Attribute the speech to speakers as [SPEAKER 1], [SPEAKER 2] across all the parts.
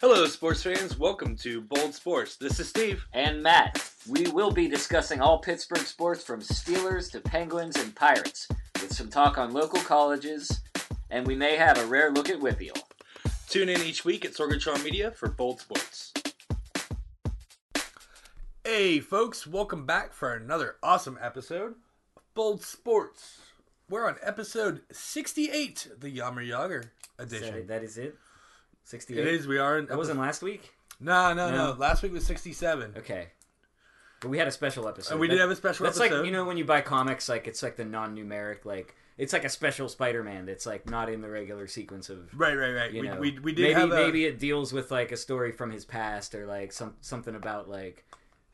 [SPEAKER 1] Hello, sports fans. Welcome to Bold Sports. This is Steve.
[SPEAKER 2] and Matt. We will be discussing all Pittsburgh sports from Steelers to Penguins and Pirates, with some talk on local colleges, and we may have a rare look at WPIAL.
[SPEAKER 1] Tune in each week at Sorgatron Media for Bold Sports. Hey, folks. Welcome back for another awesome episode of Bold Sports. We're on episode 68, the Yammer Yager edition.
[SPEAKER 2] that is it? 68?
[SPEAKER 1] It is. We are in.
[SPEAKER 2] That wasn't last week?
[SPEAKER 1] No, no, no,
[SPEAKER 2] No.
[SPEAKER 1] Last week was 67.
[SPEAKER 2] Okay. But we had a special episode.
[SPEAKER 1] And we did have a special episode.
[SPEAKER 2] That's
[SPEAKER 1] episode.
[SPEAKER 2] like, you know, when you buy comics, like, it's like the non numeric, like, it's like a special Spider Man that's, like, not in the regular sequence of.
[SPEAKER 1] Right, right, right.
[SPEAKER 2] You
[SPEAKER 1] We,
[SPEAKER 2] know,
[SPEAKER 1] we, we did
[SPEAKER 2] maybe
[SPEAKER 1] have a,
[SPEAKER 2] maybe it deals with like a story from his past or like some something about like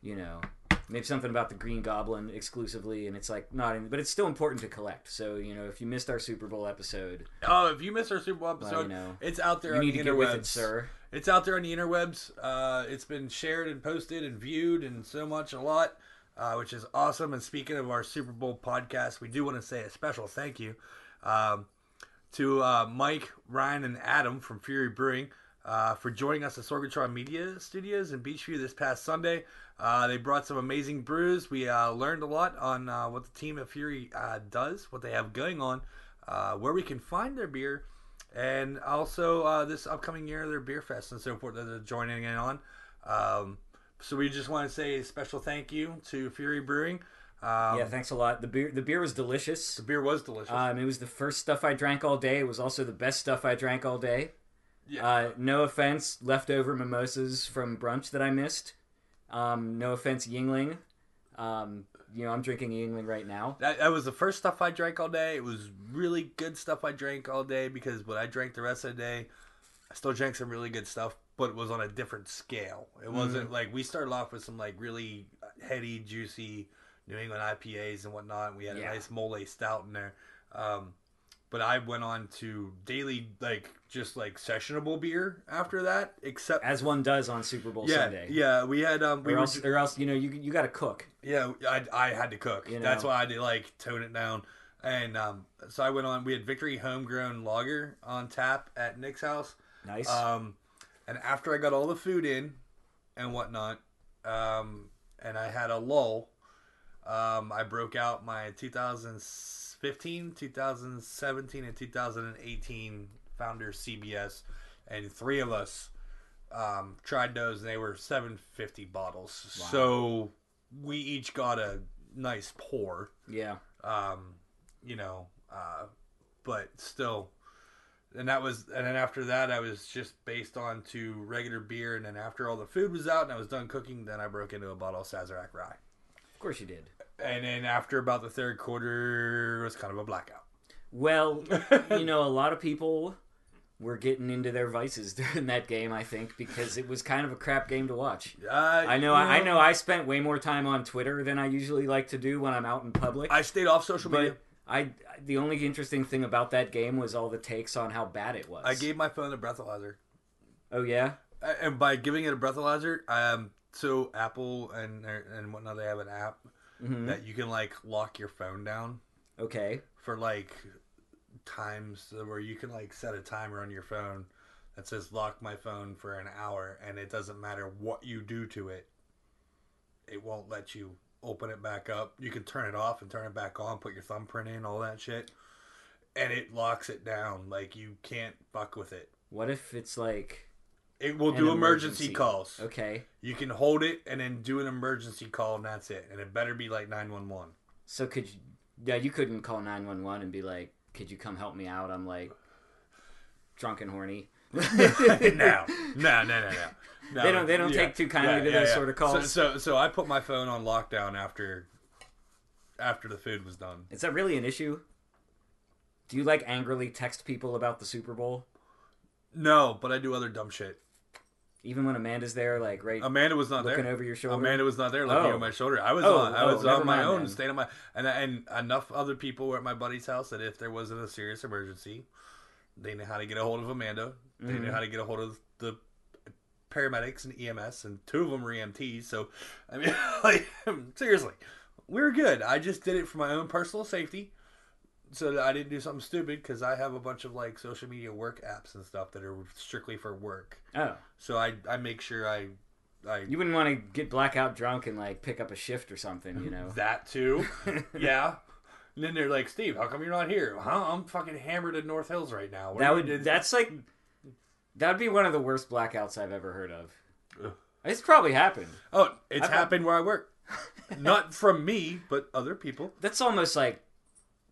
[SPEAKER 2] you know maybe something about the Green Goblin exclusively, and it's like not in, but it's still important to collect. So you know if you missed our Super Bowl episode,
[SPEAKER 1] Oh, if you missed our Super Bowl episode,
[SPEAKER 2] you know
[SPEAKER 1] it's out there
[SPEAKER 2] you
[SPEAKER 1] on
[SPEAKER 2] need
[SPEAKER 1] the
[SPEAKER 2] to get with it, sir.
[SPEAKER 1] It's out there on the interwebs. Uh, it's been shared and posted and viewed and so much a lot, uh, which is awesome. And speaking of our Super Bowl podcast, we do want to say a special thank you um, to uh, Mike, Ryan, and Adam from Fury Brewing uh, for joining us at Sorgatron Media Studios in Beechview this past Sunday. Uh, they brought some amazing brews. We uh, learned a lot on uh, what the team at Fury uh, does, what they have going on, uh, where we can find their beer, and also uh, this upcoming year their beer fest and so forth that they're joining in on. Um, so we just want to say a special thank you to Fury Brewing. Um,
[SPEAKER 2] yeah, thanks a lot. The beer the beer was delicious.
[SPEAKER 1] the beer was delicious.
[SPEAKER 2] Um, it was the first stuff I drank all day. It was also the best stuff I drank all day.
[SPEAKER 1] Yeah.
[SPEAKER 2] Uh, no offense, leftover mimosas from brunch that I missed. Um, no offense, Yuengling. Um, you know, I'm drinking Yuengling right now.
[SPEAKER 1] That, that was the first stuff I drank all day. It was really good stuff I drank all day because when I drank the rest of the day, I still drank some really good stuff, but it was on a different scale. It wasn't like we started off with some like really heady, juicy New England IPAs and whatnot. And we had
[SPEAKER 2] Yeah.
[SPEAKER 1] a nice mole stout in there. Um, but I went on to daily, like just like sessionable beer after that, except
[SPEAKER 2] As one does on Super Bowl
[SPEAKER 1] yeah,
[SPEAKER 2] Sunday.
[SPEAKER 1] yeah. We had um, we
[SPEAKER 2] Or
[SPEAKER 1] were
[SPEAKER 2] else, or else, you know, you you got to cook.
[SPEAKER 1] yeah, I, I had to cook.
[SPEAKER 2] You
[SPEAKER 1] That's why I did like tone it down. And um, so I went on. We had Victory Homegrown Lager on tap at Nick's house.
[SPEAKER 2] Nice.
[SPEAKER 1] Um, and after I got all the food in and whatnot, um, and I had a lull, um, I broke out my 2015, 2017, and 2018 founder CBS, and three of us um, tried those, and they were 750 bottles.
[SPEAKER 2] Wow.
[SPEAKER 1] So we each got a nice pour
[SPEAKER 2] yeah.
[SPEAKER 1] um, you know, uh, but still, and that was, and then after that, I was just based on to regular beer, and then after all the food was out and I was done cooking, then I broke into a bottle of Sazerac rye,
[SPEAKER 2] Of course you did.
[SPEAKER 1] And then after about the third quarter, it was kind of a blackout.
[SPEAKER 2] Well, you know, a lot of people were getting into their vices during that game. I think because it was kind of a crap game to watch.
[SPEAKER 1] Uh,
[SPEAKER 2] I know,
[SPEAKER 1] you
[SPEAKER 2] I, I know. I spent way more time on Twitter than I usually like to do when I'm out in public.
[SPEAKER 1] I stayed off social media.
[SPEAKER 2] I, the only interesting thing about that game was all the takes on how bad it was.
[SPEAKER 1] I gave my phone a breathalyzer,
[SPEAKER 2] Oh yeah.
[SPEAKER 1] and by giving it a breathalyzer, um, so Apple and and whatnot, they have an app
[SPEAKER 2] hmm
[SPEAKER 1] that you can like lock your phone down.
[SPEAKER 2] Okay.
[SPEAKER 1] for like times where you can like set a timer on your phone that says lock my phone for an hour and it doesn't matter what you do to it it won't let you open it back up you can turn it off and turn it back on put your thumbprint in all that shit and it locks it down like you can't fuck with it
[SPEAKER 2] What if it's like
[SPEAKER 1] it will do emergency, calls
[SPEAKER 2] Okay.
[SPEAKER 1] you can hold it and then do an emergency call and that's it and it better be like 911
[SPEAKER 2] So could you? Yeah, you couldn't call nine one one and be like, "Could you come help me out? I'm like drunk and horny."
[SPEAKER 1] no, no, no, no, no. no.
[SPEAKER 2] They don't- they don't take too kindly to those sort of calls.
[SPEAKER 1] So, so, so I put my phone on lockdown after, after the food was done.
[SPEAKER 2] Is that really an issue? Do you like angrily text people about the Super Bowl,
[SPEAKER 1] No, but I do other dumb shit.
[SPEAKER 2] Even when Amanda's there, like right
[SPEAKER 1] Amanda was not
[SPEAKER 2] looking
[SPEAKER 1] there.
[SPEAKER 2] over your shoulder?
[SPEAKER 1] Amanda was not there looking
[SPEAKER 2] Oh.
[SPEAKER 1] over my shoulder. I was
[SPEAKER 2] Oh,
[SPEAKER 1] on. I
[SPEAKER 2] oh,
[SPEAKER 1] was on my own,
[SPEAKER 2] then.
[SPEAKER 1] staying on my and and enough other people were at my buddy's house that if there wasn't a serious emergency, they knew how to get a hold of Amanda. They
[SPEAKER 2] Mm-hmm.
[SPEAKER 1] knew how to get a hold of the paramedics and EMS, and two of them were EMTs. So, I mean, like seriously, we're good. I just did it for my own personal safety. So that I didn't do something stupid because I have a bunch of like social media work apps and stuff that are strictly for work.
[SPEAKER 2] Oh,
[SPEAKER 1] So I I make sure I I
[SPEAKER 2] you wouldn't want to get blackout drunk and like pick up a shift or something, you know?
[SPEAKER 1] that too. yeah. And then they're like, Steve, how come you're not here? Huh? I'm fucking hammered in North Hills right now. What
[SPEAKER 2] that would that's like that would be one of the worst blackouts I've ever heard of.
[SPEAKER 1] Ugh.
[SPEAKER 2] It's probably happened.
[SPEAKER 1] Oh, it's
[SPEAKER 2] I've
[SPEAKER 1] happened where I work. Not from me, but other people.
[SPEAKER 2] That's almost like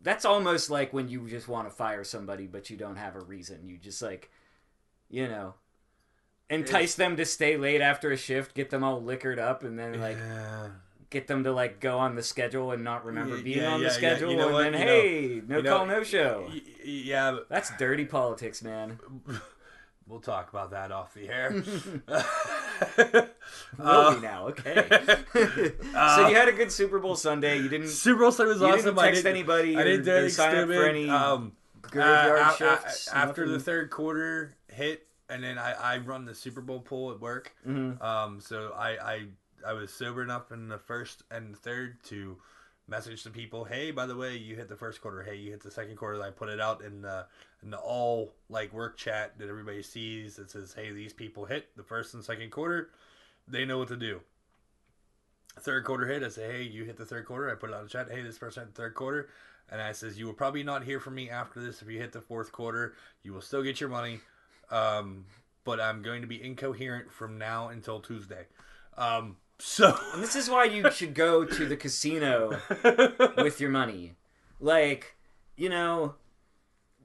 [SPEAKER 2] that's almost like when you just want to fire somebody but you don't have a reason. You just like you know entice them to stay late after a shift, get them all liquored up and then like
[SPEAKER 1] yeah.
[SPEAKER 2] get them to like go on the schedule and not remember being
[SPEAKER 1] yeah,
[SPEAKER 2] on
[SPEAKER 1] yeah,
[SPEAKER 2] the schedule
[SPEAKER 1] You know what?
[SPEAKER 2] and then
[SPEAKER 1] You know-
[SPEAKER 2] hey, no
[SPEAKER 1] you know-
[SPEAKER 2] call no show.
[SPEAKER 1] Y- Yeah, but
[SPEAKER 2] That's dirty politics, man.
[SPEAKER 1] we'll talk about that off the air.
[SPEAKER 2] Will
[SPEAKER 1] Uh,
[SPEAKER 2] be now, okay. so you had a good Super Bowl Sunday. You didn't
[SPEAKER 1] Super Bowl Sunday was
[SPEAKER 2] you
[SPEAKER 1] awesome.
[SPEAKER 2] didn't
[SPEAKER 1] I
[SPEAKER 2] text
[SPEAKER 1] didn't-
[SPEAKER 2] anybody
[SPEAKER 1] I didn't do anything
[SPEAKER 2] sign up for any
[SPEAKER 1] um,
[SPEAKER 2] graveyard
[SPEAKER 1] uh, a-
[SPEAKER 2] shifts.
[SPEAKER 1] after the third quarter hit, and then I, I run the Super Bowl pool at work.
[SPEAKER 2] Mhm.
[SPEAKER 1] Um, so I, I I was sober enough in the first and third to message the people, hey, by the way, you hit the first quarter. Hey, you hit the second quarter. I put it out in the in the all like work chat that everybody sees that says, hey, these people hit the first and second quarter. They know what to do. Third quarter hit. I say, hey, you hit the third quarter. I put it on the chat. Hey, this person hit the third quarter. And I says, you will probably not hear from me after this. If you hit the fourth quarter, you will still get your money. Um, but I'm going to be incoherent from now until Tuesday. Um, so
[SPEAKER 2] And this is why you should go to the casino with your money. Like, you know,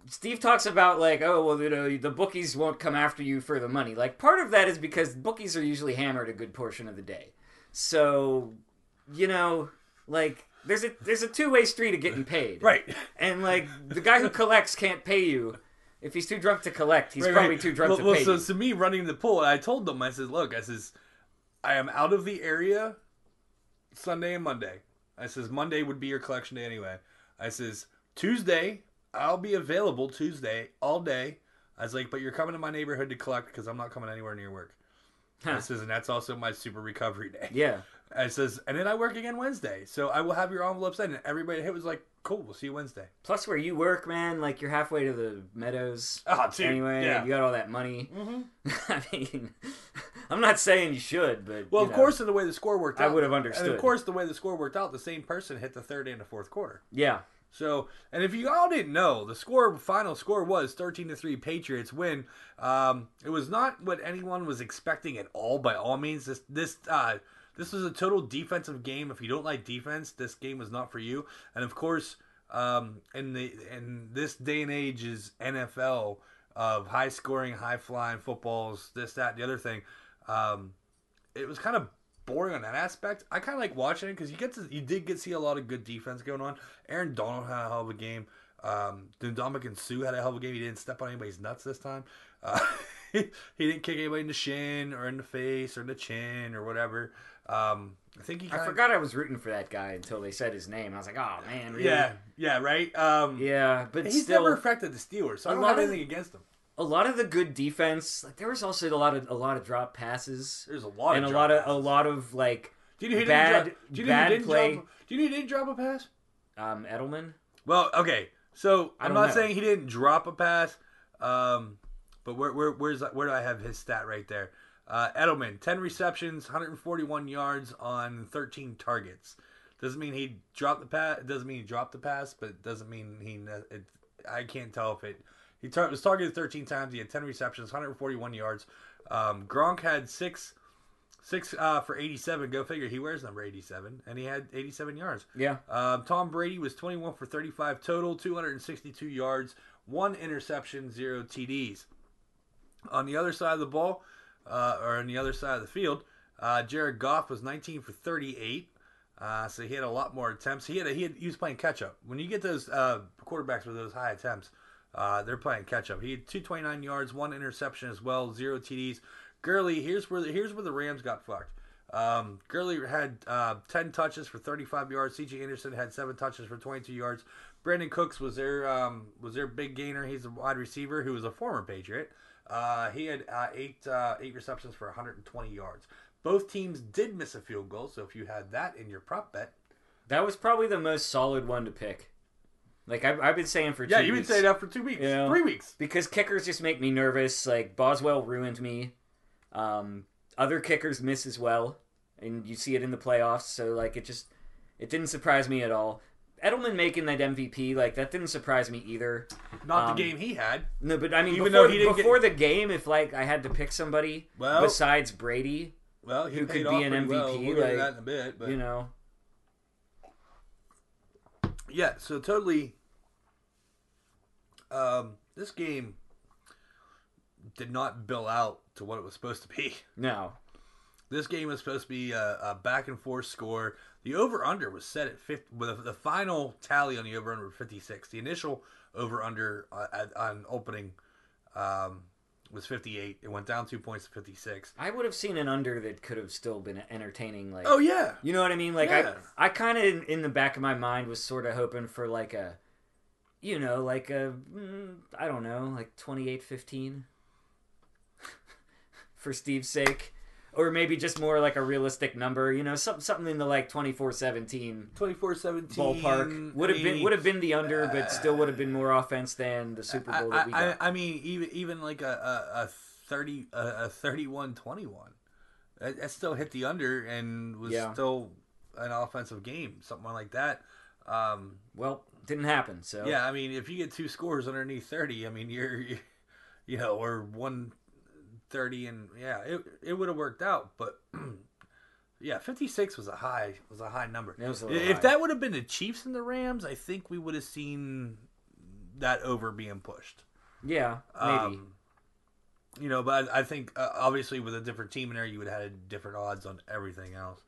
[SPEAKER 2] Steve talks about like, oh well, you know, the bookies won't come after you for the money. Like, part of that is because bookies are usually hammered a good portion of the day. So, you know, like there's a there's a two way street of getting paid.
[SPEAKER 1] right.
[SPEAKER 2] And like the guy who collects can't pay you. If he's too drunk to collect, he's
[SPEAKER 1] Right,
[SPEAKER 2] probably
[SPEAKER 1] right.
[SPEAKER 2] too drunk
[SPEAKER 1] well,
[SPEAKER 2] to
[SPEAKER 1] well,
[SPEAKER 2] pay
[SPEAKER 1] so,
[SPEAKER 2] you.
[SPEAKER 1] so to me running the pool, I told them, I said, look, I says, I am out of the area Sunday and Monday. I says Monday would be your collection day anyway. I says Tuesday I'll be available Tuesday all day. I was like, but you're coming to my neighborhood to collect because I'm not coming anywhere near work. I says, and that's also my super recovery day.
[SPEAKER 2] Yeah.
[SPEAKER 1] I says, and then I work again Wednesday, so I will have your envelopes in. And everybody hit was like, cool, we'll see you Wednesday.
[SPEAKER 2] Plus, where you work, man, like you're halfway to the meadows.
[SPEAKER 1] Oh, dude,
[SPEAKER 2] anyway,
[SPEAKER 1] yeah.
[SPEAKER 2] you got all that money.
[SPEAKER 1] Mm-hmm.
[SPEAKER 2] I mean, I'm not saying you should, but
[SPEAKER 1] Well, of
[SPEAKER 2] know,
[SPEAKER 1] course, in the way the score worked out, I
[SPEAKER 2] would have understood.
[SPEAKER 1] And
[SPEAKER 2] understood.
[SPEAKER 1] of course, the way the score worked out, the same person hit the third and the fourth quarter.
[SPEAKER 2] yeah,
[SPEAKER 1] So, and if you all didn't know, the score, final score was thirteen to three. Patriots win. Um, it was not what anyone was expecting at all. By all means, this this uh, this was a total defensive game. If you don't like defense, this game was not for you. And of course, um, in the in this day and age is NFL of high scoring, high flying footballs. This, that, the other thing. Um, it was kind of boring on that aspect. I kind of like watching it because you get to you did get see a lot of good defense going on. Aaron Donald had a hell of a game. Um, and Suh had a hell of a game. He didn't step on anybody's nuts this time. Uh, he didn't kick anybody in the shin or in the face or in the chin or whatever. Um, I think he.
[SPEAKER 2] I forgot I was rooting for that guy until they said his name. I was like, oh man, really?
[SPEAKER 1] Yeah, yeah, right. Um,
[SPEAKER 2] yeah. But
[SPEAKER 1] he's
[SPEAKER 2] still,
[SPEAKER 1] never affected the Steelers, so I don't have anything against him.
[SPEAKER 2] A lot of the good defense. Like there was also a lot of a lot of drop passes
[SPEAKER 1] There's a lot
[SPEAKER 2] and
[SPEAKER 1] of
[SPEAKER 2] a
[SPEAKER 1] drop
[SPEAKER 2] lot of a lot of like
[SPEAKER 1] Do you know who
[SPEAKER 2] bad-
[SPEAKER 1] didn't drop? Do you know who
[SPEAKER 2] bad
[SPEAKER 1] didn't
[SPEAKER 2] play.
[SPEAKER 1] drop? Do you know who didn't drop a pass?
[SPEAKER 2] um, Edelman.
[SPEAKER 1] Well, okay. So I'm
[SPEAKER 2] don't know.
[SPEAKER 1] saying he didn't drop a pass, um, but where, where where's where do I have his stat right there? Uh, Edelman, 10 receptions, 141 yards on 13 targets. Doesn't mean he dropped the pass. It doesn't mean he dropped the pass, but doesn't mean he. It, I can't tell if it. He tar- was targeted 13 times. He had 10 receptions, 141 yards. Um, Gronk had six, six uh, for 87. Go figure. He wears number 87, and he had 87 yards.
[SPEAKER 2] Yeah.
[SPEAKER 1] Um, Tom Brady was 21 for 35 total, 262 yards, one interception, zero TDs. On the other side of the ball, uh, or on the other side of the field, uh, Jared Goff was 19 for 38. Uh, so he had a lot more attempts. He had, a, he had he was playing catch up. When you get those uh, quarterbacks with those high attempts, uh, they're playing catch up. He had 229 yards, one interception as well, zero TDs. Gurley, here's where the, here's where the Rams got fucked. Um, Gurley had uh, 10 touches for 35 yards. C.J. Anderson had seven touches for 22 yards. Brandin Cooks was their um, was their big gainer. He's a wide receiver who was a former Patriot. Uh, he had uh, eight uh, eight receptions for 120 yards. Both teams did miss a field goal, so if you had that in your prop bet,
[SPEAKER 2] That was probably the most solid one to pick. Like I've, I've been saying for two
[SPEAKER 1] Yeah, you've been
[SPEAKER 2] weeks.
[SPEAKER 1] saying that for two weeks,
[SPEAKER 2] You know?
[SPEAKER 1] three weeks.
[SPEAKER 2] because kickers just make me nervous. Like Boswell ruined me. Um, other kickers miss as well, and you see it in the playoffs. So like it just it didn't surprise me at all. Edelman making that MVP like that didn't surprise me either.
[SPEAKER 1] Not
[SPEAKER 2] Um,
[SPEAKER 1] the game he had.
[SPEAKER 2] No, but I mean
[SPEAKER 1] Even
[SPEAKER 2] before,
[SPEAKER 1] though he didn't get-
[SPEAKER 2] before the game, if like I had to pick somebody
[SPEAKER 1] Well-
[SPEAKER 2] besides Brady,
[SPEAKER 1] Well, he
[SPEAKER 2] who
[SPEAKER 1] paid
[SPEAKER 2] could
[SPEAKER 1] off
[SPEAKER 2] be an
[SPEAKER 1] pretty well.
[SPEAKER 2] MVP,
[SPEAKER 1] We'll get
[SPEAKER 2] like,
[SPEAKER 1] that in a bit, but
[SPEAKER 2] you know,
[SPEAKER 1] yeah. So totally, um, this game did not bill out to what it was supposed to be.
[SPEAKER 2] no,
[SPEAKER 1] This game was supposed to be a, a back and forth score. The over under was set at 50, with the final tally on the over under 56. The initial over under uh, on opening um, was 58. It went down two points to 56.
[SPEAKER 2] I would have seen an under that could have still been entertaining. Like
[SPEAKER 1] Oh yeah,
[SPEAKER 2] You know what I mean? Like
[SPEAKER 1] Yeah.
[SPEAKER 2] I, I kind of in, in the back of my mind was sort of hoping for like a, you know, like a, mm, I don't know, like 28-15 for Steve's sake, or maybe just more like a realistic number. You know, something something in the like 24-17
[SPEAKER 1] 24-17
[SPEAKER 2] ballpark would
[SPEAKER 1] I
[SPEAKER 2] have been would have been the under, but still would have been more offense than the Super Bowl
[SPEAKER 1] I,
[SPEAKER 2] that we
[SPEAKER 1] I,
[SPEAKER 2] got.
[SPEAKER 1] I mean, even even like a a, a thirty a, a thirty one twenty one, that, that still hit the under and was
[SPEAKER 2] Yeah.
[SPEAKER 1] still an offensive game, something like that. Um,
[SPEAKER 2] well, didn't happen. So
[SPEAKER 1] yeah, I mean, if you get two scores underneath thirty, I mean, you're, you you know, or one thirty, and yeah, it it would have worked out, but. Yeah, fifty six was a high was a high number.
[SPEAKER 2] A
[SPEAKER 1] if
[SPEAKER 2] high.
[SPEAKER 1] that would have been the Chiefs and the Rams, I think we would have seen that over being pushed.
[SPEAKER 2] yeah, maybe.
[SPEAKER 1] Um, you know, but I, I think uh, obviously with a different team in there, you would have had different odds on everything else.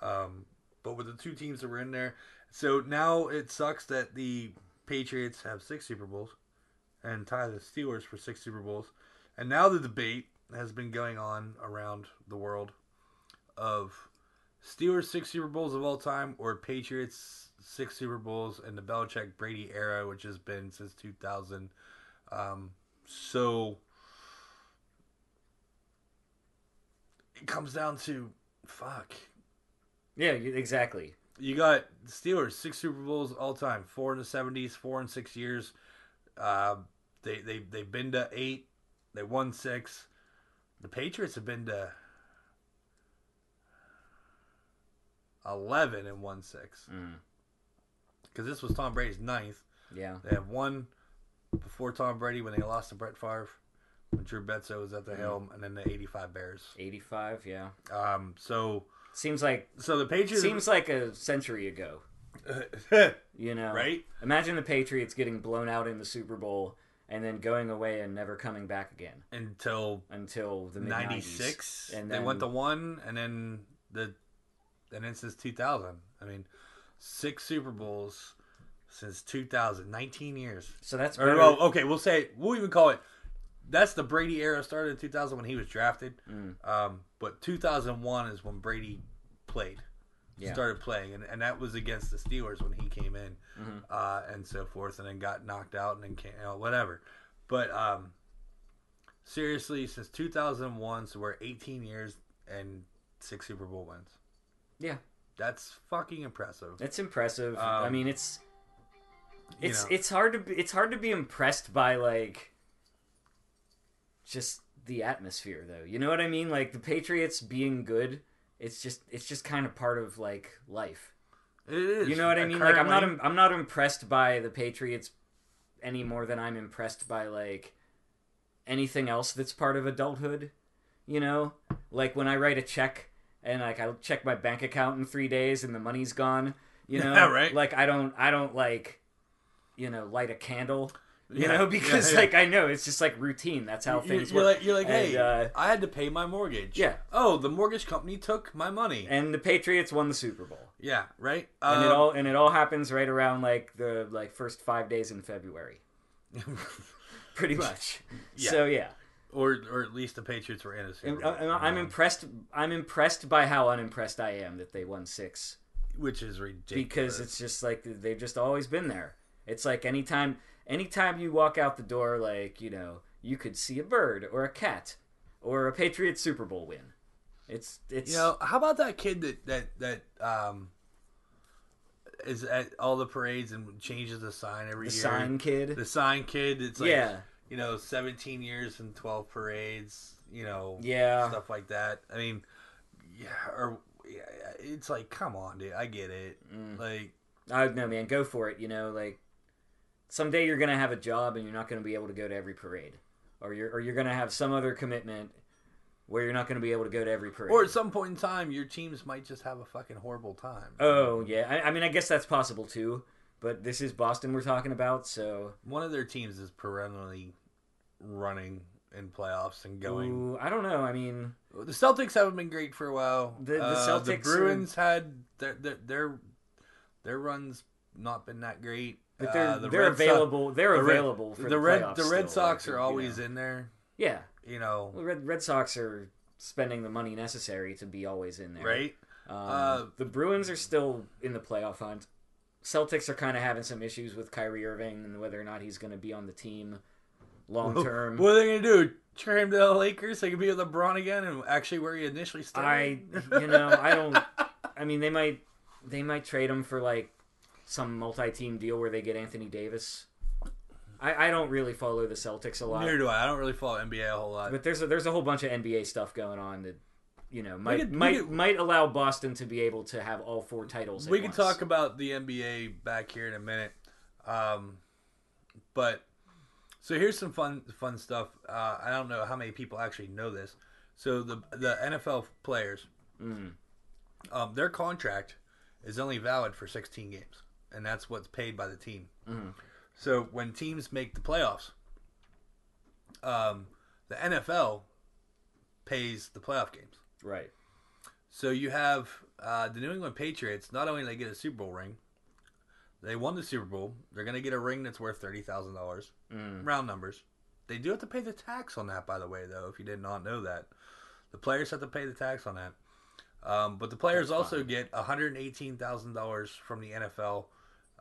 [SPEAKER 1] Um, but with the two teams that were in there, so now it sucks that the Patriots have six Super Bowls and tie the Steelers for six Super Bowls, and now the debate has been going on around the world of Steelers six Super Bowls of all time or Patriots six Super Bowls in the Belichick Brady era, which has been since 2000. Um, so it comes down to fuck.
[SPEAKER 2] yeah, exactly.
[SPEAKER 1] You got Steelers six Super Bowls all time, four in the seventies, four in six years. Uh, they they they've been to eight. They won six. The Patriots have been to eleven and won six
[SPEAKER 2] Mm,
[SPEAKER 1] because this was Tom Brady's ninth.
[SPEAKER 2] yeah.
[SPEAKER 1] They have one before Tom Brady when they lost to Brett Favre when Drew Bledsoe was at the helm, and then the '85 Bears.
[SPEAKER 2] 85, yeah.
[SPEAKER 1] Um, so
[SPEAKER 2] Seems like
[SPEAKER 1] so the Patriots
[SPEAKER 2] seems like a century ago. You know,
[SPEAKER 1] right.
[SPEAKER 2] Imagine the Patriots getting blown out in the Super Bowl and then going away and never coming back again
[SPEAKER 1] until
[SPEAKER 2] until the
[SPEAKER 1] '96,
[SPEAKER 2] And
[SPEAKER 1] they went to one, and then the and then since 2000. I mean, six Super Bowls since 2000, 19 years.
[SPEAKER 2] so that's
[SPEAKER 1] Or well, okay, we'll say we'll even call it. That's the Brady era started in 2000 when he was drafted.
[SPEAKER 2] Mm.
[SPEAKER 1] Um, but 2001 is when Brady played,
[SPEAKER 2] Yeah.
[SPEAKER 1] started playing, and, and that was against the Steelers when he came in,
[SPEAKER 2] Mhm.
[SPEAKER 1] uh, and so forth, and then got knocked out, and then came, you know, whatever. But um, seriously, since 2001, so we're 18 years and six Super Bowl wins.
[SPEAKER 2] Yeah.
[SPEAKER 1] That's fucking impressive.
[SPEAKER 2] It's impressive. I
[SPEAKER 1] Um,
[SPEAKER 2] mean, it's
[SPEAKER 1] you
[SPEAKER 2] it's
[SPEAKER 1] know.
[SPEAKER 2] it's hard to be, it's hard to be impressed by like just the atmosphere though. You know what I mean? Like the Patriots being good, it's just it's just kind of part of like life.
[SPEAKER 1] It is.
[SPEAKER 2] You know what I
[SPEAKER 1] Uh,
[SPEAKER 2] mean? Like I'm not im- I'm not impressed by the Patriots any more than I'm impressed by like anything else that's part of adulthood. You know, like when I write a check and like I check my bank account in three days and the money's gone. You know,
[SPEAKER 1] Yeah, right.
[SPEAKER 2] Like I don't I don't like you know light a candle. You know, because like I know it's just like routine. That's how
[SPEAKER 1] You-
[SPEAKER 2] things
[SPEAKER 1] you're
[SPEAKER 2] work.
[SPEAKER 1] like you're like,
[SPEAKER 2] And,
[SPEAKER 1] hey,
[SPEAKER 2] uh,
[SPEAKER 1] I had to pay my mortgage.
[SPEAKER 2] Yeah.
[SPEAKER 1] Oh, the mortgage company took my money.
[SPEAKER 2] and the Patriots won the Super Bowl.
[SPEAKER 1] yeah, right.
[SPEAKER 2] and it
[SPEAKER 1] Um,
[SPEAKER 2] all and it all happens right around like the like first five days in February, pretty much.
[SPEAKER 1] Yeah.
[SPEAKER 2] So yeah,
[SPEAKER 1] or or at least the Patriots were in a Super
[SPEAKER 2] And,
[SPEAKER 1] Bowl.
[SPEAKER 2] uh, I'm
[SPEAKER 1] Um,
[SPEAKER 2] impressed. I'm impressed by how unimpressed I am that they won six
[SPEAKER 1] which is ridiculous.
[SPEAKER 2] because it's just like they've just always been there. It's like anytime anytime you walk out the door, like you know, you could see a bird or a cat or a Patriots Super Bowl win. It's it's
[SPEAKER 1] you know how about that kid that that that um is at all the parades and changes the sign every
[SPEAKER 2] The
[SPEAKER 1] year.
[SPEAKER 2] sign kid.
[SPEAKER 1] The sign kid. It's like
[SPEAKER 2] yeah,
[SPEAKER 1] you know, 17 years and 12 parades. You know,
[SPEAKER 2] yeah.
[SPEAKER 1] stuff like that. I mean, yeah, or yeah, it's like, come on, dude. I get it.
[SPEAKER 2] Mm.
[SPEAKER 1] Like,
[SPEAKER 2] I no man, go for it. You know, like someday you're gonna have a job and you're not gonna be able to go to every parade, or you're or you're gonna have some other commitment where you're not gonna be able to go to every parade.
[SPEAKER 1] or at some point in time, your teams might just have a fucking horrible time.
[SPEAKER 2] oh yeah, I, I mean I guess that's possible too. But this is Boston we're talking about, so
[SPEAKER 1] One of their teams is perennially running in playoffs and going.
[SPEAKER 2] Ooh, I don't know. I mean,
[SPEAKER 1] The Celtics haven't been great for a while.
[SPEAKER 2] The- the
[SPEAKER 1] Uh, the
[SPEAKER 2] Celtics are-
[SPEAKER 1] Bruins had their, their their their runs not been that great.
[SPEAKER 2] But they're
[SPEAKER 1] Uh, the
[SPEAKER 2] they're
[SPEAKER 1] Red
[SPEAKER 2] available. they're
[SPEAKER 1] the Red-
[SPEAKER 2] available for
[SPEAKER 1] the
[SPEAKER 2] the,
[SPEAKER 1] red the Red
[SPEAKER 2] still,
[SPEAKER 1] Sox
[SPEAKER 2] like,
[SPEAKER 1] are
[SPEAKER 2] you
[SPEAKER 1] always
[SPEAKER 2] know.
[SPEAKER 1] in there.
[SPEAKER 2] Yeah,
[SPEAKER 1] You know,
[SPEAKER 2] the Red Red Sox are spending the money necessary to be always in there.
[SPEAKER 1] right?
[SPEAKER 2] Um,
[SPEAKER 1] Uh,
[SPEAKER 2] the Bruins are still in the playoff hunt. Celtics are kind of having some issues with Kyrie Irving and whether or not he's going to be on the team long term.
[SPEAKER 1] What are they gonna do? Trade him to the Lakers so he can be with LeBron again and actually where he initially started?
[SPEAKER 2] I, you know, I don't. I mean, they might they might trade him for like some multi-team deal where they get Anthony Davis. I, I don't really follow the Celtics a lot,
[SPEAKER 1] Neither do I. I don't really follow NBA a whole lot.
[SPEAKER 2] but there's a, there's a whole bunch of NBA stuff going on that you know might
[SPEAKER 1] could-
[SPEAKER 2] might
[SPEAKER 1] could-
[SPEAKER 2] might allow Boston to be able to have all four titles.
[SPEAKER 1] we can talk about the NBA back here in a minute. Um, but so here's some fun fun stuff. Uh, I don't know how many people actually know this. So the the NFL players,
[SPEAKER 2] Mm.
[SPEAKER 1] um, their contract is only valid for 16 games, and that's what's paid by the team.
[SPEAKER 2] Mhm.
[SPEAKER 1] So when teams make the playoffs, um, the NFL pays the playoff games.
[SPEAKER 2] Right.
[SPEAKER 1] So you have uh, the New England Patriots. Not only they get a Super Bowl ring, they won the Super Bowl. They're going to get a ring that's worth thirty thousand dollars,
[SPEAKER 2] Mm.
[SPEAKER 1] round numbers. They do have to pay the tax on that, by the way, though. If you did not know that, the players have to pay the tax on that. Um, but the players
[SPEAKER 2] That's
[SPEAKER 1] also
[SPEAKER 2] fine.
[SPEAKER 1] get one hundred eighteen thousand dollars from the NFL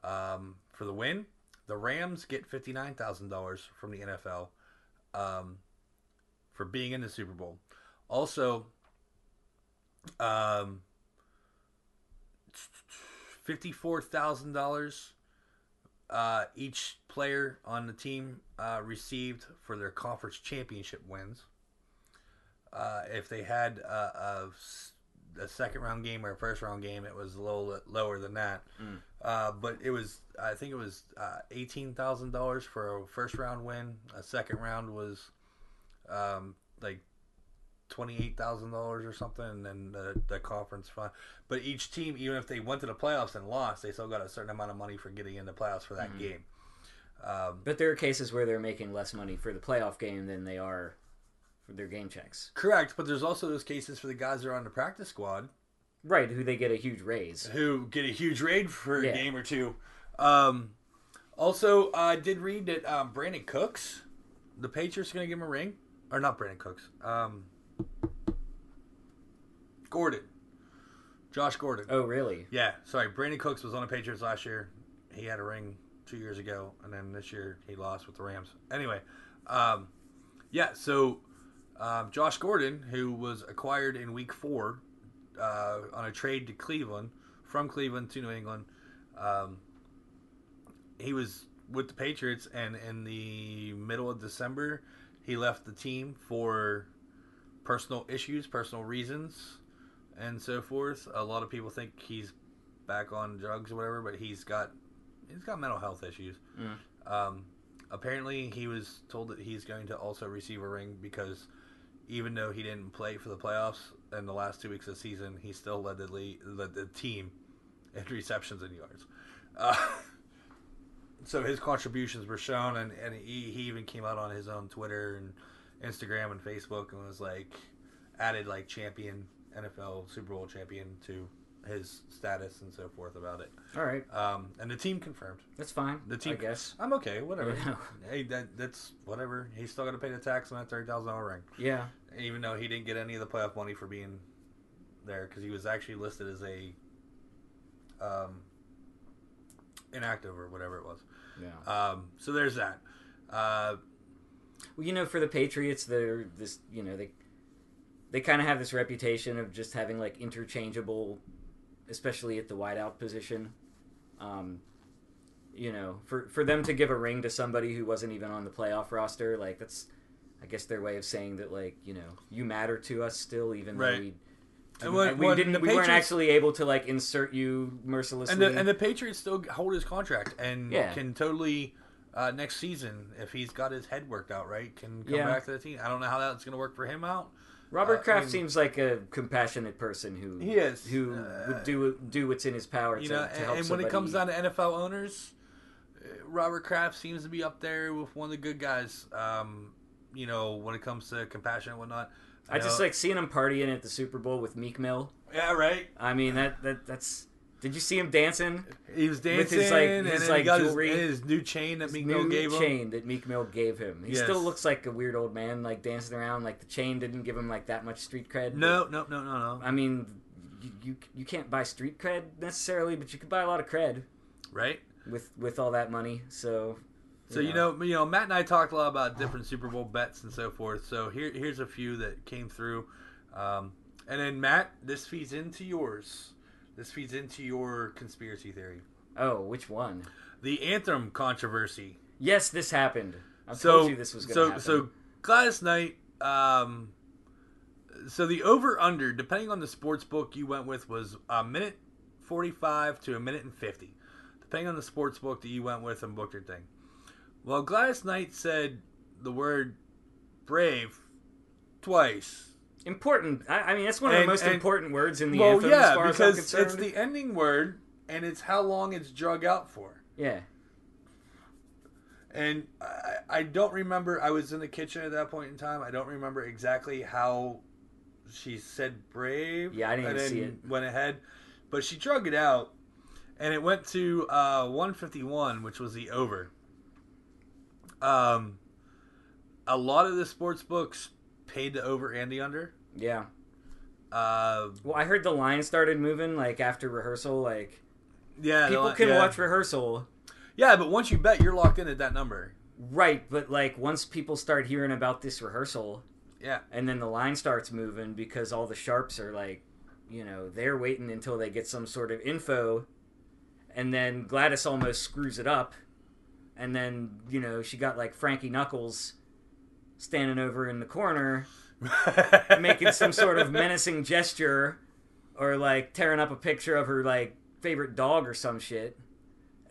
[SPEAKER 1] um, for the win. The Rams get fifty nine thousand dollars from the NFL um, for being in the Super Bowl. Also, um, fifty-four thousand dollars uh, each player on the team uh, received for their conference championship wins. Uh, if they had a, a a second round game or a first round game, it was a little lower than that.
[SPEAKER 2] Mm.
[SPEAKER 1] Uh, but it was, I think it was uh, eighteen thousand dollars for a first round win. A second round was um, like twenty-eight thousand dollars or something, and then the, the conference fund. But each team, even if they went to the playoffs and lost, they still got a certain amount of money for getting in the playoffs for that
[SPEAKER 2] Mhm.
[SPEAKER 1] game. Um,
[SPEAKER 2] But there are cases where they're making less money for the playoff game than they are for their game checks.
[SPEAKER 1] correct, but there's also those cases for the guys that are on the practice squad
[SPEAKER 2] Right, who they get a huge raise.
[SPEAKER 1] who get a huge raid for a game or two. Um, also, I did read that um, Brandin Cooks, the Patriots, are going to give him a ring, or not Brandin Cooks, um, Gordon, Josh Gordon.
[SPEAKER 2] Oh, really?
[SPEAKER 1] Yeah, sorry. Brandin Cooks was on the Patriots last year. He had a ring two years ago, and then this year he lost with the Rams. Anyway, um, yeah. So um, Josh Gordon, who was acquired in Week Four uh, on a trade to Cleveland from Cleveland to New England, um, he was with the Patriots, and in the middle of December, he left the team for personal issues, personal reasons and so forth. A lot of people think he's back on drugs or whatever, but he's got he's got mental health issues.
[SPEAKER 2] Mm.
[SPEAKER 1] Um, apparently, he was told that he's going to also receive a ring because even though he didn't play for the playoffs in the last two weeks of the season, he still led the lead, led the team in receptions and yards. Uh, so his contributions were shown, and, and he, he even came out on his own Twitter and Instagram and Facebook and was like added like champion NFL Super Bowl champion to his status and so forth about it.
[SPEAKER 2] All right,
[SPEAKER 1] Um, and the team confirmed.
[SPEAKER 2] that's fine.
[SPEAKER 1] The team-
[SPEAKER 2] I guess.
[SPEAKER 1] I'm okay, whatever. Hey, that that's whatever. He's still got to pay the tax on that thirty thousand dollar ring,
[SPEAKER 2] Yeah.
[SPEAKER 1] Even though he didn't get any of the playoff money for being there because he was actually listed as a um, inactive or whatever it was.
[SPEAKER 2] Yeah.
[SPEAKER 1] Um, so there's that. Uh,
[SPEAKER 2] Well, you know, for the Patriots, they're this. You know, they they kind of have this reputation of just having like interchangeable, especially at the wideout position. Um, you know, for for them to give a ring to somebody who wasn't even on the playoff roster, like that's, I guess their way of saying that, like you know, you matter to us still, even
[SPEAKER 1] Right.
[SPEAKER 2] though we.
[SPEAKER 1] And when-
[SPEAKER 2] we didn't. We weren't actually able to like insert you mercilessly.
[SPEAKER 1] And the and the Patriots still hold his contract and
[SPEAKER 2] Yeah.
[SPEAKER 1] can totally uh, next season if he's got his head worked out right can come
[SPEAKER 2] Yeah.
[SPEAKER 1] back to the team. I don't know how that's going to work for him out.
[SPEAKER 2] Robert
[SPEAKER 1] uh, I
[SPEAKER 2] Kraft
[SPEAKER 1] mean-
[SPEAKER 2] seems like a compassionate person who
[SPEAKER 1] He is.
[SPEAKER 2] who
[SPEAKER 1] Uh,
[SPEAKER 2] would do do what's in his power
[SPEAKER 1] You
[SPEAKER 2] to,
[SPEAKER 1] know,
[SPEAKER 2] to
[SPEAKER 1] and,
[SPEAKER 2] help
[SPEAKER 1] and when it comes down to NFL owners, uh, Robert Kraft seems to be up there with one of the good guys. Um, you know, when it comes to compassion and whatnot.
[SPEAKER 2] I just
[SPEAKER 1] uh,
[SPEAKER 2] like seeing him partying at the Super Bowl with Meek Mill.
[SPEAKER 1] yeah, right.
[SPEAKER 2] I mean that that that's. Did you see him dancing?
[SPEAKER 1] He was dancing
[SPEAKER 2] With his, like- his, like, jewelry.
[SPEAKER 1] his, his new chain that Meek Mill gave him.
[SPEAKER 2] New chain that Meek Mill gave him. He
[SPEAKER 1] Yes.
[SPEAKER 2] still looks like a weird old man, like dancing around. Like the chain didn't give him like that much street cred.
[SPEAKER 1] No, no, no, no, no.
[SPEAKER 2] I mean, you, you you can't buy street cred necessarily, but you could buy a lot of cred
[SPEAKER 1] Right.
[SPEAKER 2] with with all that money. So.
[SPEAKER 1] So you know, you know, Matt and I talked a lot about different Super Bowl bets and so forth. So here, here's a few that came through, um, and then Matt, this feeds into yours. This feeds into your conspiracy theory,
[SPEAKER 2] Oh, which one?
[SPEAKER 1] the anthem controversy.
[SPEAKER 2] Yes, this happened. I
[SPEAKER 1] so,
[SPEAKER 2] told you this was going to
[SPEAKER 1] so,
[SPEAKER 2] happen.
[SPEAKER 1] so Gladys Knight. Um, so the over under, depending on the sports book you went with, was a minute forty five to a minute and fifty, depending on the sports book that you went with and booked your thing. Well, Gladys Knight said the word brave twice.
[SPEAKER 2] important. I, I mean, that's one of
[SPEAKER 1] And-
[SPEAKER 2] the most
[SPEAKER 1] and-
[SPEAKER 2] important words in the
[SPEAKER 1] well,
[SPEAKER 2] anthem,
[SPEAKER 1] yeah,
[SPEAKER 2] as far as I'm
[SPEAKER 1] because
[SPEAKER 2] concerned.
[SPEAKER 1] it's the ending word and it's how long it's drug out for.
[SPEAKER 2] yeah.
[SPEAKER 1] And I, I don't remember. I was in the kitchen at that point in time. I don't remember exactly how she said brave.
[SPEAKER 2] Yeah, I didn't
[SPEAKER 1] and
[SPEAKER 2] even
[SPEAKER 1] then
[SPEAKER 2] see it.
[SPEAKER 1] Went ahead, but she drug it out, and it went to uh, 151, which was the over. Um, a lot of the sports books paid the over and the under.
[SPEAKER 2] Yeah.
[SPEAKER 1] Uh,
[SPEAKER 2] Well, I heard the line started moving like after rehearsal. Like
[SPEAKER 1] yeah,
[SPEAKER 2] people
[SPEAKER 1] the-
[SPEAKER 2] can
[SPEAKER 1] yeah.
[SPEAKER 2] watch rehearsal,
[SPEAKER 1] Yeah, but once you bet, you're locked in at that number.
[SPEAKER 2] right? But like once people start hearing about this rehearsal,
[SPEAKER 1] Yeah,
[SPEAKER 2] and then the line starts moving because all the sharps are like, you know, they're waiting until they get some sort of info, and then Gladys almost screws it up, and then you know she got like Frankie Knuckles standing over in the corner making some sort of menacing gesture or like tearing up a picture of her like favorite dog or some shit.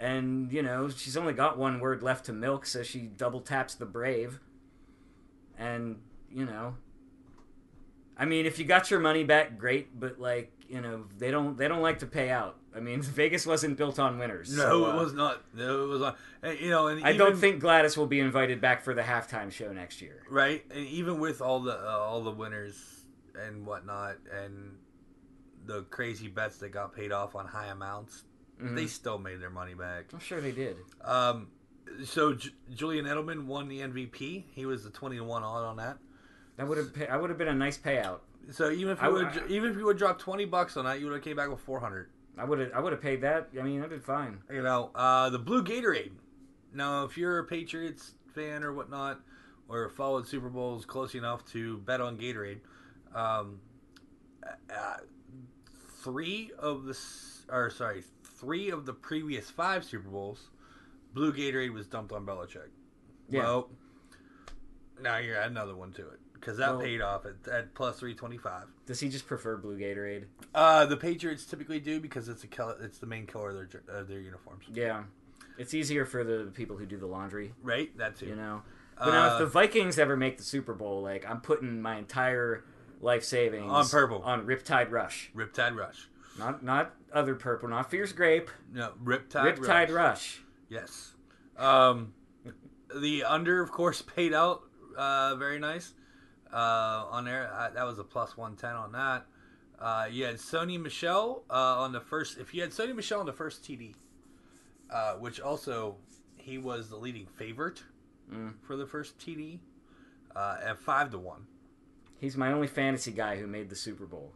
[SPEAKER 2] And you know she's only got one word left to milk so she double taps the brave. And you know i mean if you got your money back great but like you know they don't they don't like to pay out i mean vegas wasn't built on winners
[SPEAKER 1] No,
[SPEAKER 2] so,
[SPEAKER 1] it
[SPEAKER 2] uh,
[SPEAKER 1] was not. No, it was not. And, you know, and
[SPEAKER 2] i
[SPEAKER 1] even,
[SPEAKER 2] don't think gladys will be invited back for the halftime show next year
[SPEAKER 1] right. And even with all the uh, all the winners and whatnot, and the crazy bets that got paid off on high amounts,
[SPEAKER 2] Mhm.
[SPEAKER 1] they still made their money back.
[SPEAKER 2] i'm sure they did
[SPEAKER 1] Um, so J- Julian Edelman won the MVP. He was the twenty to one odd on that.
[SPEAKER 2] that would have i would have been a nice payout
[SPEAKER 1] So even if you would even if you would drop twenty bucks on that, you would have came back with four hundred.
[SPEAKER 2] I would have I would have paid that. I mean, I did fine.
[SPEAKER 1] You know, uh, the blue Gatorade. Now, if you're a Patriots fan or whatnot, or followed Super Bowls close enough to bet on Gatorade, um, uh, three of the or sorry, three of the previous five Super Bowls, blue Gatorade was dumped on Belichick.
[SPEAKER 2] Yeah.
[SPEAKER 1] Well, now you're add another one to it because that
[SPEAKER 2] Well-
[SPEAKER 1] paid off at, at plus three twenty five.
[SPEAKER 2] Does he just prefer blue Gatorade?
[SPEAKER 1] Uh, the Patriots typically do because it's a color, it's the main color of their of their uniforms,
[SPEAKER 2] Yeah, it's easier for the people who do the laundry,
[SPEAKER 1] right? That too.
[SPEAKER 2] you know. But now, if
[SPEAKER 1] Uh,
[SPEAKER 2] the Vikings ever make the Super Bowl, like I'm putting my entire life savings
[SPEAKER 1] On purple.
[SPEAKER 2] on Riptide Rush,
[SPEAKER 1] Riptide Rush.
[SPEAKER 2] not not other purple, not Fierce Grape,
[SPEAKER 1] No, Riptide,
[SPEAKER 2] Riptide
[SPEAKER 1] Rush.
[SPEAKER 2] Rush.
[SPEAKER 1] Yes. Um, the under, of course, paid out uh, very nice uh, on there. Uh, that was a plus 110 on that. Uh, you had Sony Michel uh, on the first. If you had Sony Michel on the first TD, uh, which also he was the leading favorite
[SPEAKER 2] Mm.
[SPEAKER 1] for the first TD uh, at five to one.
[SPEAKER 2] He's my only fantasy guy who made the Super Bowl.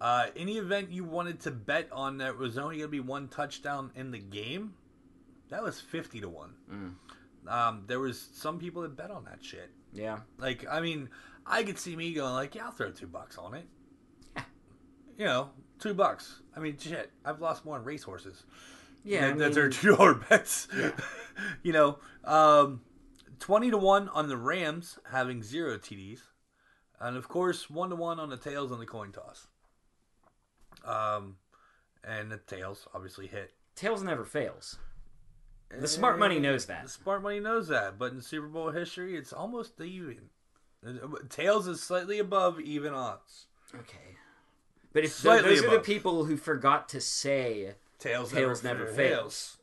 [SPEAKER 1] Uh, any event you wanted to bet on that was only going to be one touchdown in the game, that was 50 to 1.
[SPEAKER 2] Mm.
[SPEAKER 1] Um, there was some people that bet on that shit.
[SPEAKER 2] Yeah,
[SPEAKER 1] Like, I mean, I could see me going like, yeah, I'll throw two bucks on it. Yeah. you know, two bucks. I mean, shit. I've lost more on racehorses.
[SPEAKER 2] Yeah, I
[SPEAKER 1] that, that's our
[SPEAKER 2] mean,
[SPEAKER 1] two dollar bets. Yeah. you know, um, twenty to one on the Rams having zero TDs, and of course one to one on the tails on the coin toss. Um, and the tails obviously hit.
[SPEAKER 2] tails never fails. The smart money knows that.
[SPEAKER 1] The smart money knows that, but in Super Bowl history, it's almost even. Tails is slightly above even odds.
[SPEAKER 2] Okay, but if
[SPEAKER 1] Slightly
[SPEAKER 2] those are the people who forgot to say,
[SPEAKER 1] Tails,
[SPEAKER 2] Tails
[SPEAKER 1] never,
[SPEAKER 2] never
[SPEAKER 1] fails.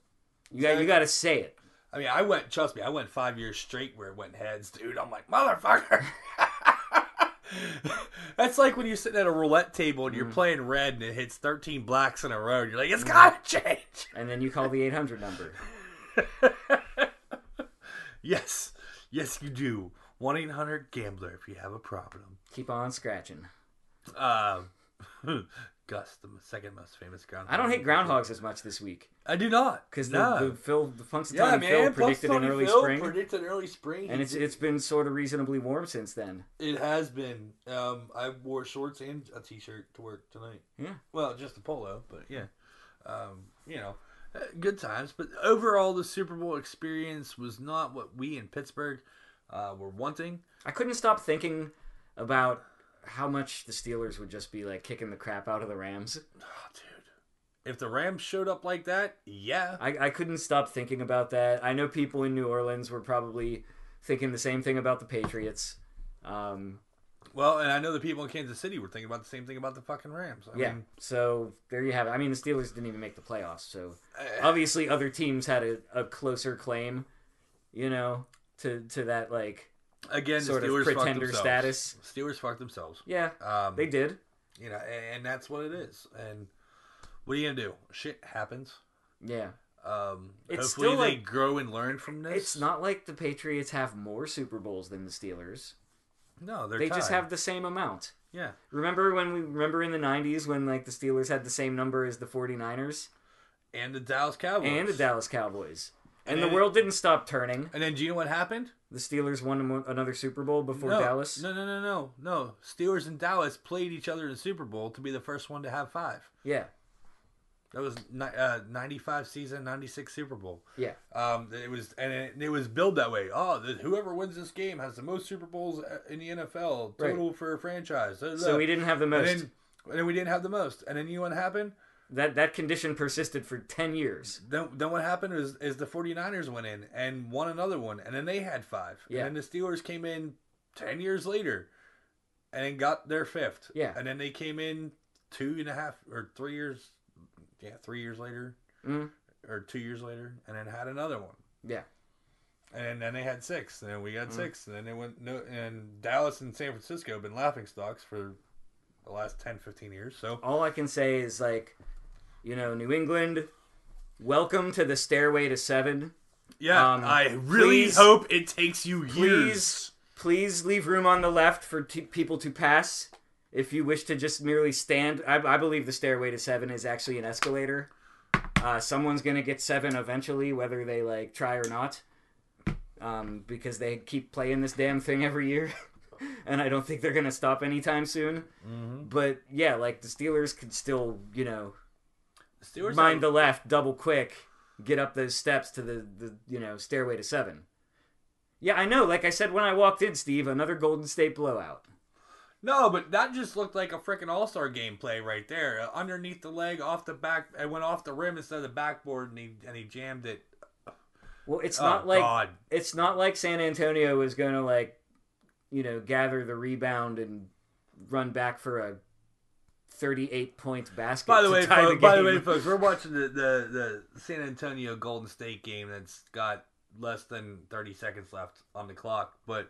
[SPEAKER 2] you got you got to say it.
[SPEAKER 1] I mean, I went. Trust me, I went five years straight where it went heads, dude. I'm like, motherfucker. That's like when you're sitting at a roulette table and you're
[SPEAKER 2] Mm.
[SPEAKER 1] playing red and it hits 13 blacks in a row. And you're like, it's gotta change.
[SPEAKER 2] And then you call the 800 number.
[SPEAKER 1] yes, yes, you do. One eight hundred gambler if you have a problem.
[SPEAKER 2] Keep on scratching.
[SPEAKER 1] Uh, Gus, the second most famous groundhog.
[SPEAKER 2] I don't hate groundhogs as much this week
[SPEAKER 1] I do not
[SPEAKER 2] because
[SPEAKER 1] no.
[SPEAKER 2] the, the Phil, the Punxsutawney
[SPEAKER 1] yeah, man.
[SPEAKER 2] Phil predicted an early
[SPEAKER 1] Phil
[SPEAKER 2] spring,
[SPEAKER 1] Predicted early spring,
[SPEAKER 2] and it's it's been sort of reasonably warm since then.
[SPEAKER 1] It has been. Um, I wore shorts and a t-shirt to work tonight.
[SPEAKER 2] Yeah.
[SPEAKER 1] Well, just a polo, but yeah. Um, you know, good times. But overall, the Super Bowl experience was not what we in Pittsburgh uh, were wanting.
[SPEAKER 2] I couldn't stop thinking about how much the Steelers would just be like kicking the crap out of the Rams.
[SPEAKER 1] Oh, dude. If the Rams showed up like that, yeah.
[SPEAKER 2] I, I couldn't stop thinking about that. I know people in New Orleans were probably thinking the same thing about the Patriots. Um,
[SPEAKER 1] Well, and I know the people in Kansas City were thinking about the same thing about the fucking Rams. I
[SPEAKER 2] yeah.
[SPEAKER 1] mean,
[SPEAKER 2] So there you have it. I mean, the Steelers didn't even make the playoffs. So obviously, other teams had a, a closer claim, you know, to to that like
[SPEAKER 1] again,
[SPEAKER 2] sort of pretender status.
[SPEAKER 1] Steelers fucked themselves.
[SPEAKER 2] Yeah,
[SPEAKER 1] Um,
[SPEAKER 2] they did.
[SPEAKER 1] you know, and, and that's what it is. And what are you gonna do? Shit happens.
[SPEAKER 2] Yeah.
[SPEAKER 1] Um,
[SPEAKER 2] It's
[SPEAKER 1] hopefully
[SPEAKER 2] still
[SPEAKER 1] they
[SPEAKER 2] like-
[SPEAKER 1] grow and learn from this.
[SPEAKER 2] It's not like the Patriots have more Super Bowls than the Steelers.
[SPEAKER 1] No, they're
[SPEAKER 2] They just have the same amount.
[SPEAKER 1] yeah.
[SPEAKER 2] Remember when we remember in the 90s when like the Steelers had the same number as the 49ers
[SPEAKER 1] And the Dallas Cowboys
[SPEAKER 2] and the Dallas Cowboys. And,
[SPEAKER 1] And
[SPEAKER 2] the world didn't stop turning.
[SPEAKER 1] And then do you know what happened?
[SPEAKER 2] The Steelers won another Super Bowl before
[SPEAKER 1] no,
[SPEAKER 2] Dallas.
[SPEAKER 1] No, no, no, no, no. Steelers and Dallas played each other in the Super Bowl to be the first one to have five.
[SPEAKER 2] Yeah.
[SPEAKER 1] That was ni- uh, ninety-five season, ninety-six Super Bowl.
[SPEAKER 2] Yeah.
[SPEAKER 1] Um, it was and it, it was billed that way. Oh, the, whoever wins this game has the most Super Bowls uh, in the NFL total for a franchise. Da, da,
[SPEAKER 2] So we didn't have the
[SPEAKER 1] and
[SPEAKER 2] most.
[SPEAKER 1] then, and then we didn't have the most. And then you know what happened?
[SPEAKER 2] that that condition persisted for 10 years.
[SPEAKER 1] Then, then what happened is, is the 49ers went in and won another one, and then they had five.
[SPEAKER 2] Yeah.
[SPEAKER 1] And then the Steelers came in 10 years later and got their fifth.
[SPEAKER 2] Yeah.
[SPEAKER 1] And then they came in two and a half or three years, yeah, three years later
[SPEAKER 2] Mm.
[SPEAKER 1] or two years later, and then had another one.
[SPEAKER 2] Yeah.
[SPEAKER 1] And then they had six, and then we got
[SPEAKER 2] Mm.
[SPEAKER 1] six, and then they went, no, and Dallas and San Francisco have been laughing stocks for the last 10, 15 years. So,
[SPEAKER 2] All I can say is like, you know, New England, welcome to the stairway to 7.
[SPEAKER 1] yeah,
[SPEAKER 2] Um,
[SPEAKER 1] I really
[SPEAKER 2] please-
[SPEAKER 1] hope it takes you years.
[SPEAKER 2] Please, please leave room on the left for t- people to pass. If you wish to just merely stand, I, I believe the stairway to seven is actually an escalator. Uh, someone's gonna get seven eventually, whether they like try or not, um, because they keep playing this damn thing every year, and I don't think they're gonna stop anytime soon.
[SPEAKER 1] Mm-hmm.
[SPEAKER 2] But yeah, like the Steelers could still, you know,
[SPEAKER 1] Steelers
[SPEAKER 2] mind
[SPEAKER 1] have-
[SPEAKER 2] the left, double quick, get up those steps to the, the you know stairway to seven. Yeah, I know. Like I said when I walked in, Steve, another Golden State blowout.
[SPEAKER 1] No, but that just looked like a freaking All Star game play right there. Uh, underneath the leg, off the back, it went off the rim instead of the backboard, and he and he jammed it.
[SPEAKER 2] Well, it's
[SPEAKER 1] Oh,
[SPEAKER 2] not like
[SPEAKER 1] God.
[SPEAKER 2] it's not like San Antonio was going to like, you know, gather the rebound and run back for a thirty-eight point basket.
[SPEAKER 1] By the way, folks,
[SPEAKER 2] the
[SPEAKER 1] by the way, folks, we're watching the, the the San Antonio Golden State game that's got less than thirty seconds left on the clock. But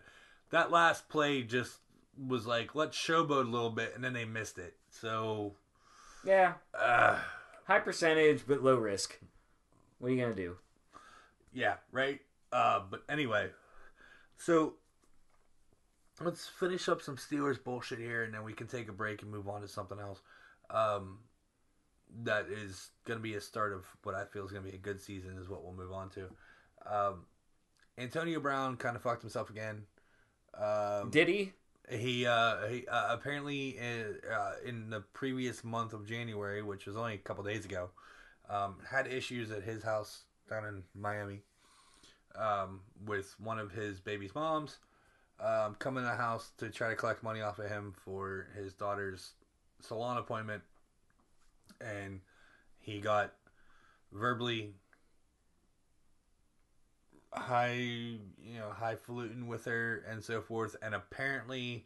[SPEAKER 1] that last play just was like let's showboat a little bit, and then they missed it. So,
[SPEAKER 2] yeah,
[SPEAKER 1] uh,
[SPEAKER 2] high percentage but low risk. What are you gonna do?
[SPEAKER 1] yeah, right. Uh, but anyway, so let's finish up some Steelers bullshit here, and then we can take a break and move on to something else. Um, that is going to be a start of what I feel is going to be a good season. Is what we'll move on to. Um, Antonio Brown kind of fucked himself again. Um,
[SPEAKER 2] Did he?
[SPEAKER 1] He, uh, he uh, apparently in, uh, in the previous month of January, which was only a couple days ago, um, had issues at his house down in Miami um, with one of his baby's moms um, coming to the house to try to collect money off of him for his daughter's salon appointment, and he got verbally high, you know, highfalutin with her and so forth. And apparently,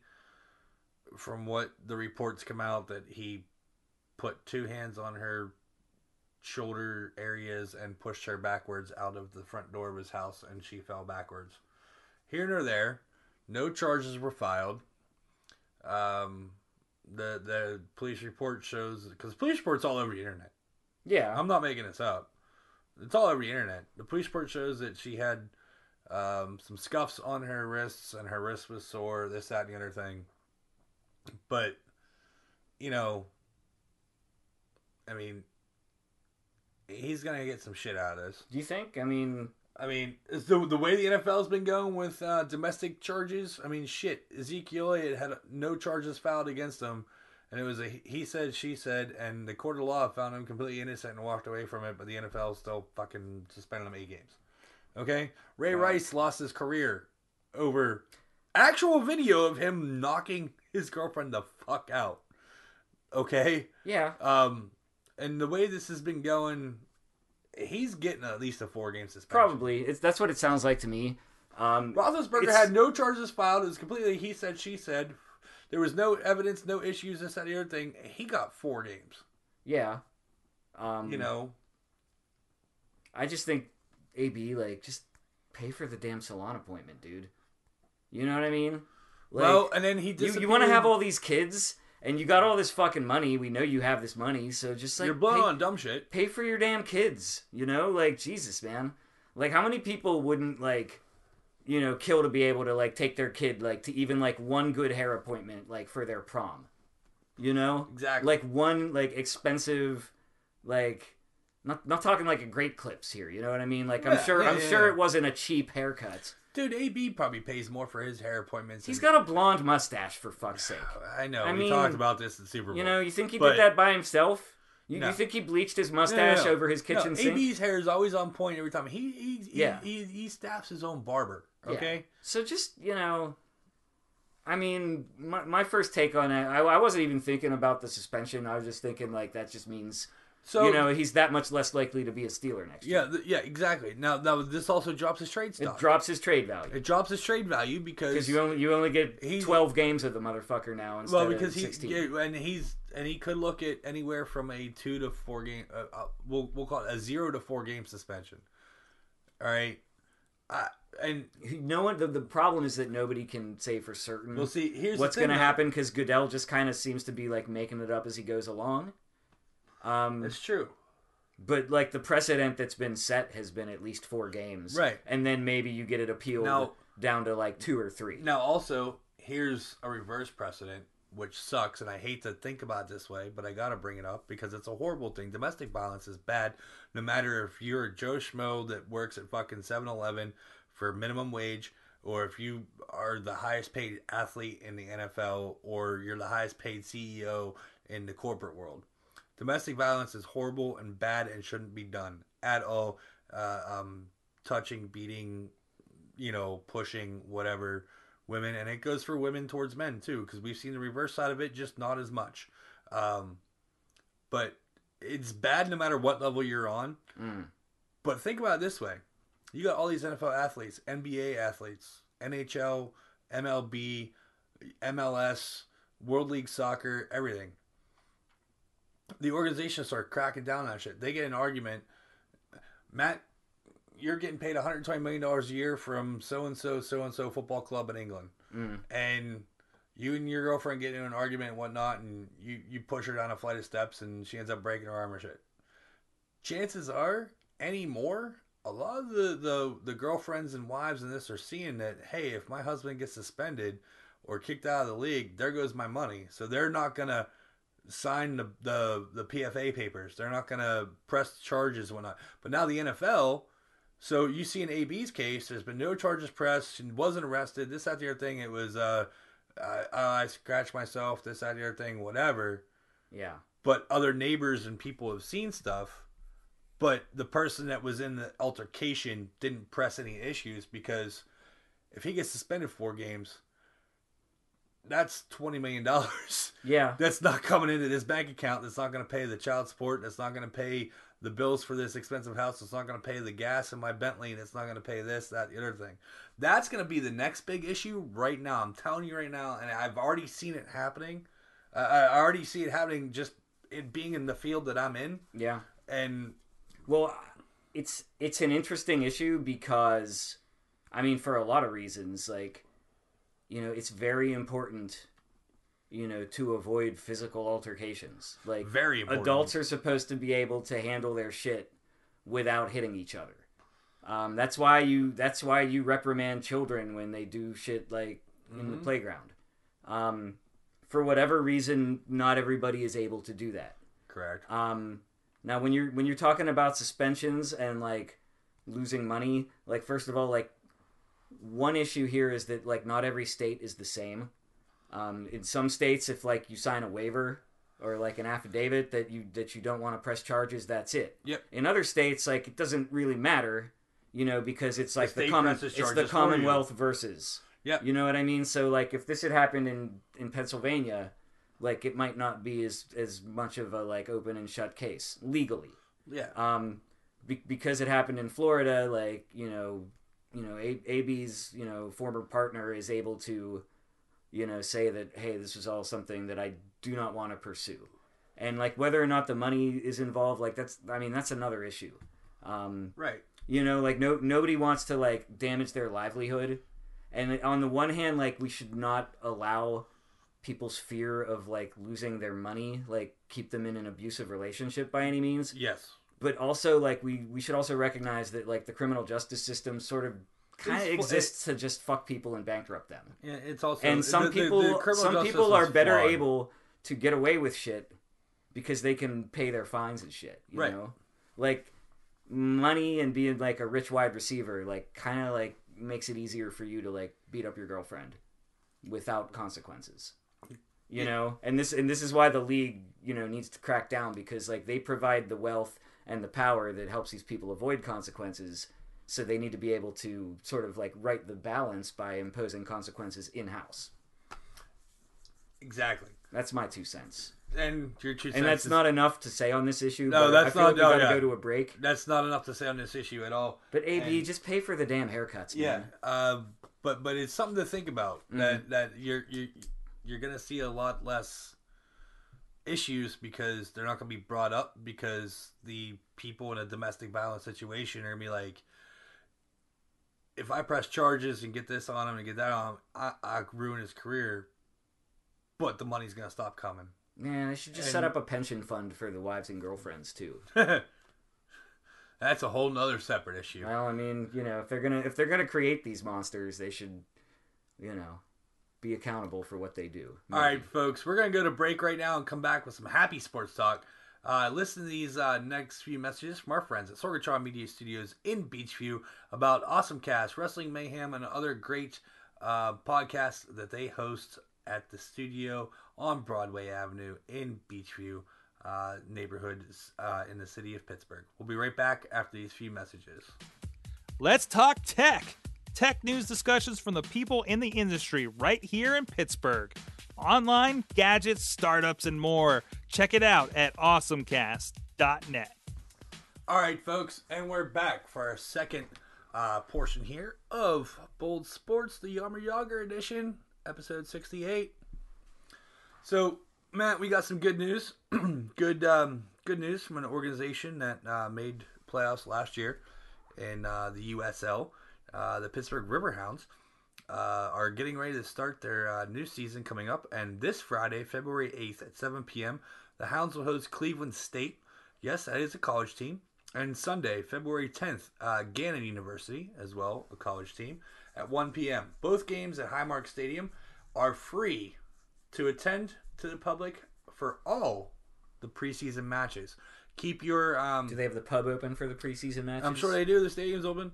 [SPEAKER 1] from what the reports come out, that he put two hands on her shoulder areas and pushed her backwards out of the front door of his house, and she fell backwards. Here nor there, no charges were filed. Um, the the police report shows because police reports all over the internet.
[SPEAKER 2] Yeah.
[SPEAKER 1] I'm not making this up. It's all over the internet. The police report shows that she had um, some scuffs on her wrists and her wrist was sore, this, that, and the other thing. But, you know, I mean, he's going to get some shit out of this.
[SPEAKER 2] Do you think? I mean,
[SPEAKER 1] I mean, is the the way the NFL's been going with uh, domestic charges. I mean, shit. Ezekiel Elliott had no charges filed against him, and it was a he said she said, and the court of law found him completely innocent and walked away from it. But the NFL still fucking suspended him eight games. Okay, Ray. Rice lost his career over actual video of him knocking his girlfriend the fuck out. Okay,
[SPEAKER 2] yeah.
[SPEAKER 1] um, and the way this has been going, he's getting at least a four game suspension.
[SPEAKER 2] Probably. It's that's what it sounds like to me. Um,
[SPEAKER 1] Roethlisberger had no charges filed. It was completely he said, she said. There was no evidence, no issues, this, that, and the other thing. He got four games.
[SPEAKER 2] yeah. Um,
[SPEAKER 1] You know,
[SPEAKER 2] I just think AB like just pay for the damn salon appointment, dude. You know what I mean? Like,
[SPEAKER 1] well, and then he
[SPEAKER 2] you, you want to have all these kids, and you got all this fucking money. We know you have this money, so just like
[SPEAKER 1] You're blowing
[SPEAKER 2] pay,
[SPEAKER 1] on dumb shit.
[SPEAKER 2] pay for your damn kids. You know, like Jesus, man. Like how many people wouldn't like, you know, kill to be able to like take their kid like to even like one good hair appointment like for their prom. You know,
[SPEAKER 1] Exactly.
[SPEAKER 2] like one like expensive, like not not talking like a great clips here. You know what I mean? Like I'm sure
[SPEAKER 1] yeah,
[SPEAKER 2] I'm
[SPEAKER 1] yeah,
[SPEAKER 2] sure
[SPEAKER 1] yeah.
[SPEAKER 2] it wasn't a cheap haircut.
[SPEAKER 1] Dude, AB probably pays more for his hair appointments.
[SPEAKER 2] He's got a blonde mustache for fuck's sake.
[SPEAKER 1] I know.
[SPEAKER 2] I
[SPEAKER 1] we
[SPEAKER 2] mean,
[SPEAKER 1] talked about this in Super Bowl.
[SPEAKER 2] You know, you think he
[SPEAKER 1] But-
[SPEAKER 2] did that by himself? You,
[SPEAKER 1] No.
[SPEAKER 2] you think he bleached his
[SPEAKER 1] No, no,
[SPEAKER 2] mustache
[SPEAKER 1] no.
[SPEAKER 2] over his
[SPEAKER 1] No,
[SPEAKER 2] kitchen sink?
[SPEAKER 1] AB's hair is always on point every time. He he he,
[SPEAKER 2] Yeah.
[SPEAKER 1] he, he staffs his own barber.
[SPEAKER 2] Yeah.
[SPEAKER 1] Okay.
[SPEAKER 2] So just you know, I mean, my, my first take on it, I, I wasn't even thinking about the suspension. I was just thinking like that just means
[SPEAKER 1] So
[SPEAKER 2] you know he's that much less likely to be a Steeler next year.
[SPEAKER 1] yeah, yeah, exactly. Now, now this also drops his trade stock.
[SPEAKER 2] It drops his trade value
[SPEAKER 1] it drops his trade value because
[SPEAKER 2] because you only you only get twelve games of the motherfucker now instead
[SPEAKER 1] well because
[SPEAKER 2] of
[SPEAKER 1] he yeah, and he's and he could look at anywhere from a two to four game. Uh, uh, we'll we'll call it a zero to four game suspension. All right, uh, and
[SPEAKER 2] no one. The, the problem is that nobody can say for certain
[SPEAKER 1] we'll see. Here's
[SPEAKER 2] what's going to happen because Goodell just kind of seems to be like making it up as he goes along. Um,
[SPEAKER 1] It's true.
[SPEAKER 2] But like the precedent that's been set has been at least four games,
[SPEAKER 1] Right.
[SPEAKER 2] And then maybe you get it appealed
[SPEAKER 1] Now-
[SPEAKER 2] down to like two or three.
[SPEAKER 1] Now, also, here's a reverse precedent, which sucks, and I hate to think about this way, but I gotta bring it up because it's a horrible thing. Domestic violence is bad, no matter if you're a Joe Schmo that works at fucking 7 Eleven for minimum wage, or if you are the highest paid athlete in the NFL, or you're the highest paid CEO in the corporate world. Domestic violence is horrible and bad and shouldn't be done at all. Uh, um, touching, beating, you know, pushing whatever women, and it goes for women towards men too, because we've seen the reverse side of it, just not as much. Um, but it's bad no matter what level you're on.
[SPEAKER 2] Mm.
[SPEAKER 1] But think about it this way: you got all these NFL athletes, NBA athletes, NHL, MLB, MLS, World League Soccer, everything. The organizations start cracking down on shit. They get an argument. Matt, you're getting paid 120 million dollars a year from so and so, so and so football club in England,
[SPEAKER 2] Mm.
[SPEAKER 1] and you and your girlfriend get into an argument and whatnot, and you you push her down a flight of steps, and she ends up breaking her arm or shit. Chances are, anymore, a lot of the, the the girlfriends and wives in this are seeing that hey, if my husband gets suspended or kicked out of the league, there goes my money. So they're not gonna sign the the, the PFA papers. They're not gonna press charges and whatnot. But now the NFL. So you see in AB's case, there's been no charges pressed. She wasn't arrested. This, that, the other thing. It was uh, uh, I scratched myself, this, that, the other thing, whatever.
[SPEAKER 2] Yeah.
[SPEAKER 1] But other neighbors and people have seen stuff. But the person that was in the altercation didn't press any issues because if he gets suspended four games, that's twenty million dollars.
[SPEAKER 2] Yeah.
[SPEAKER 1] That's not coming into this bank account. That's not going to pay the child support. That's not going to pay the bills for this expensive house. It's not going to pay the gas in my Bentley, and it's not going to pay this, that, the other thing. That's going to be the next big issue right now. I'm telling you right now, and I've already seen it happening. Uh, I already see it happening just it being in the field that I'm in,
[SPEAKER 2] Yeah.
[SPEAKER 1] and
[SPEAKER 2] Well, it's it's an interesting issue because I mean for a lot of reasons like you know, it's very important you know to avoid physical altercations. Like
[SPEAKER 1] very important.
[SPEAKER 2] adults are supposed to be able to handle their shit without hitting each other. Um, that's why you that's why you reprimand children when they do shit like in the playground. Um, for whatever reason, not everybody is able to do that.
[SPEAKER 1] correct.
[SPEAKER 2] Um, now, when you're when you're talking about suspensions and like losing money, like first of all, like one issue here is that like not every state is the same. Um, in some states, if like you sign a waiver or like an affidavit that you that you don't want to press charges, that's it.
[SPEAKER 1] Yep.
[SPEAKER 2] In other states, like it doesn't really matter, you know, because it's like the,
[SPEAKER 1] state
[SPEAKER 2] common it's the
[SPEAKER 1] charges for you.
[SPEAKER 2] Commonwealth versus.
[SPEAKER 1] Yep.
[SPEAKER 2] You know what I mean? So like if this had happened in in Pennsylvania, like it might not be as as much of a like open and shut case legally.
[SPEAKER 1] Yeah.
[SPEAKER 2] Um be- because it happened in Florida, like, you know, you know, A- AB's, you know, former partner is able to you know, say that hey, this was all something that I do not want to pursue. And like whether or not the money is involved, like that's I mean, that's another issue. Um
[SPEAKER 1] right.
[SPEAKER 2] you know like no nobody wants to like damage their livelihood and on the one hand like we should not allow people's fear of like losing their money like keep them in an abusive relationship by any means
[SPEAKER 1] Yes.
[SPEAKER 2] but also like we we should also recognize that like the criminal justice system sort of kind of exists to just fuck people and bankrupt them
[SPEAKER 1] Yeah, it's also
[SPEAKER 2] and some
[SPEAKER 1] the- the- the
[SPEAKER 2] people some people are better
[SPEAKER 1] flawed.
[SPEAKER 2] able to get away with shit because they can pay their fines and shit you
[SPEAKER 1] Right.
[SPEAKER 2] know like money and being like a rich wide receiver like kind of like makes it easier for you to like beat up your girlfriend without consequences you know and this and this is why the league you know needs to crack down because like they provide the wealth and the power that helps these people avoid consequences so they need to be able to sort of like right the balance by imposing consequences in house
[SPEAKER 1] Exactly.
[SPEAKER 2] that's my two cents
[SPEAKER 1] And your two
[SPEAKER 2] and that's
[SPEAKER 1] is-
[SPEAKER 2] not enough to say on this issue
[SPEAKER 1] No,
[SPEAKER 2] but
[SPEAKER 1] that's
[SPEAKER 2] I feel
[SPEAKER 1] not-
[SPEAKER 2] like
[SPEAKER 1] no,
[SPEAKER 2] gotta
[SPEAKER 1] yeah.
[SPEAKER 2] go to a break
[SPEAKER 1] that's not enough to say on this issue at all.
[SPEAKER 2] but ab
[SPEAKER 1] And-
[SPEAKER 2] just pay for the damn haircuts
[SPEAKER 1] Yeah.
[SPEAKER 2] man.
[SPEAKER 1] Uh, but but it's something to think about that that you're you you're gonna see a lot less issues because they're not gonna be brought up because the people in a domestic violence situation are gonna be like. If I press charges and get this on him and get that on him, I, I ruin his career. But the money's gonna stop coming.
[SPEAKER 2] man i should just set up a pension fund for the wives and girlfriends too
[SPEAKER 1] That's a whole nother separate issue.
[SPEAKER 2] Well, I mean, you know, if they're gonna if they're gonna create these monsters, they should, you know, be accountable for what they do.
[SPEAKER 1] All right, folks, we're gonna go to break right now and come back with some happy sports talk. Uh, listen to these uh, next few messages from our friends at Sorgatron Media Studios in Beechview about Awesome Cast, Wrestling Mayhem, and other great uh, podcasts that they host at the studio on Broadway Avenue in Beechview uh, neighborhood uh, in the city of Pittsburgh. We'll be right back after these few messages.
[SPEAKER 3] Let's talk tech. Tech news discussions from the people in the industry right here in Pittsburgh. Online, gadgets, startups, and more. Check it out at awesomecast.net.
[SPEAKER 1] All right, folks, and we're back for our second uh, portion here of Bold Sports, the Yammer Yager edition, episode 68. So, Matt, we got some good news. good, um, good news from an organization that uh, made playoffs last year in uh, the USL. Uh, the Pittsburgh Riverhounds uh, are getting ready to start their uh, new season coming up, and this Friday, February 8th at 7 p.m., the Hounds will host Cleveland State. Yes, that is a college team. And Sunday, February 10th, uh, Gannon University, as well, a college team, at 1 p.m. Both games at Highmark Stadium are free to attend to the public for all the preseason matches. Keep your. Um,
[SPEAKER 2] Do they have the pub open for the preseason matches?
[SPEAKER 1] I'm sure they do. The stadium's open.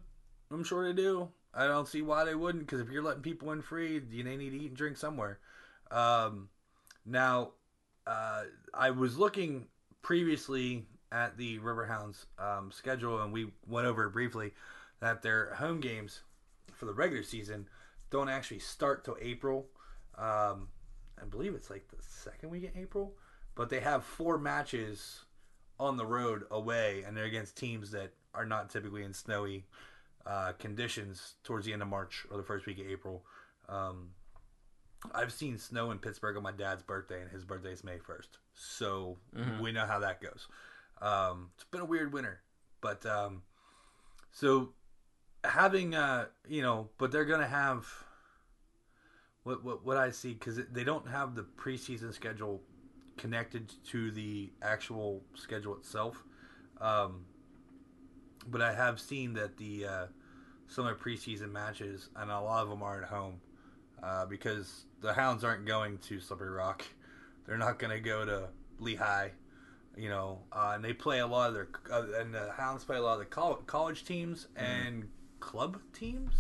[SPEAKER 1] I'm sure they do. I don't see why they wouldn't. Because if you're letting people in free, you they need to eat and drink somewhere. Um, now, uh, I was looking previously at the Riverhounds um, schedule, and we went over it briefly that their home games for the regular season don't actually start till April. Um, I believe it's like the second week in April, but they have four matches on the road away, and they're against teams that are not typically in snowy uh, conditions towards the end of March or the first week of April. Um, I've seen snow in Pittsburgh on my dad's birthday, and his birthday is May 1st. So we know how that goes. Um, it's been a weird winter, but um, so having uh, you know, but they're gonna have what what what I see because they don't have the preseason schedule connected to the actual schedule itself. Um, but I have seen that the uh, some of the preseason matches, and a lot of them are at home, uh, because the Hounds aren't going to Slippery Rock. They're not going to go to Lehigh, you know. Uh, and they play a lot of their, uh, and the Hounds play a lot of the col- college teams and club teams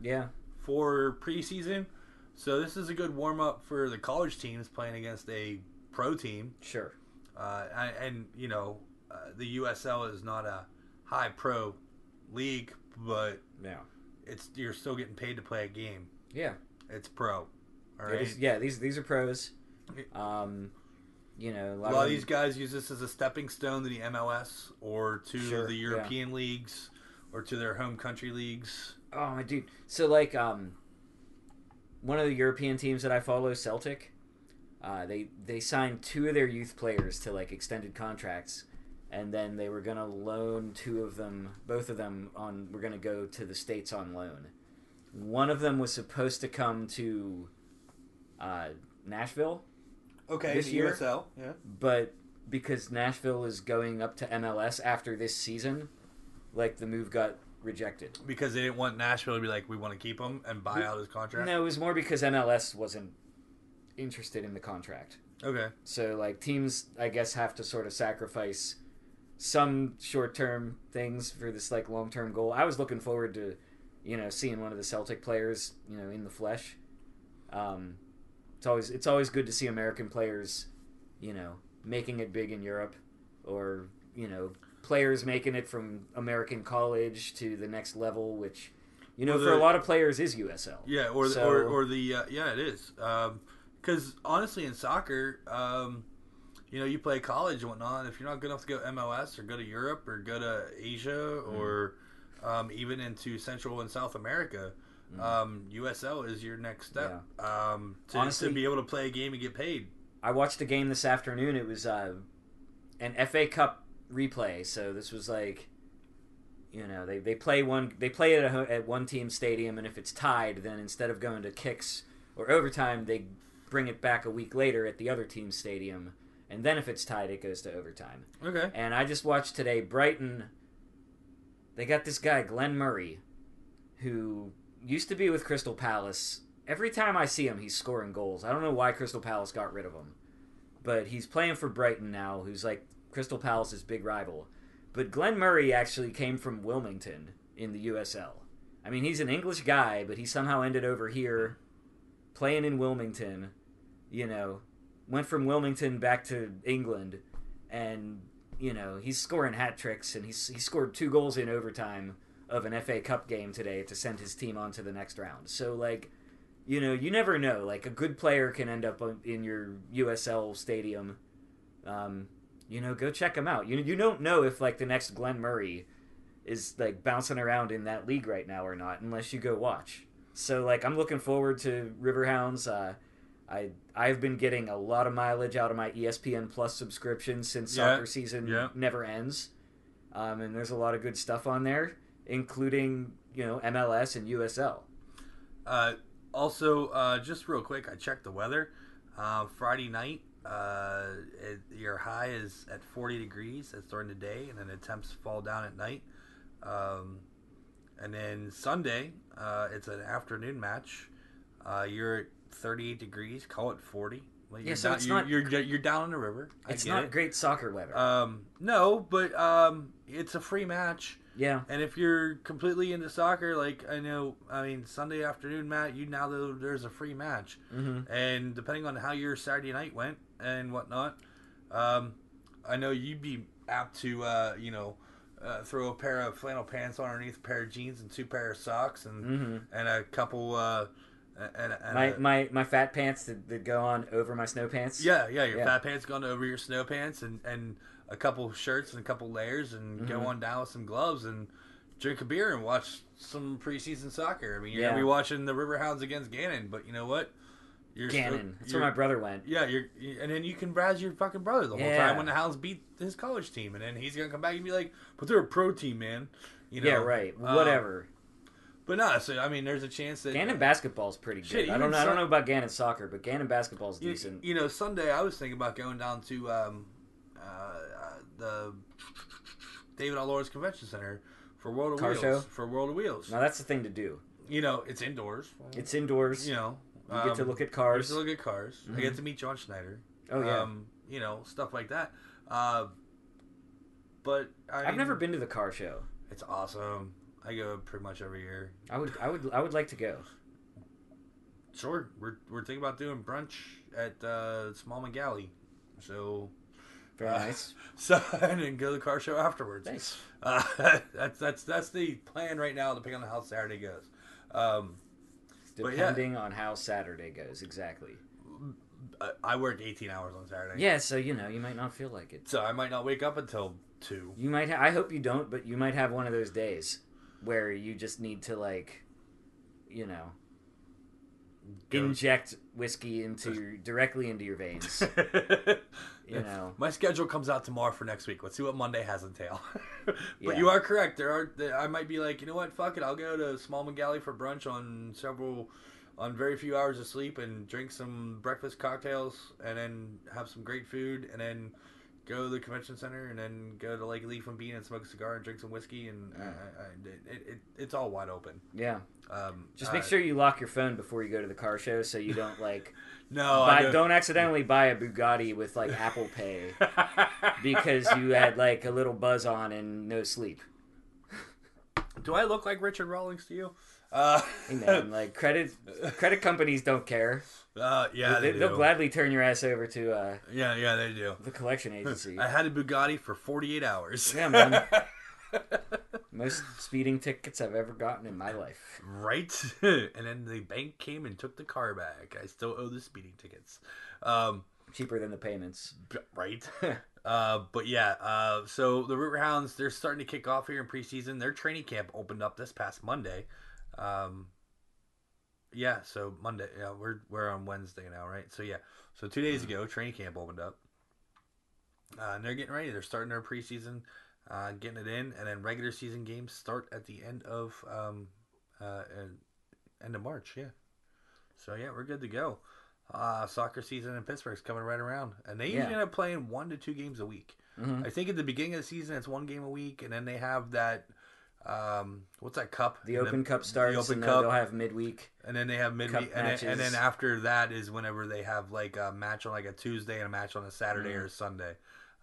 [SPEAKER 2] Yeah.
[SPEAKER 1] for preseason. So this is a good warm up for the college teams playing against a pro team.
[SPEAKER 2] Sure.
[SPEAKER 1] Uh, and, and you know, uh, the USL is not a high pro league, but
[SPEAKER 2] Yeah.
[SPEAKER 1] it's you're still getting paid to play a game.
[SPEAKER 2] Yeah.
[SPEAKER 1] It's pro. All right.
[SPEAKER 2] is- yeah. These these are pros. Um, you know, a
[SPEAKER 1] A
[SPEAKER 2] lot,
[SPEAKER 1] lot of
[SPEAKER 2] them-
[SPEAKER 1] these guys use this as a stepping stone to the MLS or to
[SPEAKER 2] Sure,
[SPEAKER 1] the
[SPEAKER 2] yeah.
[SPEAKER 1] European leagues or to their home country leagues.
[SPEAKER 2] Oh my dude. So like um one of the European teams that I follow, Celtic, uh, they they signed two of their youth players to like extended contracts and then they were gonna loan two of them both of them on were gonna go to the States on loan. One of them was supposed to come to uh, Nashville,
[SPEAKER 1] Okay,
[SPEAKER 2] This year?
[SPEAKER 1] USL. Yeah.
[SPEAKER 2] but because Nashville is going up to MLS after this season, like the move got rejected.
[SPEAKER 1] Because they didn't want Nashville to be like, we want to keep him and buy out his contract.
[SPEAKER 2] No, it was more because MLS wasn't interested in the contract.
[SPEAKER 1] Okay.
[SPEAKER 2] So like teams, I guess, have to sort of sacrifice some short-term things for this like long-term goal. I was looking forward to, you know, seeing one of the Celtic players, you know, in the flesh. Um, it's always it's always good to see American players, you know, making it big in Europe, or you know, players making it from American college to the next level, which, you know,
[SPEAKER 1] Well,
[SPEAKER 2] for a lot of players is USL.
[SPEAKER 1] Yeah, or the,
[SPEAKER 2] So-
[SPEAKER 1] or, or the uh, yeah, it is. Because honestly, in soccer, um, you know, you play college and whatnot. If you're not good enough to go MLS or go to Europe or go to Asia
[SPEAKER 2] Mm.
[SPEAKER 1] or um, even into Central and South America,
[SPEAKER 2] Mm.
[SPEAKER 1] um, USL is your next step. Um, to,
[SPEAKER 2] Honestly-
[SPEAKER 1] to be able to play a game and get paid.
[SPEAKER 2] I watched a game this afternoon. It was uh, an FA Cup replay. So this was like, you know, they, they play one they play at at one team stadium, and if it's tied, then instead of going to kicks or overtime, they bring it back a week later at the other team's stadium, and then if it's tied, it goes to overtime.
[SPEAKER 1] Okay.
[SPEAKER 2] And I just watched today Brighton. They got this guy Glenn Murray, who used to be with Crystal Palace. Every time I see him, he's scoring goals. I don't know why Crystal Palace got rid of him, but he's playing for Brighton now, who's like Crystal Palace's big rival. But Glenn Murray actually came from Wilmington in the USL. I mean, he's an English guy, but he somehow ended over here playing in Wilmington. You know, went from Wilmington back to England, and you know he's scoring hat tricks, and he's he scored two goals in overtime of an FA Cup game today to send his team on to the next round. So like, you know, you never know. Like a good player can end up in your USL stadium. Um, you know, go check him out. You you don't know if like the next Glenn Murray is like bouncing around in that league right now or not unless you go watch. So like I'm looking forward to Riverhounds. Uh, I I've been getting a lot of mileage out of my ESPN Plus subscription since
[SPEAKER 1] Yeah,
[SPEAKER 2] soccer season
[SPEAKER 1] yeah.
[SPEAKER 2] never ends. Um, and there's a lot of good stuff on there, including you know MLS and USL.
[SPEAKER 1] Uh, also, uh, just real quick, I checked the weather. Uh, Friday night, uh, it, your high is at 40 degrees. That's during the day, and then the temps fall down at night. Um, and then Sunday, uh, it's an afternoon match. Uh, you're 38 degrees. Call it 40. Like,
[SPEAKER 2] Yeah,
[SPEAKER 1] you're
[SPEAKER 2] so
[SPEAKER 1] down,
[SPEAKER 2] it's
[SPEAKER 1] you're,
[SPEAKER 2] not-
[SPEAKER 1] you're, you're down on the river. I
[SPEAKER 2] It's not
[SPEAKER 1] it.
[SPEAKER 2] great soccer weather.
[SPEAKER 1] Um, no, but um, it's a free match.
[SPEAKER 2] Yeah.
[SPEAKER 1] And if you're completely into soccer, like I know, I mean, Sunday afternoon, Matt, you now that there's a free match,
[SPEAKER 2] Mm-hmm.
[SPEAKER 1] and depending on how your Saturday night went and whatnot, um, I know you'd be apt to, uh, you know, uh, throw a pair of flannel pants on underneath a pair of jeans and two pair of socks and
[SPEAKER 2] Mm-hmm.
[SPEAKER 1] and a couple, uh, and, and
[SPEAKER 2] My, my my fat pants that, that go on over my snow pants.
[SPEAKER 1] yeah, yeah, your
[SPEAKER 2] Yeah.
[SPEAKER 1] fat pants going over your snow pants and and a couple shirts and a couple layers and go
[SPEAKER 2] Mhm.
[SPEAKER 1] on down with some gloves and drink a beer and watch some preseason soccer. I mean, you're
[SPEAKER 2] Yeah.
[SPEAKER 1] gonna be watching the Riverhounds against Gannon, but you know what? You're still-
[SPEAKER 2] Gannon. That's where my brother went.
[SPEAKER 1] Yeah, you're, and then you can razz your fucking brother the whole
[SPEAKER 2] Yeah.
[SPEAKER 1] time when the Hounds beat his college team, and then he's gonna come back and be like, "But they're a pro team, man." You know?
[SPEAKER 2] yeah, right.
[SPEAKER 1] Um,
[SPEAKER 2] Whatever.
[SPEAKER 1] But no, so I mean, there's a chance that
[SPEAKER 2] Gannon basketball is pretty good.
[SPEAKER 1] Shit,
[SPEAKER 2] I don't know. I don't know about Gannon soccer, but Gannon basketball's
[SPEAKER 1] You,
[SPEAKER 2] decent.
[SPEAKER 1] you know, Sunday I was thinking about going down to um, uh, uh, the David L. Lawrence Convention Center for World of
[SPEAKER 2] Car
[SPEAKER 1] Wheels.
[SPEAKER 2] show?
[SPEAKER 1] For World of Wheels.
[SPEAKER 2] now that's the thing to do.
[SPEAKER 1] You know, it's indoors.
[SPEAKER 2] It's indoors.
[SPEAKER 1] you know,
[SPEAKER 2] You get to
[SPEAKER 1] um,
[SPEAKER 2] look at cars.
[SPEAKER 1] you get to look at cars. I
[SPEAKER 2] Mhm.
[SPEAKER 1] get to meet John Schneider.
[SPEAKER 2] Oh yeah.
[SPEAKER 1] Um, you know, stuff like that. Uh, but I
[SPEAKER 2] I've never been to the car show.
[SPEAKER 1] It's awesome. I go pretty much every year.
[SPEAKER 2] I would. I would. I would like to go.
[SPEAKER 1] Sure, we're we're thinking about doing brunch at uh, Smallman Galley. So
[SPEAKER 2] Very
[SPEAKER 1] Uh,
[SPEAKER 2] nice.
[SPEAKER 1] So and then go to the car show afterwards.
[SPEAKER 2] Thanks.
[SPEAKER 1] Uh, that's that's that's the plan right now, depending on how Saturday goes. Um, But yeah.
[SPEAKER 2] Depending on how Saturday goes, exactly.
[SPEAKER 1] I- worked 18 hours on Saturday.
[SPEAKER 2] Yeah, so you know you might not feel like it.
[SPEAKER 1] So I might not wake up until two.
[SPEAKER 2] You might. Ha- I hope you don't, but you might have one of those days where you just need to like, you know, inject whiskey into your, directly into your veins. You know.
[SPEAKER 1] My schedule comes out tomorrow for next week. Let's see what Monday has entail. but
[SPEAKER 2] Yeah.
[SPEAKER 1] you are correct. There are. There, I might be like, you know what? Fuck it. I'll go to Smallman Galley for brunch on several, on very few hours of sleep and drink some breakfast cocktails and then have some great food and then go to the convention center and then go to Lake Leaf and Bean and smoke a cigar and drink some whiskey and I, I, I- it, it, it's all wide open.
[SPEAKER 2] Yeah.
[SPEAKER 1] Um,
[SPEAKER 2] Just make
[SPEAKER 1] uh,
[SPEAKER 2] sure you lock your phone before you go to the car show, so you don't like
[SPEAKER 1] No, I
[SPEAKER 2] buy,
[SPEAKER 1] don't.
[SPEAKER 2] don't accidentally buy a Bugatti with like Apple Pay because you had like a little buzz on and no sleep.
[SPEAKER 1] Do I look like Richard Rawlings to you? Uh,
[SPEAKER 2] Hey man, like credit credit companies don't care.
[SPEAKER 1] uh, yeah, they,
[SPEAKER 2] will gladly turn your ass over to uh,
[SPEAKER 1] Yeah, yeah, they do.
[SPEAKER 2] the collection agency.
[SPEAKER 1] I had a Bugatti for 48 hours.
[SPEAKER 2] Yeah, man. Most speeding tickets I've ever gotten in my life.
[SPEAKER 1] right? and then the bank came and took the car back. I still owe the speeding tickets. Um,
[SPEAKER 2] Cheaper than the payments.
[SPEAKER 1] right? uh, but yeah, uh, so the Riverhounds, they're starting to kick off here in preseason. Their training camp opened up this past Monday. Um, yeah, so Monday. Yeah, we're we're on Wednesday now, right? So yeah, so two days ago, training camp opened up, uh, and they're getting ready. They're starting their preseason, uh, getting it in, and then regular season games start at the end of um, uh, end of March. Yeah, so yeah, we're good to go. Uh, soccer season in Pittsburgh's coming right around, and they usually
[SPEAKER 2] Yeah.
[SPEAKER 1] end up playing one to two games a week.
[SPEAKER 2] Mhm.
[SPEAKER 1] I think at the beginning of the season it's one game a week, and then they have that. Um, what's that cup?
[SPEAKER 2] The
[SPEAKER 1] And
[SPEAKER 2] Open Cup starts,
[SPEAKER 1] The Open
[SPEAKER 2] and
[SPEAKER 1] Cup,
[SPEAKER 2] they'll, have midweek.
[SPEAKER 1] and then they have midweek, and then, and then after that is whenever they have like a match on like a Tuesday and a match on a Saturday
[SPEAKER 2] Mhm.
[SPEAKER 1] or a Sunday,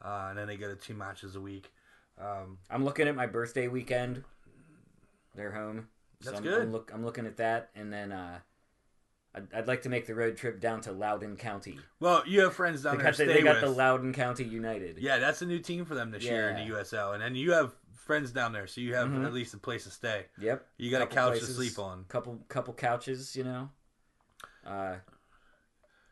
[SPEAKER 1] uh, and then they go to two matches a week. Um,
[SPEAKER 2] I'm looking at my birthday weekend. They're home. So
[SPEAKER 1] That's
[SPEAKER 2] I'm,
[SPEAKER 1] good.
[SPEAKER 2] I'm, look, I'm looking at that, and then uh, I'd, I'd like to make the road trip down to Loudoun County.
[SPEAKER 1] well, you have friends
[SPEAKER 2] They
[SPEAKER 1] down there
[SPEAKER 2] got, the, they got
[SPEAKER 1] with.
[SPEAKER 2] the Loudoun County United.
[SPEAKER 1] yeah, that's a new team for them this year in the USL, and then you have friends down there, so you have
[SPEAKER 2] Mhm.
[SPEAKER 1] at least a place to stay.
[SPEAKER 2] Yep.
[SPEAKER 1] You got a couch
[SPEAKER 2] places,
[SPEAKER 1] to sleep on.
[SPEAKER 2] Couple couple couches, you know. Uh,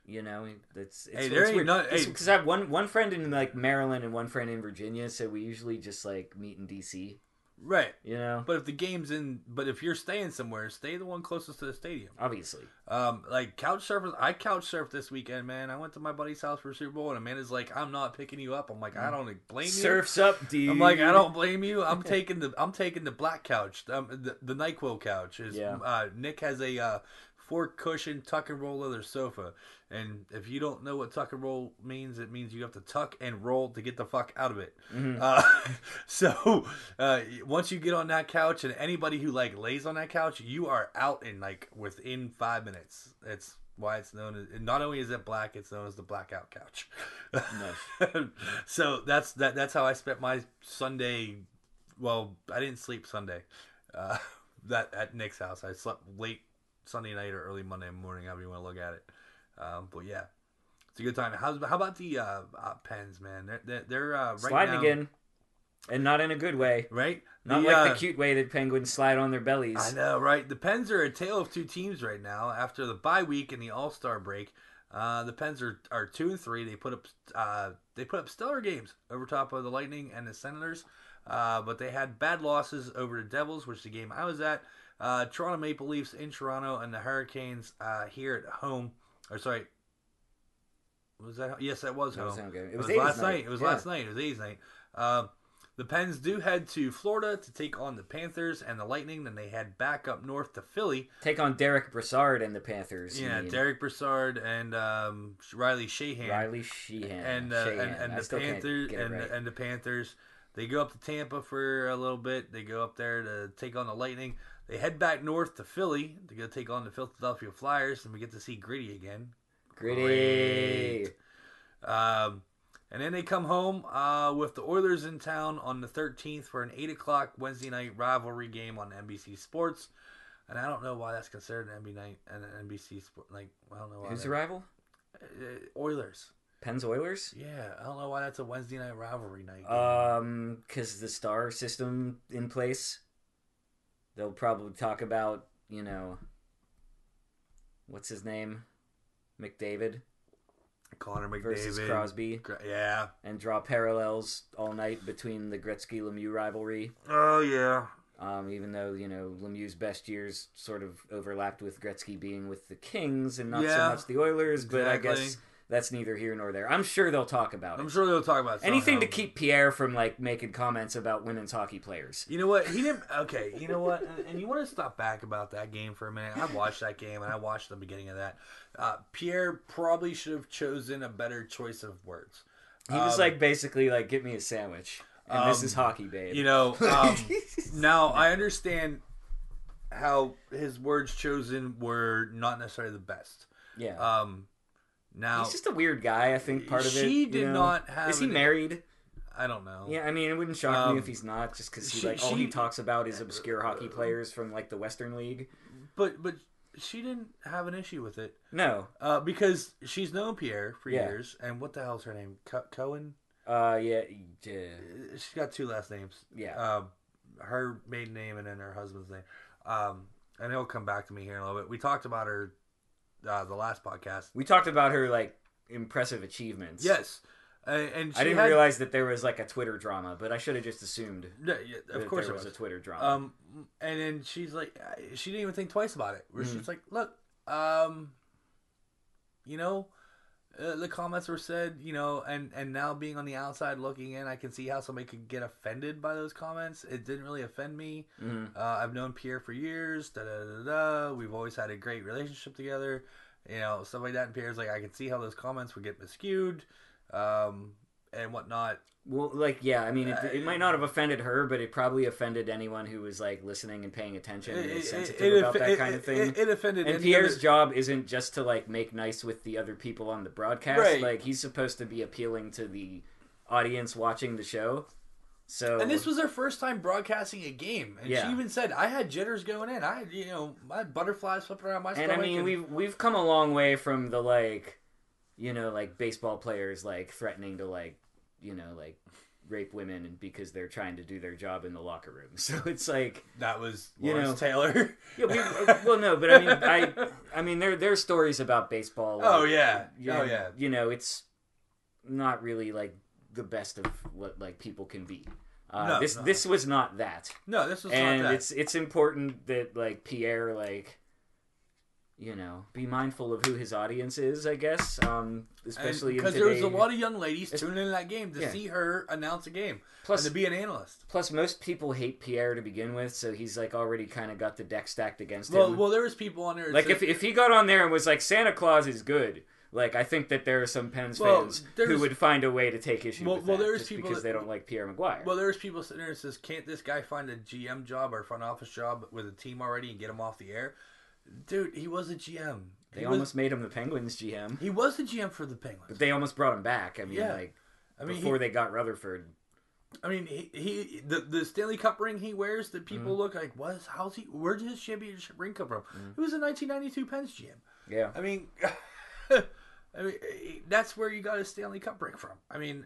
[SPEAKER 2] you know, it's, it's
[SPEAKER 1] Hey, there
[SPEAKER 2] it's
[SPEAKER 1] ain't none- hey.
[SPEAKER 2] because I have one one friend in like Maryland and one friend in Virginia, so we usually just like meet in DC.
[SPEAKER 1] Right.
[SPEAKER 2] You know,
[SPEAKER 1] But if the game's in, but if you're staying somewhere, stay the one closest to the stadium.
[SPEAKER 2] obviously.
[SPEAKER 1] Um, like couch surfers, I couch surfed this weekend, man. I went to my buddy's house for Super Bowl, and Amanda's like, "I'm not picking you up." I'm like, "I don't blame you."
[SPEAKER 2] Surfs up, dude.
[SPEAKER 1] I'm like, I don't blame you. I'm taking the I'm taking the black couch, um, the the Nyquil couch. Is
[SPEAKER 2] Yeah.
[SPEAKER 1] uh, Nick has a uh, four cushion tuck and roll leather sofa, and if you don't know what tuck and roll means, it means you have to tuck and roll to get the fuck out of it.
[SPEAKER 2] Mhm.
[SPEAKER 1] Uh, so uh, once you get on that couch, and anybody who like lays on that couch, you are out in like within five minutes. It's why it's known as. Not only is it black, it's known as the blackout couch. so that's that. That's how I spent my Sunday well, I didn't sleep Sunday. Uh, that at Nick's house, I slept late Sunday night or early Monday morning. However you want to look at it. Um, but yeah, it's a good time. How's how about the uh, uh, Pens, man? They're they're, they're uh, right
[SPEAKER 2] Sliding
[SPEAKER 1] now,
[SPEAKER 2] again, and not in a good way.
[SPEAKER 1] right?
[SPEAKER 2] Not
[SPEAKER 1] The,
[SPEAKER 2] like
[SPEAKER 1] uh,
[SPEAKER 2] the cute way that penguins slide on their bellies.
[SPEAKER 1] I know, right? The Pens are a tale of two teams right now. After the bye week and the All Star break, uh, the Pens are, are two and three. They put up uh, they put up stellar games over top of the Lightning and the Senators, uh, but they had bad losses over the Devils, which the game I was at. Uh, Toronto Maple Leafs in Toronto and the Hurricanes uh, here at home. Or sorry, was that? Yes, that was
[SPEAKER 2] That
[SPEAKER 1] home.
[SPEAKER 2] was home game. It
[SPEAKER 1] It
[SPEAKER 2] was
[SPEAKER 1] was, last
[SPEAKER 2] night.
[SPEAKER 1] night. It was
[SPEAKER 2] Yeah.
[SPEAKER 1] last night. It was A's night. Um, the Pens do head to Florida to take on the Panthers and the Lightning. Then they head back up north to Philly.
[SPEAKER 2] Take on Derek Brassard and the Panthers.
[SPEAKER 1] Yeah,
[SPEAKER 2] mean,
[SPEAKER 1] Derek Brassard and um, Riley Shahan
[SPEAKER 2] Riley Sheahan
[SPEAKER 1] and uh,
[SPEAKER 2] Sheahan.
[SPEAKER 1] and, and the Panthers
[SPEAKER 2] it
[SPEAKER 1] and and the Panthers. They go up to Tampa for a little bit. They go up there to take on the Lightning. They head back north to Philly to go take on the Philadelphia Flyers, and we get to see Gritty again.
[SPEAKER 2] Gritty.
[SPEAKER 1] Um, and then they come home uh, with the Oilers in town on the 13th for an 8 o'clock Wednesday night rivalry game on NBC Sports. And I don't know why that's considered an NBC night and an NBC sport. Like I don't know why.
[SPEAKER 2] Who's the rival?
[SPEAKER 1] uh, Oilers?
[SPEAKER 2] Pens Oilers.
[SPEAKER 1] Yeah, I don't know why that's a Wednesday night rivalry night. game.
[SPEAKER 2] Um, because the star system in place. They'll probably talk about you know. What's his name? McDavid
[SPEAKER 1] Connor McDavid
[SPEAKER 2] versus Crosby,
[SPEAKER 1] Yeah.
[SPEAKER 2] and draw parallels all night between the Gretzky Lemieux rivalry.
[SPEAKER 1] Oh yeah.
[SPEAKER 2] Um, even though you know Lemieux's best years sort of overlapped with Gretzky being with the Kings and not so much the Oilers, but I guess that's neither here nor there. I'm sure they'll talk about it.
[SPEAKER 1] I'm sure they'll talk about it
[SPEAKER 2] Anything to keep Pierre from like making comments about women's hockey players.
[SPEAKER 1] You know what? He didn't. Okay. You know what? And, and you want to stop back about that game for a minute? I watched that game and I watched the beginning of that. Uh, Pierre probably should have chosen a better choice of words.
[SPEAKER 2] He was
[SPEAKER 1] Um,
[SPEAKER 2] like basically like, "Get me a sandwich," and this
[SPEAKER 1] um,
[SPEAKER 2] is hockey, babe.
[SPEAKER 1] You know. Um, now I understand how his words chosen were not necessarily the best.
[SPEAKER 2] yeah,
[SPEAKER 1] Um, now
[SPEAKER 2] he's just a weird guy. I think part of it.
[SPEAKER 1] she
[SPEAKER 2] you
[SPEAKER 1] did
[SPEAKER 2] know?
[SPEAKER 1] not have
[SPEAKER 2] Is he married?
[SPEAKER 1] I don't know.
[SPEAKER 2] Yeah, I mean, it wouldn't shock
[SPEAKER 1] Um,
[SPEAKER 2] me if he's not, just because he
[SPEAKER 1] she-
[SPEAKER 2] like all he talks about is obscure hockey players from like the Western League.
[SPEAKER 1] But but she didn't have an issue with it
[SPEAKER 2] No,
[SPEAKER 1] uh, because she's known Pierre for
[SPEAKER 2] Yeah.
[SPEAKER 1] years. And what the hell's her name? Co- Coyne.
[SPEAKER 2] uh, yeah, yeah,
[SPEAKER 1] Uh, She's got two last names.
[SPEAKER 2] yeah.
[SPEAKER 1] Um, her maiden name and then her husband's name. Um, and it'll come back to me here in a little bit. We talked about her uh, the last podcast.
[SPEAKER 2] We talked about her like impressive achievements.
[SPEAKER 1] Yes, uh, and she
[SPEAKER 2] I didn't
[SPEAKER 1] had-
[SPEAKER 2] realize that there was like a Twitter drama, but I should have just assumed
[SPEAKER 1] Yeah, yeah,
[SPEAKER 2] that
[SPEAKER 1] of course
[SPEAKER 2] there was
[SPEAKER 1] was.
[SPEAKER 2] a Twitter drama.
[SPEAKER 1] Um, and then she's like, she didn't even think twice about it. Where
[SPEAKER 2] Mhm.
[SPEAKER 1] she's like, look, um, you know, uh, the comments were said, you know, and and now being on the outside looking in, I can see how somebody could get offended by those comments. It didn't really offend me.
[SPEAKER 2] Mhm.
[SPEAKER 1] Uh, I've known Pierre for years. Da da da da. We've always had a great relationship together. You know, stuff like that. And Pierre's like, I can see how those comments would get skewed, um, and whatnot.
[SPEAKER 2] Well, like, yeah, I mean, it,
[SPEAKER 1] Uh,
[SPEAKER 2] it might not have offended her, but it probably offended anyone who was like listening and paying attention and
[SPEAKER 1] It-
[SPEAKER 2] is
[SPEAKER 1] it-
[SPEAKER 2] sensitive
[SPEAKER 1] it-
[SPEAKER 2] about that kind of thing.
[SPEAKER 1] It, offended.
[SPEAKER 2] and Pierre's
[SPEAKER 1] other-
[SPEAKER 2] job isn't just to like make nice with the other people on the broadcast.
[SPEAKER 1] Right.
[SPEAKER 2] Like he's supposed to be appealing to the audience watching the show. So
[SPEAKER 1] And this was her first time broadcasting a game, and
[SPEAKER 2] Yeah.
[SPEAKER 1] she even said, "I had jitters going in. I, you know, my butterflies flipping around my
[SPEAKER 2] and
[SPEAKER 1] stomach."
[SPEAKER 2] I mean, we've we've come a long way from the like, you know, like baseball players like threatening to like, you know, like rape women because they're trying to do their job in the locker room. So it's like,
[SPEAKER 1] that was
[SPEAKER 2] you know,
[SPEAKER 1] Taylor.
[SPEAKER 2] yeah, we, well, no, but I mean, I, I mean, there there's stories about baseball.
[SPEAKER 1] oh yeah,
[SPEAKER 2] you
[SPEAKER 1] oh
[SPEAKER 2] know,
[SPEAKER 1] yeah.
[SPEAKER 2] You know, it's not really like the best of what like people can be. Uh,
[SPEAKER 1] No,
[SPEAKER 2] this
[SPEAKER 1] no.
[SPEAKER 2] this was not that,
[SPEAKER 1] No, this was
[SPEAKER 2] and
[SPEAKER 1] not that.
[SPEAKER 2] it's it's important that like Pierre like, you know, be mindful of who his audience is. I guess, um, especially
[SPEAKER 1] because there was a lot of young ladies tuning in that game to
[SPEAKER 2] Yeah.
[SPEAKER 1] see her announce a game
[SPEAKER 2] Plus,
[SPEAKER 1] and to be an analyst.
[SPEAKER 2] plus most people hate Pierre to begin with, so he's like already kind of got the deck stacked against
[SPEAKER 1] Well,
[SPEAKER 2] him.
[SPEAKER 1] well, there was people on there.
[SPEAKER 2] like
[SPEAKER 1] said-
[SPEAKER 2] if if he got on there and was like Santa Claus is good. Like I think that there are some Pens
[SPEAKER 1] Well,
[SPEAKER 2] fans who would find a way to take issue
[SPEAKER 1] Well-
[SPEAKER 2] with
[SPEAKER 1] well,
[SPEAKER 2] that
[SPEAKER 1] there's
[SPEAKER 2] just
[SPEAKER 1] people
[SPEAKER 2] because
[SPEAKER 1] that-
[SPEAKER 2] they don't like Pierre McGuire.
[SPEAKER 1] well, there's people sitting there and says, "Can't this guy find a GM job or front office job with a team already and get him off the air?" Dude, he was a GM.
[SPEAKER 2] they
[SPEAKER 1] he
[SPEAKER 2] almost
[SPEAKER 1] was,
[SPEAKER 2] made him the Penguins GM,
[SPEAKER 1] he was the GM for the Penguins.
[SPEAKER 2] but they almost brought him back. I mean,
[SPEAKER 1] Yeah.
[SPEAKER 2] like
[SPEAKER 1] I mean,
[SPEAKER 2] before
[SPEAKER 1] he,
[SPEAKER 2] they got Rutherford.
[SPEAKER 1] I mean, he, he the the Stanley Cup ring he wears that people
[SPEAKER 2] Mm-hmm.
[SPEAKER 1] look like, what is how's he? Where did his championship ring come from? It was a 1992 Pens GM.
[SPEAKER 2] Yeah.
[SPEAKER 1] I mean, I mean that's where you got his Stanley Cup ring from. I mean,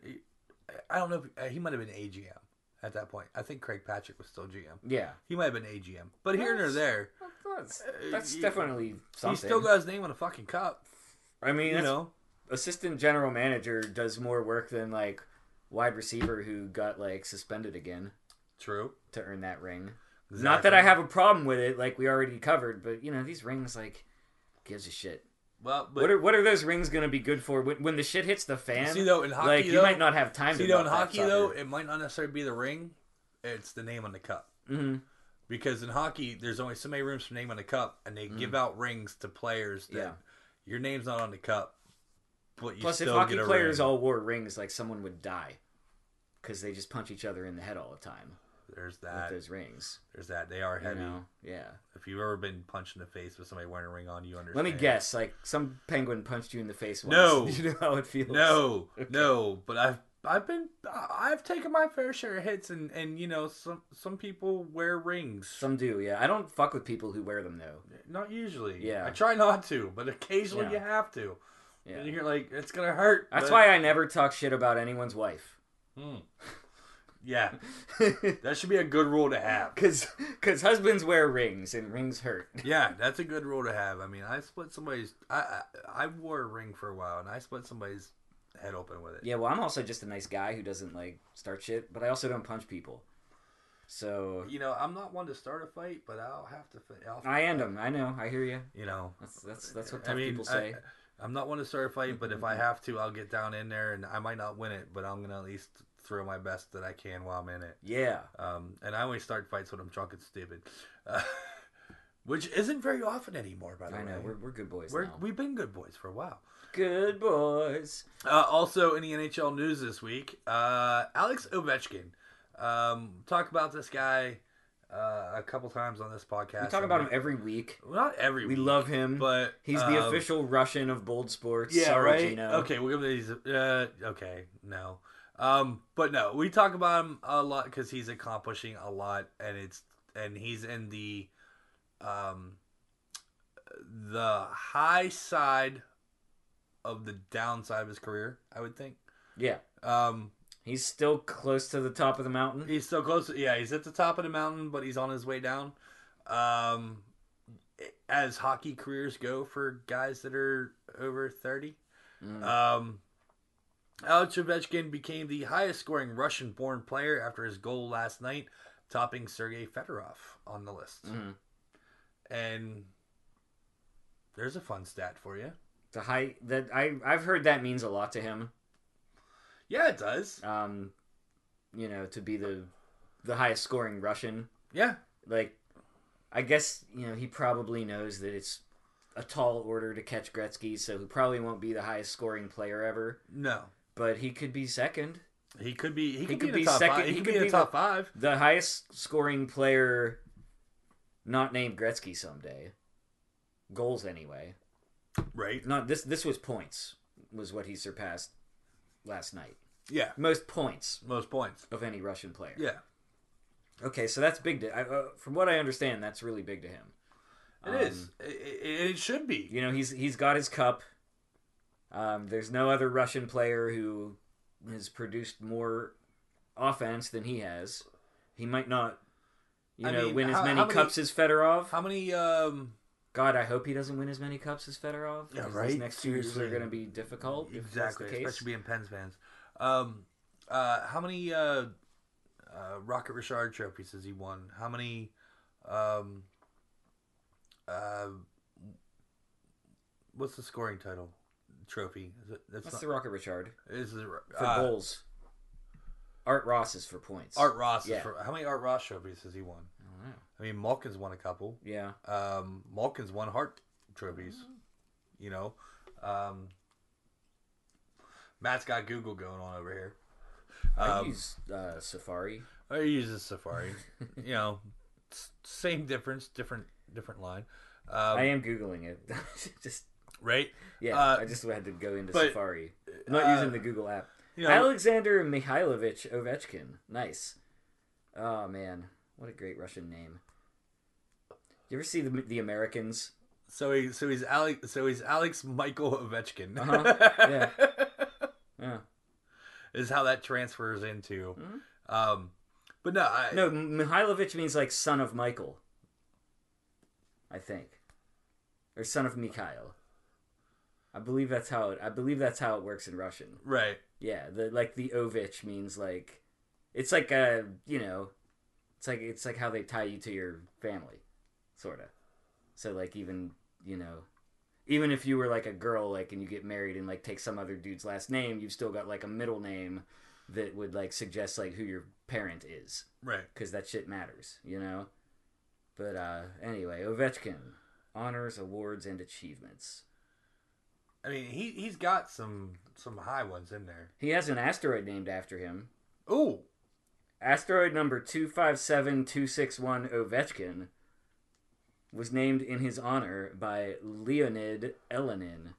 [SPEAKER 1] I don't know. If, uh, he might have been AGM at that point. I think Craig Patrick was still GM.
[SPEAKER 2] Yeah.
[SPEAKER 1] He might have been AGM, but here
[SPEAKER 2] That's-
[SPEAKER 1] there,
[SPEAKER 2] That's, uh, that's
[SPEAKER 1] he-
[SPEAKER 2] definitely something.
[SPEAKER 1] he still got his name on a fucking cup.
[SPEAKER 2] I mean,
[SPEAKER 1] You know,
[SPEAKER 2] assistant general manager does more work than like wide receiver who got like suspended again
[SPEAKER 1] true.
[SPEAKER 2] to earn that ring. Not that I have a problem with it, like we already covered, but you know these rings, like, gives a shit.
[SPEAKER 1] Well, but
[SPEAKER 2] what are what are those rings gonna be good for when, when the shit hits the fan?
[SPEAKER 1] see though in hockey,
[SPEAKER 2] like
[SPEAKER 1] though,
[SPEAKER 2] you might not have time
[SPEAKER 1] see
[SPEAKER 2] to
[SPEAKER 1] though in hockey
[SPEAKER 2] sucker.
[SPEAKER 1] though, it might not necessarily be the ring. It's the name on the cup.
[SPEAKER 2] Mhm.
[SPEAKER 1] Because in hockey, there's only so many rooms for name on the cup, and they give out rings to players that
[SPEAKER 2] Mm. Yeah.
[SPEAKER 1] your name's not on the cup, but you
[SPEAKER 2] Plus, if hockey
[SPEAKER 1] get a
[SPEAKER 2] players
[SPEAKER 1] ring.
[SPEAKER 2] all wore rings, like someone would die because they just punch each other in the head all the time
[SPEAKER 1] There's
[SPEAKER 2] with
[SPEAKER 1] that.
[SPEAKER 2] those rings.
[SPEAKER 1] There's that. They are
[SPEAKER 2] You
[SPEAKER 1] heavy.
[SPEAKER 2] know? Yeah.
[SPEAKER 1] If you've ever been punched in the face with somebody wearing a ring on, you understand.
[SPEAKER 2] Let me guess. Like some penguin punched you in the face. Once.
[SPEAKER 1] No.
[SPEAKER 2] you know how it feels.
[SPEAKER 1] No, no, but I've I've been I've taken my fair share of hits, and and you know some some people wear rings.
[SPEAKER 2] Some do. Yeah. I don't fuck with people who wear them though.
[SPEAKER 1] Not usually.
[SPEAKER 2] Yeah.
[SPEAKER 1] I try not to, but occasionally
[SPEAKER 2] Yeah.
[SPEAKER 1] you have to.
[SPEAKER 2] Yeah.
[SPEAKER 1] And you're like, it's gonna hurt.
[SPEAKER 2] That's
[SPEAKER 1] but-
[SPEAKER 2] why I never talk shit about anyone's wife.
[SPEAKER 1] Hmm. Yeah, that should be a good rule to have.
[SPEAKER 2] Cause, cause husbands wear rings and rings hurt.
[SPEAKER 1] Yeah, that's a good rule to have. I mean, I split somebody's. I I, I wore a ring for a while, and I split somebody's head open with it.
[SPEAKER 2] Yeah, well, I'm also just a nice guy who doesn't like start shit, but I also don't punch people. So
[SPEAKER 1] You know, I'm not one to start a fight, but I'll have to. I'll,
[SPEAKER 2] I end them. I know. I hear you.
[SPEAKER 1] You know,
[SPEAKER 2] That's that's that's what
[SPEAKER 1] I
[SPEAKER 2] tough
[SPEAKER 1] mean,
[SPEAKER 2] people say.
[SPEAKER 1] I, am not one to start a fight, but if I have to, I'll get down in there, and I might not win it, but I'm gonna at least throw my best that I can while I'm in it.
[SPEAKER 2] yeah.
[SPEAKER 1] Um, and I only start fights when I'm drunk and stupid, uh, which isn't very often anymore. By the
[SPEAKER 2] I
[SPEAKER 1] way,
[SPEAKER 2] know. We're we're good boys
[SPEAKER 1] We're,
[SPEAKER 2] now.
[SPEAKER 1] we've been good boys for a while.
[SPEAKER 2] Good boys.
[SPEAKER 1] Uh, also in the NHL news this week, uh, Alex Ovechkin. Um, talk about this guy uh, a couple times on this podcast.
[SPEAKER 2] We talk about him every week.
[SPEAKER 1] Well, not every
[SPEAKER 2] We
[SPEAKER 1] week,
[SPEAKER 2] love him.
[SPEAKER 1] but
[SPEAKER 2] He's the
[SPEAKER 1] um,
[SPEAKER 2] official Russian of Bold Sports.
[SPEAKER 1] Yeah,
[SPEAKER 2] Sorry,
[SPEAKER 1] right.
[SPEAKER 2] Gino.
[SPEAKER 1] Okay, we're gonna. Uh, okay, no. Um, but no, we talk about him a lot because he's accomplishing a lot, and it's and he's in the, um, the high side of the downside of his career. I would think.
[SPEAKER 2] Yeah.
[SPEAKER 1] Um,
[SPEAKER 2] He's still close to the top of the mountain.
[SPEAKER 1] He's so close. Yeah, he's at the top of the mountain, but he's on his way down. Um, as hockey careers go for guys that are over 30.
[SPEAKER 2] Mm.
[SPEAKER 1] Um, Alex Ovechkin became the highest scoring Russian born player after his goal last night, topping Sergei Fedorov on the list.
[SPEAKER 2] Mhm.
[SPEAKER 1] And there's a fun stat for you.
[SPEAKER 2] The high that I I've heard that means a lot to him.
[SPEAKER 1] Yeah, it does.
[SPEAKER 2] Um, you know, to be the the highest scoring Russian.
[SPEAKER 1] Yeah.
[SPEAKER 2] Like, I guess you know he probably knows that it's a tall order to catch Gretzky, so he probably won't be the highest scoring player ever.
[SPEAKER 1] No.
[SPEAKER 2] But he could be second.
[SPEAKER 1] He could be. He, could,
[SPEAKER 2] could
[SPEAKER 1] be,
[SPEAKER 2] be
[SPEAKER 1] top
[SPEAKER 2] second-
[SPEAKER 1] five. He,
[SPEAKER 2] he
[SPEAKER 1] could
[SPEAKER 2] could
[SPEAKER 1] be
[SPEAKER 2] be
[SPEAKER 1] the top five.
[SPEAKER 2] The highest scoring player, not named Gretzky someday. Goals anyway.
[SPEAKER 1] Right.
[SPEAKER 2] Not this. This was points. Was what he surpassed last night.
[SPEAKER 1] Yeah.
[SPEAKER 2] Most points
[SPEAKER 1] Most points.
[SPEAKER 2] of any Russian player.
[SPEAKER 1] Yeah.
[SPEAKER 2] Okay, so that's big. To, I, uh, from what I understand, that's really big to him.
[SPEAKER 1] It is. It, it, it should be.
[SPEAKER 2] You know, he's he's got his cup. Um, there's no other Russian player who has produced more offense than he has. He might not, you
[SPEAKER 1] I
[SPEAKER 2] know,
[SPEAKER 1] mean,
[SPEAKER 2] win as
[SPEAKER 1] how-
[SPEAKER 2] many
[SPEAKER 1] how many-
[SPEAKER 2] cups as Fedorov.
[SPEAKER 1] How many? Um,
[SPEAKER 2] God, I hope he doesn't win as many cups as Fedorov.
[SPEAKER 1] Yeah, right?
[SPEAKER 2] Next two years are going to be difficult.
[SPEAKER 1] exactly, especially being Pens fans. Um, uh, how many uh, uh, Rocket Richard trophies has he won? How many? Um, uh, what's the scoring title trophy? Is it, that's
[SPEAKER 2] That's
[SPEAKER 1] not,
[SPEAKER 2] the Rocket Richard
[SPEAKER 1] is it,
[SPEAKER 2] for
[SPEAKER 1] uh,
[SPEAKER 2] goals. Art Ross is for points.
[SPEAKER 1] Art Ross. is
[SPEAKER 2] Yeah.
[SPEAKER 1] for, how many Art Ross trophies has he won?
[SPEAKER 2] I don't know.
[SPEAKER 1] I mean, Malkin's won a couple.
[SPEAKER 2] Yeah.
[SPEAKER 1] Um, Malkin's won Hart trophies. You know, um, Matt's got Google going on over here.
[SPEAKER 2] I
[SPEAKER 1] Um,
[SPEAKER 2] use uh, Safari.
[SPEAKER 1] I use Safari. you know, same difference, different different line. Um,
[SPEAKER 2] I am googling it. Just
[SPEAKER 1] right.
[SPEAKER 2] yeah,
[SPEAKER 1] Uh,
[SPEAKER 2] I just had to go into
[SPEAKER 1] but,
[SPEAKER 2] Safari. I'm not
[SPEAKER 1] uh,
[SPEAKER 2] using the Google app.
[SPEAKER 1] You know,
[SPEAKER 2] Alexander Mikhailovich Ovechkin. Nice. Oh man, what a great Russian name. You ever see the the Americans?
[SPEAKER 1] so he so he's Alex so he's Alex Michael Ovechkin.
[SPEAKER 2] Uh-huh. Yeah. Yeah.
[SPEAKER 1] is how that transfers into.
[SPEAKER 2] Mhm.
[SPEAKER 1] Um, but no, I,
[SPEAKER 2] No, Mihailovich means like son of Michael. I think, or son of Mikhail. I believe that's how it. I believe that's how it works in Russian.
[SPEAKER 1] right.
[SPEAKER 2] Yeah, the like the Ovich means like, it's like a you know, it's like it's like how they tie you to your family, sorta. So like even you know, even if you were like a girl like and you get married and like take some other dude's last name, you've still got like a middle name that would like suggest like who your parent is
[SPEAKER 1] Right.
[SPEAKER 2] because that shit matters, you know. But uh anyway, Ovechkin honors, awards, and achievements.
[SPEAKER 1] I mean, he he's got some some high ones in there.
[SPEAKER 2] He has an asteroid named after him.
[SPEAKER 1] Ooh,
[SPEAKER 2] Asteroid number 257261 Ovechkin was named in his honor by Leonid Elenin,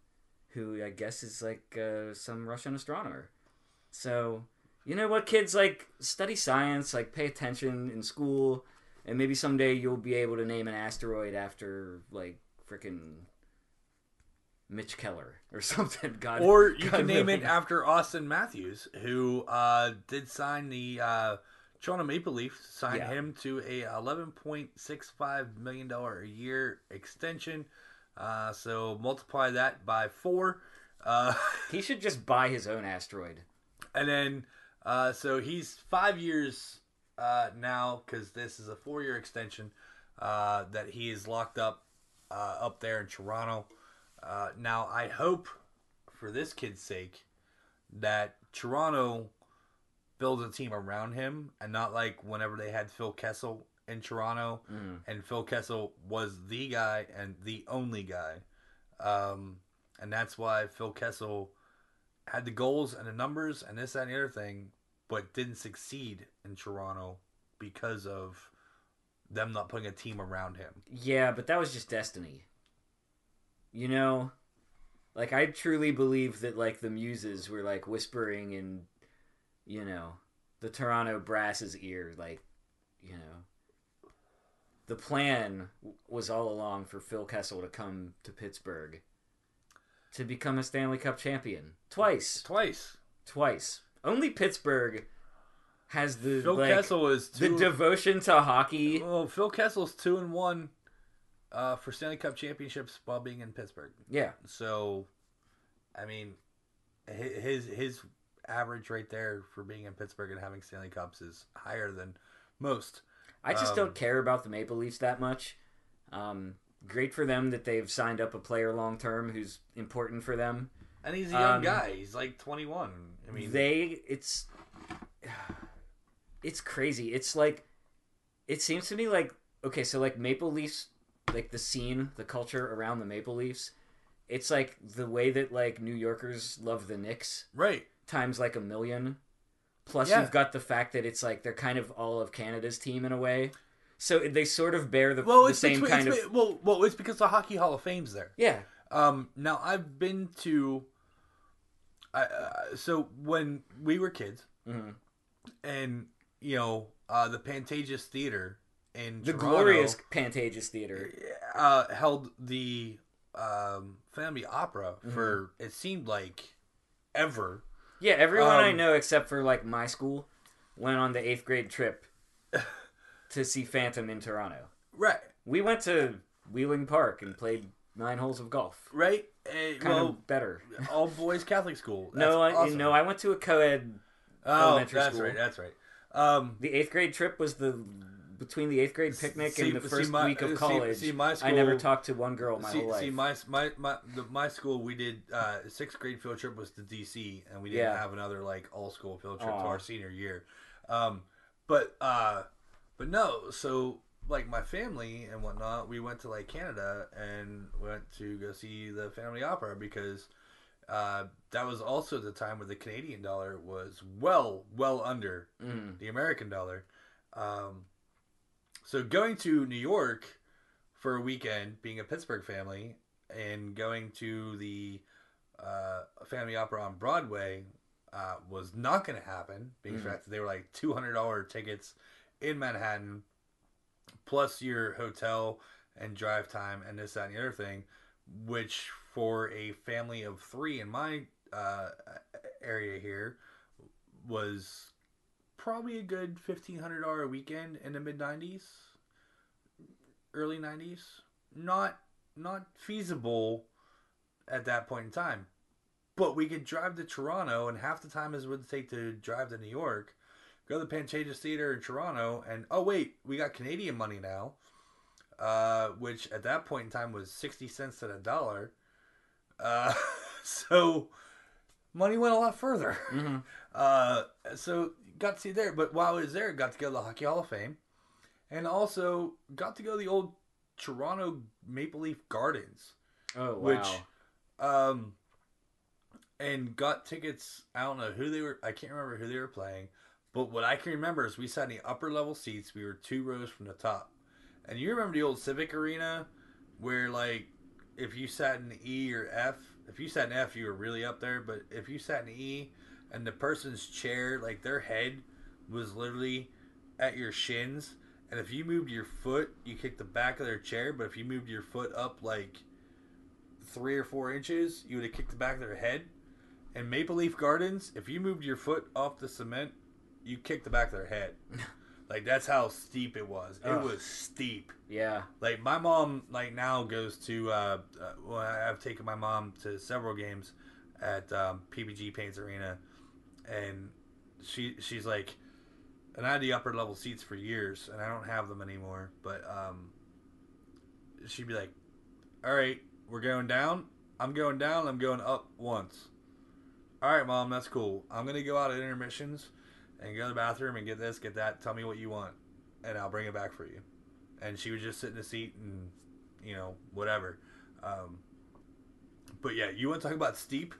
[SPEAKER 2] who I guess is like uh, some Russian astronomer. So, you know what, kids? Like, study science, like, pay attention in school, and maybe someday you'll be able to name an asteroid after, like, freaking Mitch Keller or something. God,
[SPEAKER 1] or you
[SPEAKER 2] God
[SPEAKER 1] can name it after Auston Matthews, who uh, did sign the uh, Toronto Maple Leafs signed
[SPEAKER 2] Yeah.
[SPEAKER 1] him to a eleven point six five million dollar a year extension. Uh, so multiply that by four, uh,
[SPEAKER 2] He should just buy his own asteroid.
[SPEAKER 1] and then uh, so he's five years uh, now because this is a four year extension uh, that he is locked up uh, up there in Toronto. Uh, now I hope for this kid's sake that Toronto builds a team around him and not like whenever they had Phil Kessel in Toronto
[SPEAKER 2] Mm.
[SPEAKER 1] and Phil Kessel was the guy and the only guy. Um, and that's why Phil Kessel had the goals and the numbers and this, that, and the other thing, but didn't succeed in Toronto because of them not putting a team around him.
[SPEAKER 2] Yeah, but that was just destiny. You know, like I truly believe that like the muses were like whispering in, you know, the Toronto Brass's ear, like, you know, the plan was all along for Phil Kessel to come to Pittsburgh to become a Stanley Cup champion twice,
[SPEAKER 1] Twice.
[SPEAKER 2] twice. Only Pittsburgh has the
[SPEAKER 1] Phil
[SPEAKER 2] like,
[SPEAKER 1] Kessel is
[SPEAKER 2] the devotion to hockey.
[SPEAKER 1] well, Phil Kessel's two and one uh, for Stanley Cup championships while being in Pittsburgh.
[SPEAKER 2] Yeah,
[SPEAKER 1] So, I mean, his his average right there for being in Pittsburgh and having Stanley Cups is higher than most.
[SPEAKER 2] I just
[SPEAKER 1] Um,
[SPEAKER 2] don't care about the Maple Leafs that much. Um, great for them that they've signed up a player long term who's important for them.
[SPEAKER 1] And he's a young
[SPEAKER 2] Um,
[SPEAKER 1] guy. He's like 21. I mean,
[SPEAKER 2] they it's it's crazy. It's like it seems to me like okay, so like Maple Leafs, like the scene, the culture around the Maple Leafs, it's like the way that like New Yorkers love the Knicks
[SPEAKER 1] right.
[SPEAKER 2] times like a million. Plus,
[SPEAKER 1] Yeah.
[SPEAKER 2] you've got the fact that it's like they're kind of all of Canada's team in a way. So they sort of bear the,
[SPEAKER 1] Well,
[SPEAKER 2] the same
[SPEAKER 1] between,
[SPEAKER 2] kind of
[SPEAKER 1] well, well, it's because the Hockey Hall of Fame's there.
[SPEAKER 2] yeah.
[SPEAKER 1] Um, now I've been to. I uh, so when we were kids,
[SPEAKER 2] Mhm.
[SPEAKER 1] and you know uh, the Pantages Theater in
[SPEAKER 2] The
[SPEAKER 1] Toronto,
[SPEAKER 2] glorious Pantages Theater.
[SPEAKER 1] uh, held the um, family opera for
[SPEAKER 2] Mm-hmm.
[SPEAKER 1] it seemed like ever.
[SPEAKER 2] Yeah, everyone I
[SPEAKER 1] Um,
[SPEAKER 2] know except for like my school went on the eighth grade trip to see Phantom in Toronto.
[SPEAKER 1] Right,
[SPEAKER 2] We went to Wheeling Park and played nine holes of golf.
[SPEAKER 1] right. Uh,
[SPEAKER 2] Kind
[SPEAKER 1] well,
[SPEAKER 2] of better.
[SPEAKER 1] all boys Catholic school. That's
[SPEAKER 2] no, I,
[SPEAKER 1] awesome.
[SPEAKER 2] no, I went to a co-ed.
[SPEAKER 1] oh,
[SPEAKER 2] elementary
[SPEAKER 1] that's
[SPEAKER 2] school.
[SPEAKER 1] right. That's right. Um,
[SPEAKER 2] The eighth grade trip was the between the eighth grade picnic
[SPEAKER 1] See-
[SPEAKER 2] and the first
[SPEAKER 1] my-
[SPEAKER 2] week of college.
[SPEAKER 1] see my
[SPEAKER 2] I never talked to one girl my
[SPEAKER 1] see,
[SPEAKER 2] whole life.
[SPEAKER 1] see, my my my the, my school we did uh, sixth grade field trip was to DC, and we didn't
[SPEAKER 2] Yeah.
[SPEAKER 1] have another like all school field trip to our senior year. Um, but uh, but no, so like my family and whatnot, we went to like Canada and went to go see the family opera because uh, that was also the time where the Canadian dollar was well well under
[SPEAKER 2] Mm.
[SPEAKER 1] the American dollar. Um, so going to New York for a weekend, being a Pittsburgh family, and going to the uh, family opera on Broadway, uh, was not going to happen because
[SPEAKER 2] Mhm.
[SPEAKER 1] they were like two hundred dollar tickets in Manhattan, plus your hotel and drive time and this that and the other thing, which for a family of three in my uh, area here was probably a good fifteen hundred dollar weekend in the mid nineties, early nineties. Not not feasible at that point in time. But we could drive to Toronto, and half the time is what it take to drive to New York. Go to the Pantages Theater in Toronto, and oh wait, we got Canadian money now, uh, which at that point in time was sixty cents to the dollar. Uh, so money went a lot further.
[SPEAKER 2] hmm
[SPEAKER 1] Uh, so got to see there, but while I was there, got to go to the Hockey Hall of Fame, and also got to go to the old Toronto Maple Leaf Gardens,
[SPEAKER 2] Oh wow.
[SPEAKER 1] which, um, and got tickets. I don't know who they were. I can't remember who they were playing, but what I can remember is we sat in the upper level seats. We were two rows from the top, and you remember the old Civic Arena, where like if you sat in E or F, if you sat in F, you were really up there. But if you sat in E, and the person's chair, like their head, was literally at your shins, and if you moved your foot, you kicked the back of their chair. But if you moved your foot up like three or four inches, you would have kicked the back of their head. In Maple Leaf Gardens, if you moved your foot off the cement, you kicked the back of their head. like that's how steep it was. It
[SPEAKER 2] Ugh.
[SPEAKER 1] was steep.
[SPEAKER 2] yeah.
[SPEAKER 1] Like my mom, like now goes to. Uh, uh, well, I've taken my mom to several games at um, PPG Paints Arena, and she she's like, and I had the upper level seats for years, and I don't have them anymore. But um, she'd be like, "All right, we're going down. I'm going down. I'm going up once. All right, mom, that's cool. I'm gonna go out at intermissions and go to the bathroom and get this, get that. Tell me what you want, and I'll bring it back for you." And she would just sit in the seat and, you know, whatever. Um, but yeah, you want to talk about steep?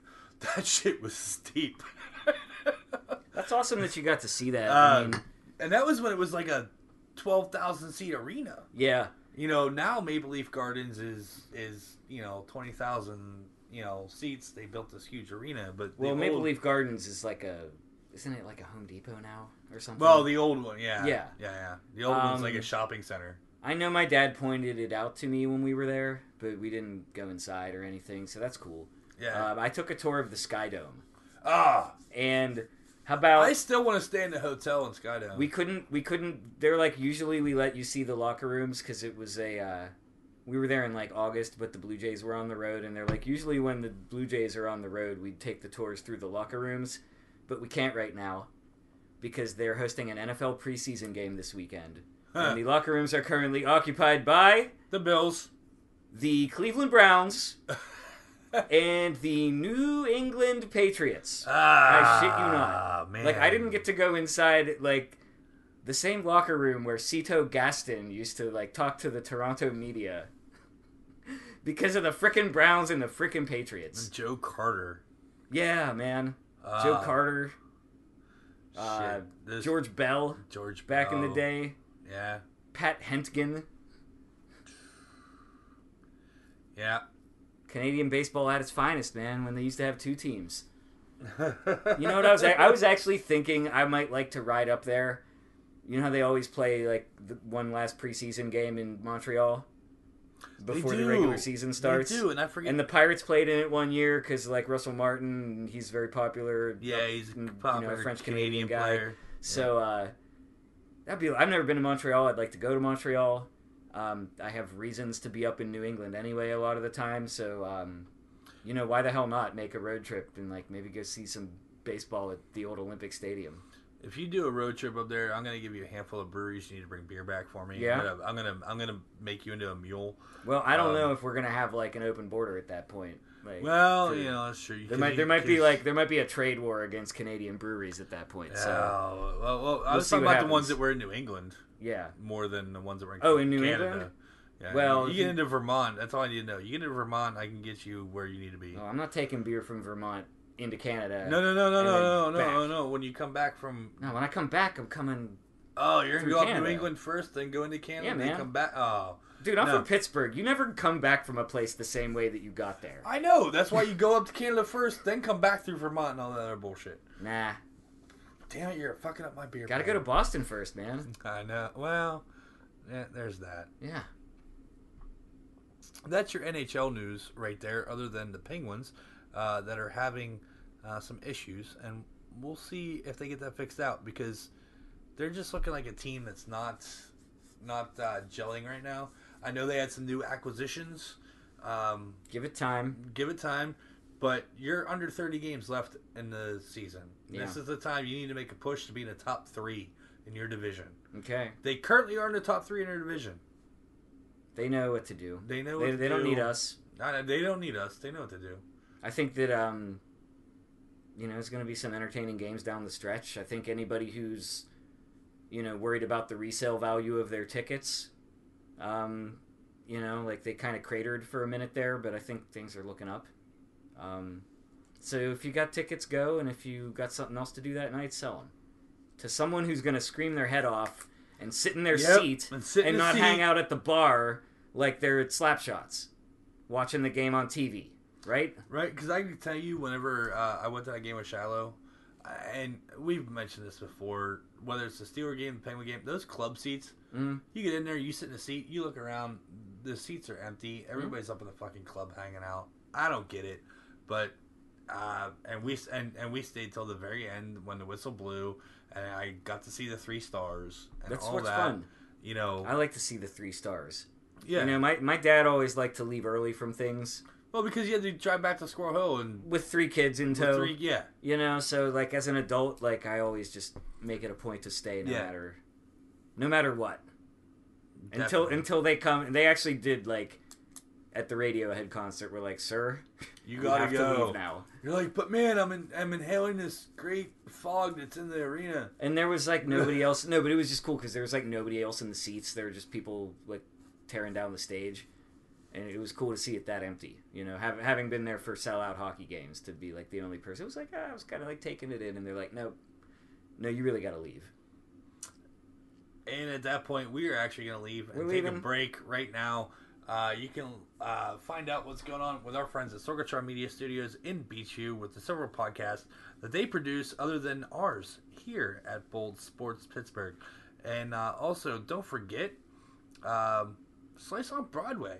[SPEAKER 1] That shit was steep.
[SPEAKER 2] That's awesome that you got to see that.
[SPEAKER 1] Uh,
[SPEAKER 2] I mean,
[SPEAKER 1] and that was when it was like a twelve thousand seat arena.
[SPEAKER 2] yeah.
[SPEAKER 1] You know, now Maple Leaf Gardens is is you know twenty thousand you know seats. They built this huge arena, but the
[SPEAKER 2] Well, Maple
[SPEAKER 1] old-
[SPEAKER 2] Leaf Gardens is like a, isn't it like a Home Depot now or something?
[SPEAKER 1] Well, the old one, yeah,
[SPEAKER 2] Yeah.
[SPEAKER 1] yeah, yeah. The old one's like a
[SPEAKER 2] Um,
[SPEAKER 1] shopping center.
[SPEAKER 2] I know my dad pointed it out to me when we were there, but we didn't go inside or anything, so that's cool.
[SPEAKER 1] Yeah.
[SPEAKER 2] Um, I took a tour of the Sky Dome,
[SPEAKER 1] ah,
[SPEAKER 2] and how about
[SPEAKER 1] I still want to stay in the hotel in Skydome.
[SPEAKER 2] we couldn't we couldn't they're like usually we let you see the locker rooms because it was a uh, we were there in like august but the blue jays were on the road and they're like usually when the blue jays are on the road we'd take the tours through the locker rooms but we can't right now because they're hosting an nfl preseason game this weekend
[SPEAKER 1] Huh.
[SPEAKER 2] and the locker rooms are currently occupied by
[SPEAKER 1] the Bills.
[SPEAKER 2] the cleveland browns and the new england patriots
[SPEAKER 1] Ah,
[SPEAKER 2] shit you not.
[SPEAKER 1] Man.
[SPEAKER 2] Like I didn't get to go inside like the same locker room where Cito Gaston used to like talk to the Toronto media because of the frickin' Browns and the frickin' Patriots.
[SPEAKER 1] Joe Carter.
[SPEAKER 2] Yeah, man. Joe
[SPEAKER 1] Ah,
[SPEAKER 2] Carter,
[SPEAKER 1] shit.
[SPEAKER 2] uh, George Bell
[SPEAKER 1] George
[SPEAKER 2] back in the day,
[SPEAKER 1] Yeah,
[SPEAKER 2] Pat Hentgen,
[SPEAKER 1] yeah.
[SPEAKER 2] Canadian baseball at its finest, man. When they used to have two teams. You know what I was? I was actually thinking I might like to ride up there. You know how they always play like the one last preseason game in Montreal before the regular season starts.
[SPEAKER 1] They do, and I forget.
[SPEAKER 2] And the Pirates played in it one year because like Russell Martin, he's very popular.
[SPEAKER 1] yeah, he's a
[SPEAKER 2] you know, French
[SPEAKER 1] Canadian
[SPEAKER 2] Canadian guy.
[SPEAKER 1] player.
[SPEAKER 2] So uh, that'd be. I've never been to Montreal. I'd like to go to Montreal. Um, I have reasons to be up in New England anyway a lot of the time. So um, you know why the hell not make a road trip and like maybe go see some baseball at the old Olympic Stadium.
[SPEAKER 1] If you do a road trip up there, I'm gonna give you a handful of breweries. You need to bring beer back for me.
[SPEAKER 2] Yeah?
[SPEAKER 1] I'm gonna, I'm gonna, I'm gonna make you into a mule.
[SPEAKER 2] Well, I don't
[SPEAKER 1] Um,
[SPEAKER 2] know if we're gonna have like an open border at that point. Like,
[SPEAKER 1] Well,
[SPEAKER 2] for-
[SPEAKER 1] you know, that's true.
[SPEAKER 2] there might there might be like there might be a trade war against Canadian breweries at that point.
[SPEAKER 1] Yeah,
[SPEAKER 2] So oh,
[SPEAKER 1] well, well, I
[SPEAKER 2] We'll
[SPEAKER 1] was talking about the ones that were in New England
[SPEAKER 2] yeah,
[SPEAKER 1] more than the ones that were in
[SPEAKER 2] Oh, in New
[SPEAKER 1] Canada.
[SPEAKER 2] England?
[SPEAKER 1] Yeah.
[SPEAKER 2] Well,
[SPEAKER 1] you get into Vermont. That's all I need to know. You get into Vermont, I can get you where you need to be.
[SPEAKER 2] oh, I'm not taking beer from Vermont into Canada.
[SPEAKER 1] No, no, no, no, no, no, no,
[SPEAKER 2] back.
[SPEAKER 1] no, no. When you come back from,
[SPEAKER 2] No, when I come back, I'm coming.
[SPEAKER 1] oh, you're gonna go up to
[SPEAKER 2] New
[SPEAKER 1] England first, then go into Canada,
[SPEAKER 2] Yeah,
[SPEAKER 1] and then come back. Oh,
[SPEAKER 2] Dude, I'm
[SPEAKER 1] No.
[SPEAKER 2] from Pittsburgh. You never come back from a place the same way that you got there.
[SPEAKER 1] I know. That's why you go up to Canada first, then come back through Vermont and all that other bullshit.
[SPEAKER 2] Nah,
[SPEAKER 1] Damn it, you're fucking up my beer.
[SPEAKER 2] gotta go to Boston first, man.
[SPEAKER 1] I know. Well, yeah, there's that.
[SPEAKER 2] Yeah.
[SPEAKER 1] That's your NHL news right there. Other than the Penguins uh, that are having uh, some issues, and we'll see if they get that fixed out because they're just looking like a team that's not not uh, gelling right now. I know they had some new acquisitions. Um,
[SPEAKER 2] Give it time.
[SPEAKER 1] give it time, but you're under 30 games left in the season. This is the time you need to make a push to be in the top three in your division.
[SPEAKER 2] Okay.
[SPEAKER 1] They currently are in the top three in their division.
[SPEAKER 2] They know what to do.
[SPEAKER 1] They know
[SPEAKER 2] They,
[SPEAKER 1] to
[SPEAKER 2] they don't need us.
[SPEAKER 1] Uh, They don't need us. They know what to do.
[SPEAKER 2] I think that um, you know, it's going to be some entertaining games down the stretch. I think anybody who's, you know, worried about the resale value of their tickets, um, you know, like they kind of cratered for a minute there, but I think things are looking up. Um, so if you got tickets, go, and if you got something else to do that night, sell them to someone who's going to scream their head off and sit in their
[SPEAKER 1] Yep,
[SPEAKER 2] seat
[SPEAKER 1] and sit
[SPEAKER 2] and not
[SPEAKER 1] seat.
[SPEAKER 2] hang out at the bar like they're at Slapshots, watching the game on TV, right?
[SPEAKER 1] Right? Because I can tell you, whenever uh, I went to that game with Shallow, and we've mentioned this before, whether it's the Steeler game, the Penguin game, those club seats,
[SPEAKER 2] Mm.
[SPEAKER 1] you get in there, you sit in the seat, you look around, the seats are empty. Everybody's up in the fucking club hanging out. I don't get it, but uh, and we and and we stayed till the very end when the whistle blew, and I got to see the three stars and
[SPEAKER 2] That's
[SPEAKER 1] all
[SPEAKER 2] what's
[SPEAKER 1] that.
[SPEAKER 2] fun.
[SPEAKER 1] You know,
[SPEAKER 2] I like to see the three stars.
[SPEAKER 1] yeah.
[SPEAKER 2] You know, my, my dad always liked to leave early from things
[SPEAKER 1] well, because you had to drive back to Squirrel Hill and
[SPEAKER 2] with three kids in
[SPEAKER 1] with
[SPEAKER 2] tow.
[SPEAKER 1] three, yeah.
[SPEAKER 2] You know, so like as an adult, like I always just make it a point to stay no
[SPEAKER 1] Yeah.
[SPEAKER 2] matter, no matter what. Until
[SPEAKER 1] Definitely.
[SPEAKER 2] until they come, and they actually did like at the Radiohead concert. We're like, sir,
[SPEAKER 1] you gotta
[SPEAKER 2] have to
[SPEAKER 1] go.
[SPEAKER 2] leave now.
[SPEAKER 1] You're like, but man, I'm in, I'm inhaling this great fog that's in the arena.
[SPEAKER 2] And there was like nobody else. No, but it was just cool because there was like nobody else in the seats. There were just people like tearing down the stage, and it was cool to see it that empty. You know, have, having been there for sellout hockey games, to be like the only person, it was like ah, I was kind of like taking it in, and they're like, no, no, you really got to leave.
[SPEAKER 1] And at that point, we are actually going to leave and
[SPEAKER 2] We're
[SPEAKER 1] take a break right now. Uh, you can uh, find out what's going on with our friends at Sorgatron Media Studios in Beechview with the several podcasts that they produce other than ours here at Bold Sports Pittsburgh. And uh, also, don't forget um, Slice on Broadway.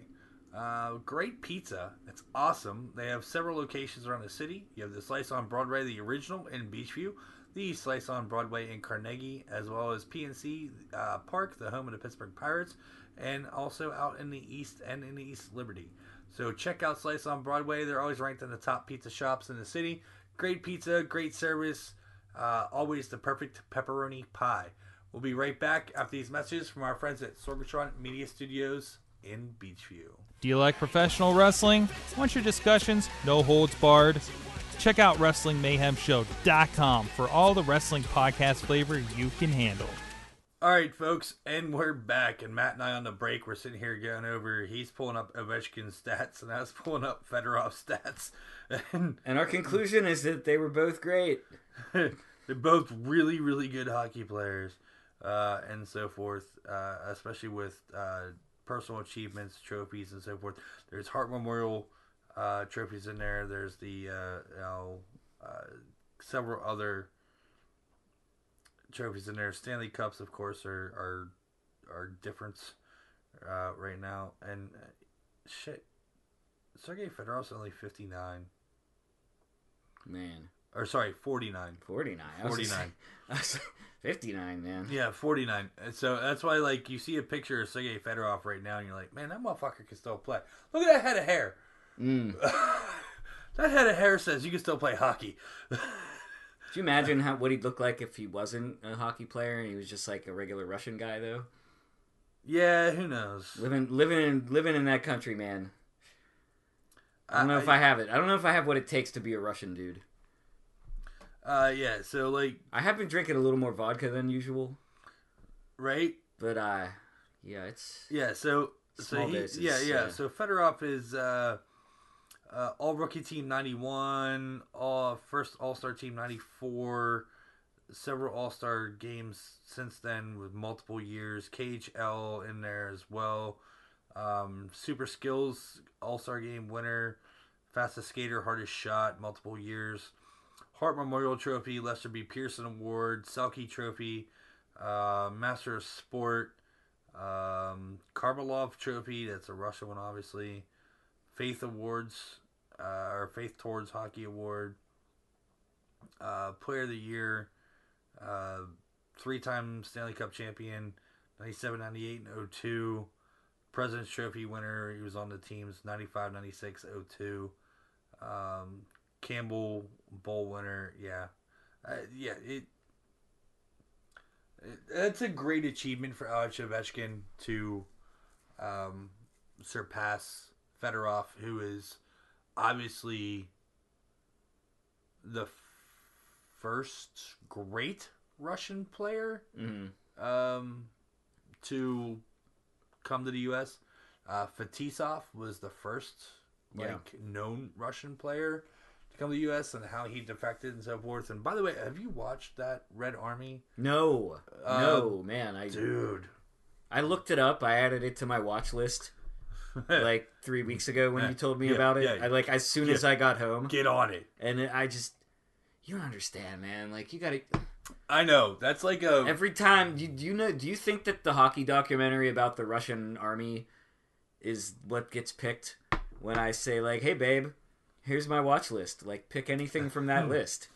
[SPEAKER 1] Uh, great pizza. It's awesome. They have several locations around the city. You have the Slice on Broadway, the original in Beechview, the Slice on Broadway in Carnegie, as well as PNC uh, Park, the home of the Pittsburgh Pirates, and also out in the East and in the East Liberty. So check out Slice on Broadway. They're always ranked in the top pizza shops in the city. Great pizza, great service, uh, always the perfect pepperoni pie. We'll be right back after these messages from our friends at Sorgatron Media Studios in Beechview.
[SPEAKER 3] Do you like professional wrestling? Want your discussions no holds barred? Check out WrestlingMayhemShow.com for all the wrestling podcast flavor you can handle.
[SPEAKER 1] All right, folks, and we're back. And Matt and I on the break, we're sitting here going over. He's pulling up Ovechkin's stats, and I was pulling up Fedorov's stats, and
[SPEAKER 2] And our conclusion is that they were both great.
[SPEAKER 1] they're both really, really good hockey players, uh, and so forth. Uh, especially with uh, personal achievements, trophies, and so forth. There's Hart Memorial uh, trophies in there. There's the uh, you know, uh, several other trophies in there. Stanley Cups, of course, are are are different uh, right now. And uh, shit, Sergei Fedorov's only 59.
[SPEAKER 2] Man,
[SPEAKER 1] Or sorry, 49.
[SPEAKER 2] 49. I was gonna
[SPEAKER 1] 49.
[SPEAKER 2] say- I was like, 59, man.
[SPEAKER 1] Yeah, 49. So that's why, like, you see a picture of Sergei Fedorov right now, and you're like, man, that motherfucker can still play. Look at that head of hair.
[SPEAKER 2] Mm.
[SPEAKER 1] that head of hair says you can still play hockey.
[SPEAKER 2] Could you imagine how what he'd look like if he wasn't a hockey player and he was just like a regular Russian guy though?
[SPEAKER 1] yeah, who knows?
[SPEAKER 2] Living living in living in that country, man. I don't know if I have it. I don't know if I have what it takes to be a Russian dude.
[SPEAKER 1] Uh, yeah, so, like,
[SPEAKER 2] I have been drinking a little more vodka than usual,
[SPEAKER 1] right?
[SPEAKER 2] but uh yeah, it's
[SPEAKER 1] Yeah, so so he,
[SPEAKER 2] doses,
[SPEAKER 1] yeah, yeah.
[SPEAKER 2] yeah.
[SPEAKER 1] So Fedorov is uh, uh, all rookie team ninety one, all first All Star team ninety four, several All Star games since then with multiple years. KHL in there as well. Um, Super Skills All Star Game winner, fastest skater, hardest shot, multiple years. Hart Memorial Trophy, Lester B. Pearson Award, Selke Trophy, uh, Master of Sport, um, Kharlamov Trophy. That's a Russian one, obviously. Faith Awards, uh, or Faith Towards Hockey Award. Uh, Player of the Year, uh, three-time Stanley Cup champion, 97, 98, and 02. President's Trophy winner. He was on the teams 95, 96, 02. Um, Campbell Bowl winner. Yeah. Uh, yeah, it, it that's a great achievement for Alex Ovechkin to um, surpass Fedorov, who is obviously the f- first great Russian player
[SPEAKER 2] hmm
[SPEAKER 1] um, to come to the U.S. Uh, Fetisov was the first like
[SPEAKER 2] Yeah.
[SPEAKER 1] known Russian player to come to the U.S. and how he defected and so forth. And by the way, have you watched that Red Army,
[SPEAKER 2] No,
[SPEAKER 1] Uh,
[SPEAKER 2] no, man. I
[SPEAKER 1] dude?
[SPEAKER 2] I looked it up. I added it to my watch list like three weeks ago when you told me
[SPEAKER 1] Yeah,
[SPEAKER 2] about it.
[SPEAKER 1] yeah.
[SPEAKER 2] I like as soon as I got home,
[SPEAKER 1] Get on it.
[SPEAKER 2] and I just you don't understand, man. Like you got to
[SPEAKER 1] I know that's like a
[SPEAKER 2] every time. You, do you know? Do you think that the hockey documentary about the Russian army is what gets picked when I say like, "Hey, babe, here's my watch list. Like, pick anything from that list."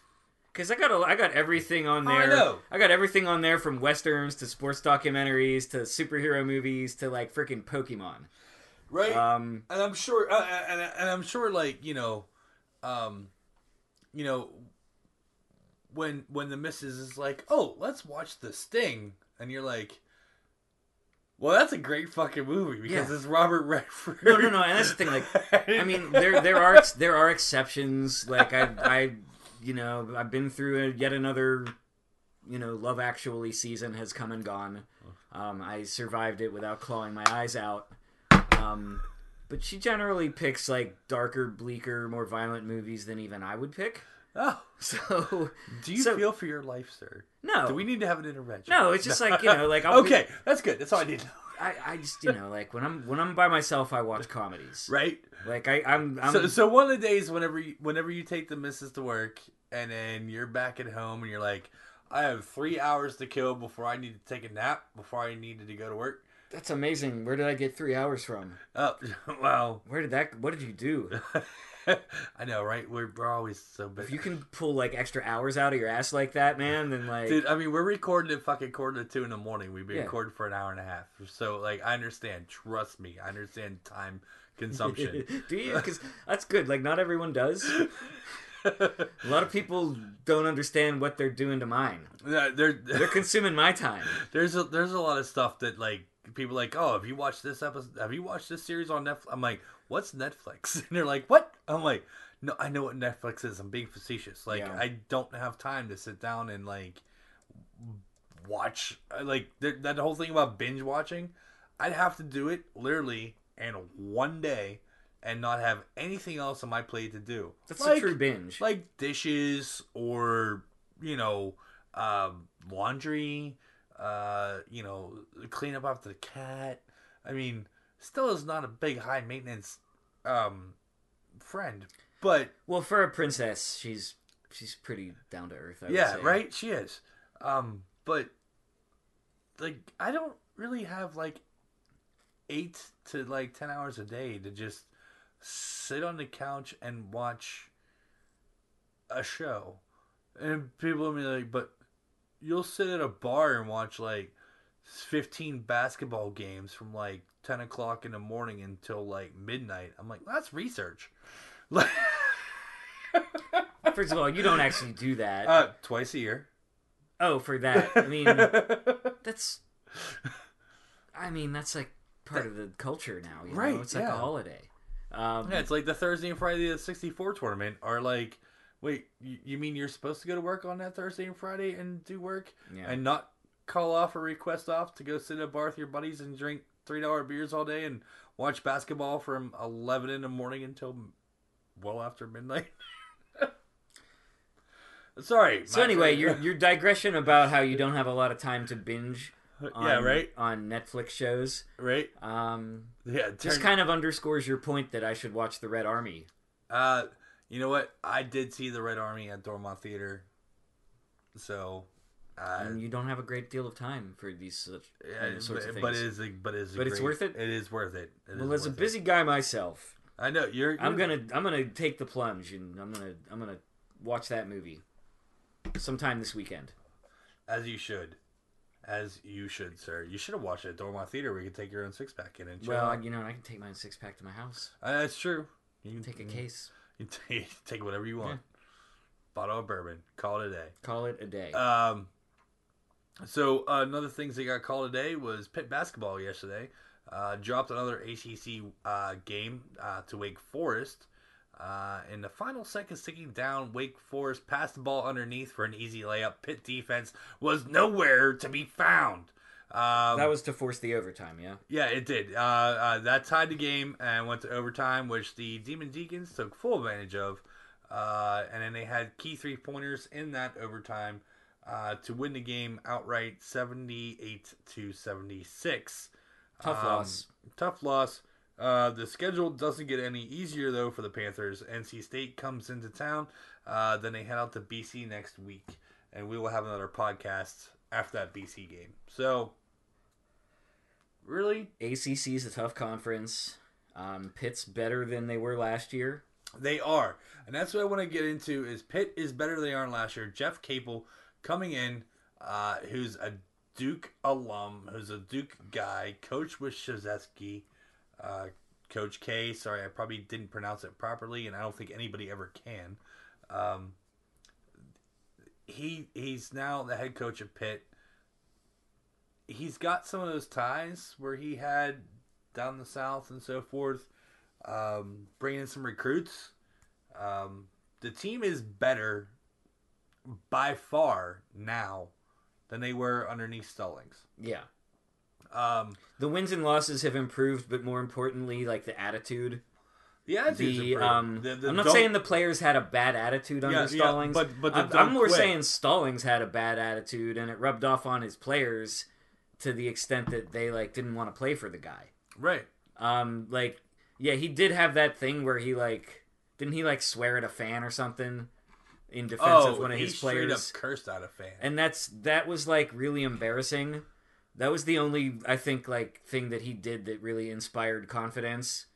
[SPEAKER 2] Because I got a, I got everything on
[SPEAKER 1] Oh, I
[SPEAKER 2] there.
[SPEAKER 1] know.
[SPEAKER 2] I got everything on there from westerns to sports documentaries to superhero movies to like freaking Pokemon.
[SPEAKER 1] right.
[SPEAKER 2] Um,
[SPEAKER 1] and I'm sure, uh, and, and I'm sure, like you know, um, you know, when when the missus is like, "Oh, let's watch the Sting," and you're like, "Well, that's a great fucking movie because
[SPEAKER 2] Yeah.
[SPEAKER 1] it's Robert Redford."
[SPEAKER 2] no, no, no. And that's the thing. Like, I mean, there there are there are exceptions. Like I I you know I've been through a, yet another you know Love Actually season has come and gone. Um, I survived it without clawing my eyes out. Um, but she generally picks like darker, bleaker, more violent movies than even I would pick.
[SPEAKER 1] Oh,
[SPEAKER 2] So
[SPEAKER 1] do you
[SPEAKER 2] So-
[SPEAKER 1] feel for your life, sir?
[SPEAKER 2] no,
[SPEAKER 1] Do we need to have an intervention?
[SPEAKER 2] no, it's just like you know, like I'll be-
[SPEAKER 1] okay, that's good. That's all I need.
[SPEAKER 2] I, I just you know like when I'm when I'm by myself, I watch comedies.
[SPEAKER 1] Right.
[SPEAKER 2] Like I I'm, I'm
[SPEAKER 1] so, so one of the days, whenever you, whenever you take the missus to work, and then you're back at home, and you're like, I have three hours to kill before I need to take a nap, before I needed to go to work.
[SPEAKER 2] that's amazing. Where did I get three hours from?
[SPEAKER 1] Oh, well,
[SPEAKER 2] Where did that? What did you do?
[SPEAKER 1] I know, right? We're, we're always so
[SPEAKER 2] If you can pull like extra hours out of your ass like that, man, then like
[SPEAKER 1] Dude, I mean, we're recording at fucking quarter to two in the morning. We've been
[SPEAKER 2] Yeah.
[SPEAKER 1] recording for an hour and a half. So, like, I understand. Trust me. I understand time consumption.
[SPEAKER 2] do you? Because that's good. Like not everyone does. A lot of people don't understand what they're doing to mine.
[SPEAKER 1] Yeah, there,
[SPEAKER 2] They're consuming my time.
[SPEAKER 1] there's a there's a lot of stuff that like people are like oh have you watched this episode have you watched this series on netflix i'm like what's netflix? And they're like what? I'm like no i know what netflix is. I'm being facetious. Like
[SPEAKER 2] Yeah.
[SPEAKER 1] i don't have time to sit down and like watch like that whole thing about binge watching. I'd have to do it literally in one day and not have anything else on my plate to do.
[SPEAKER 2] That's
[SPEAKER 1] like,
[SPEAKER 2] a true binge.
[SPEAKER 1] like dishes or you know um, laundry uh, you know clean up after the cat. I mean still is not a big high maintenance um, friend but
[SPEAKER 2] well, for a princess, she's she's pretty down to earth. I would
[SPEAKER 1] yeah right? She is. Um, but like i don't really have like eight to like ten hours a day to just sit on the couch and watch a show. And people will be like but you'll sit at a bar and watch like 15 basketball games from like 10 o'clock in the morning until like midnight i'm like that's research like
[SPEAKER 2] First of all, you don't actually do that.
[SPEAKER 1] uh, twice a year
[SPEAKER 2] oh, for that, I mean, that's. I mean, that's like part of the culture now. You
[SPEAKER 1] Right,
[SPEAKER 2] know? It's like
[SPEAKER 1] yeah.
[SPEAKER 2] a holiday. Um,
[SPEAKER 1] Yeah, it's like the Thursday and Friday of the 64 tournament are like, wait, you, you mean you're supposed to go to work on that Thursday and Friday and do work
[SPEAKER 2] Yeah.
[SPEAKER 1] and not call off or request off to go sit at a bar with your buddies and drink $3 beers all day and watch basketball from 11 in the morning until well after midnight? Sorry.
[SPEAKER 2] So anyway, your your digression about how you don't have a lot of time to binge on,
[SPEAKER 1] yeah, right,
[SPEAKER 2] on Netflix shows.
[SPEAKER 1] right.
[SPEAKER 2] Um,
[SPEAKER 1] Yeah,
[SPEAKER 2] just kind of underscores your point that I should watch the Red Army.
[SPEAKER 1] Uh, you know what? I did see the Red Army at Dormont Theater, so. Uh,
[SPEAKER 2] and you don't have a great deal of time for these such
[SPEAKER 1] yeah,
[SPEAKER 2] sorts
[SPEAKER 1] but,
[SPEAKER 2] of things.
[SPEAKER 1] but it is, a, but it is,
[SPEAKER 2] But it's worth it?
[SPEAKER 1] It is worth it. It
[SPEAKER 2] well, as a
[SPEAKER 1] worth it.
[SPEAKER 2] busy guy myself,
[SPEAKER 1] I know you're. you're
[SPEAKER 2] I'm gonna I'm gonna take the plunge and I'm gonna I'm gonna watch that movie sometime this weekend.
[SPEAKER 1] as you should, as you should, sir. You should have watched it at Dormont Theater. where you can take your own six pack in and chill.
[SPEAKER 2] Well,
[SPEAKER 1] out.
[SPEAKER 2] you know, I can take my own six pack to my house.
[SPEAKER 1] Uh, that's true. You can
[SPEAKER 2] Take a case.
[SPEAKER 1] You take, take whatever you want. Bottle of bourbon. Call it a day.
[SPEAKER 2] Call it a day.
[SPEAKER 1] Um, so uh, another things that got called today was Pitt basketball yesterday. Uh, dropped another ACC uh, game uh, to Wake Forest. Uh, in the final seconds, ticking down, Wake Forest passed the ball underneath for an easy layup. Pitt defense was nowhere to be found. Um,
[SPEAKER 2] that was to force the overtime, yeah.
[SPEAKER 1] yeah, it did. Uh, uh, that tied the game and went to overtime, which the Demon Deacons took full advantage of. Uh, and then they had key three pointers in that overtime uh, to win the game outright, seventy-eight to seventy-six.
[SPEAKER 2] Tough
[SPEAKER 1] Um,
[SPEAKER 2] loss.
[SPEAKER 1] Tough loss. Uh, the schedule doesn't get any easier though for the Panthers. NC State comes into town. Uh, then they head out to BC next week, and we will have another podcast after that BC game. So, really,
[SPEAKER 2] ACC is a tough conference. Um, Pitt's better than they were last year.
[SPEAKER 1] They are, and that's what I want to get into. Is Pitt is better than they are last year. Jeff Capel coming in, uh, who's a Duke alum, who's a Duke guy, coach with Shazeski, uh, Coach K. Sorry, I probably didn't pronounce it properly, and I don't think anybody ever can. Um, he he's now the head coach of Pitt. He's got some of those ties where he had down the south and so forth um, bringing in some recruits. Um, the team is better by far now than they were underneath Stallings.
[SPEAKER 2] Yeah.
[SPEAKER 1] Um,
[SPEAKER 2] The wins and losses have improved, but more importantly, like the attitude.
[SPEAKER 1] the attitude's
[SPEAKER 2] The, um,
[SPEAKER 1] The- the
[SPEAKER 2] I'm not saying the players had a bad attitude under
[SPEAKER 1] Yeah, yeah,
[SPEAKER 2] Stallings.
[SPEAKER 1] but- but the
[SPEAKER 2] I'm, I'm more
[SPEAKER 1] quit.
[SPEAKER 2] saying Stallings had a bad attitude, and it rubbed off on his players to the extent that they like didn't want to play for the guy.
[SPEAKER 1] right.
[SPEAKER 2] Um, like, yeah, he did have that thing where he like didn't he like swear at a fan or something in defense
[SPEAKER 1] Oh,
[SPEAKER 2] of one of his players,
[SPEAKER 1] up cursed out a fan.
[SPEAKER 2] and that's that was like really embarrassing. That was the only I think like thing that he did that really inspired confidence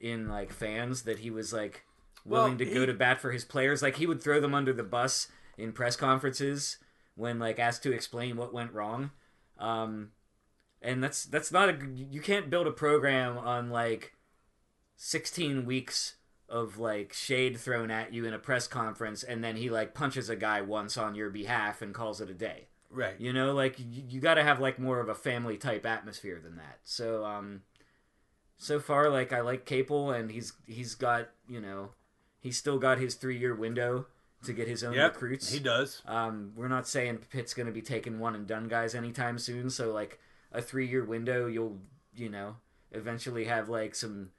[SPEAKER 2] in like fans that he was like willing
[SPEAKER 1] Well,
[SPEAKER 2] to go to bat for his players. Like he would throw them under the bus in press conferences when like asked to explain what went wrong. Um, and that's that's not a you can't build a program on like 16 weeks of like shade thrown at you in a press conference and then he like punches a guy once on your behalf and calls it a day.
[SPEAKER 1] right.
[SPEAKER 2] You know, like you, you got to have like more of a family type atmosphere than that. So um so far like I like Capel and he's he's got, you know, he's still got his 3-year window to get his own
[SPEAKER 1] Yep.
[SPEAKER 2] recruits.
[SPEAKER 1] He does.
[SPEAKER 2] Um, we're not saying Pitt's going to be taking one and done guys anytime soon. So like a three year window, you'll you know eventually have like some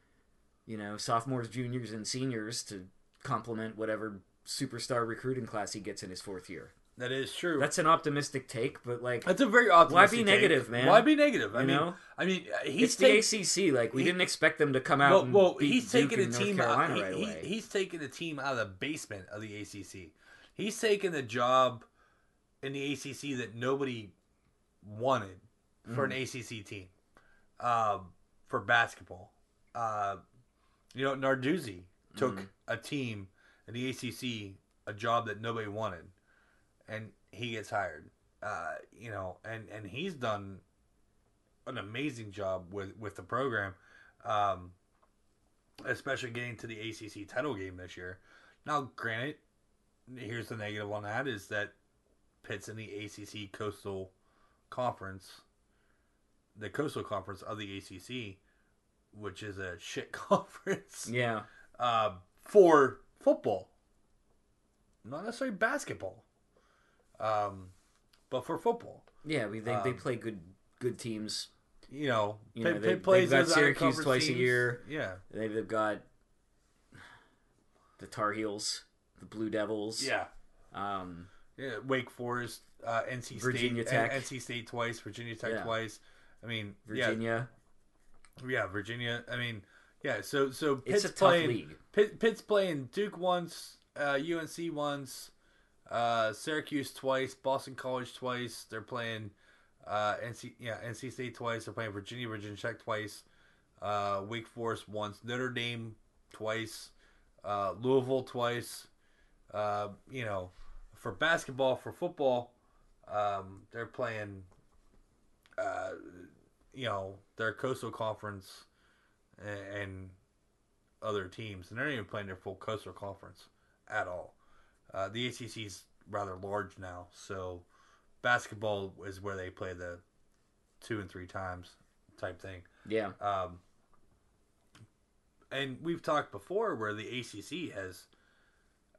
[SPEAKER 2] you know sophomores, juniors, and seniors to complement whatever superstar recruiting class he gets in his fourth year.
[SPEAKER 1] That is true.
[SPEAKER 2] That's an optimistic take, but like
[SPEAKER 1] That's a very optimistic.
[SPEAKER 2] Why be
[SPEAKER 1] take.
[SPEAKER 2] negative, man?
[SPEAKER 1] Why be negative? I
[SPEAKER 2] You
[SPEAKER 1] mean,
[SPEAKER 2] know?
[SPEAKER 1] I mean, uh, he's
[SPEAKER 2] it's the ACC. Like we
[SPEAKER 1] he-
[SPEAKER 2] didn't expect them to come out.
[SPEAKER 1] Well,
[SPEAKER 2] and
[SPEAKER 1] well he's
[SPEAKER 2] Duke
[SPEAKER 1] taking a team out. He,
[SPEAKER 2] right
[SPEAKER 1] he- he's taking a team out of the basement of the ACC. He's taking the job in the ACC that nobody wanted for an
[SPEAKER 2] Mm-hmm.
[SPEAKER 1] ACC team um, for basketball. Uh, you know, Narduzzi took
[SPEAKER 2] Mm-hmm.
[SPEAKER 1] a team in the ACC, a job that nobody wanted, and he gets hired. Uh, you know, and and he's done an amazing job with with the program. Um, especially getting to the ACC title game this year. Now, granted, here's the negative on that is that Pitt's in the ACC Coastal Conference, the Coastal Conference of the ACC, which is a shit conference
[SPEAKER 2] yeah,
[SPEAKER 1] uh, for football, not necessarily basketball, um, but for football.
[SPEAKER 2] yeah. We they, they
[SPEAKER 1] Um,
[SPEAKER 2] play good good teams.
[SPEAKER 1] You know,
[SPEAKER 2] You know, they-
[SPEAKER 1] plays
[SPEAKER 2] they've got Syracuse twice a year.
[SPEAKER 1] Yeah,
[SPEAKER 2] They've, they've got the Tar Heels, the Blue Devils.
[SPEAKER 1] yeah.
[SPEAKER 2] Um,
[SPEAKER 1] Yeah, Wake Forest, uh, NC
[SPEAKER 2] Virginia
[SPEAKER 1] State,
[SPEAKER 2] Tech.
[SPEAKER 1] NC State twice, Virginia Tech
[SPEAKER 2] Yeah.
[SPEAKER 1] twice. I mean,
[SPEAKER 2] Virginia.
[SPEAKER 1] Yeah, Virginia. I mean, yeah. So so
[SPEAKER 2] It's
[SPEAKER 1] Pitt's
[SPEAKER 2] a tough
[SPEAKER 1] playing.
[SPEAKER 2] league.
[SPEAKER 1] Pitt, Pitt's playing Duke once, uh, UNC once, uh, Syracuse twice, Boston College twice. They're playing uh, NC yeah NC State twice. They're playing Virginia, Virginia Tech twice, uh, Wake Forest once, Notre Dame twice, uh, Louisville twice. Uh, you know, for basketball, for football, um, they're playing. Uh, you know, their coastal conference and, and other teams, and they're not even playing their full coastal conference at all. Uh, the ACC is rather large now, so basketball is where they play the two and three times type thing.
[SPEAKER 2] Yeah.
[SPEAKER 1] Um, and we've talked before where the ACC has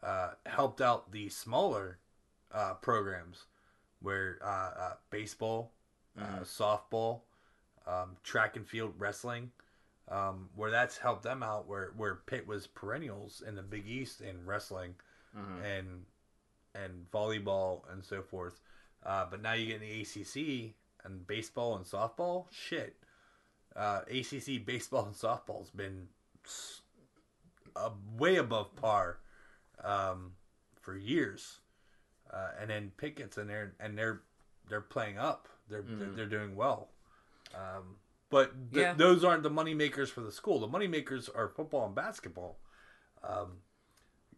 [SPEAKER 1] uh, helped out the smaller uh, programs, where uh, uh, baseball, uh, softball, um, track and field wrestling, um, where that's helped them out. Where where Pitt was perennials in the Big East in wrestling
[SPEAKER 2] Mhm.
[SPEAKER 1] and and volleyball and so forth. Uh, but now you get in the ACC and baseball and softball. Shit, uh, ACC baseball and softball's been uh, way above par um, for years. Uh, and then Pitt gets in there and they're they're playing up. They're they're, they're doing well. Um, but th-
[SPEAKER 2] Yeah.
[SPEAKER 1] those aren't the money makers for the school. The money makers are football and basketball. Um,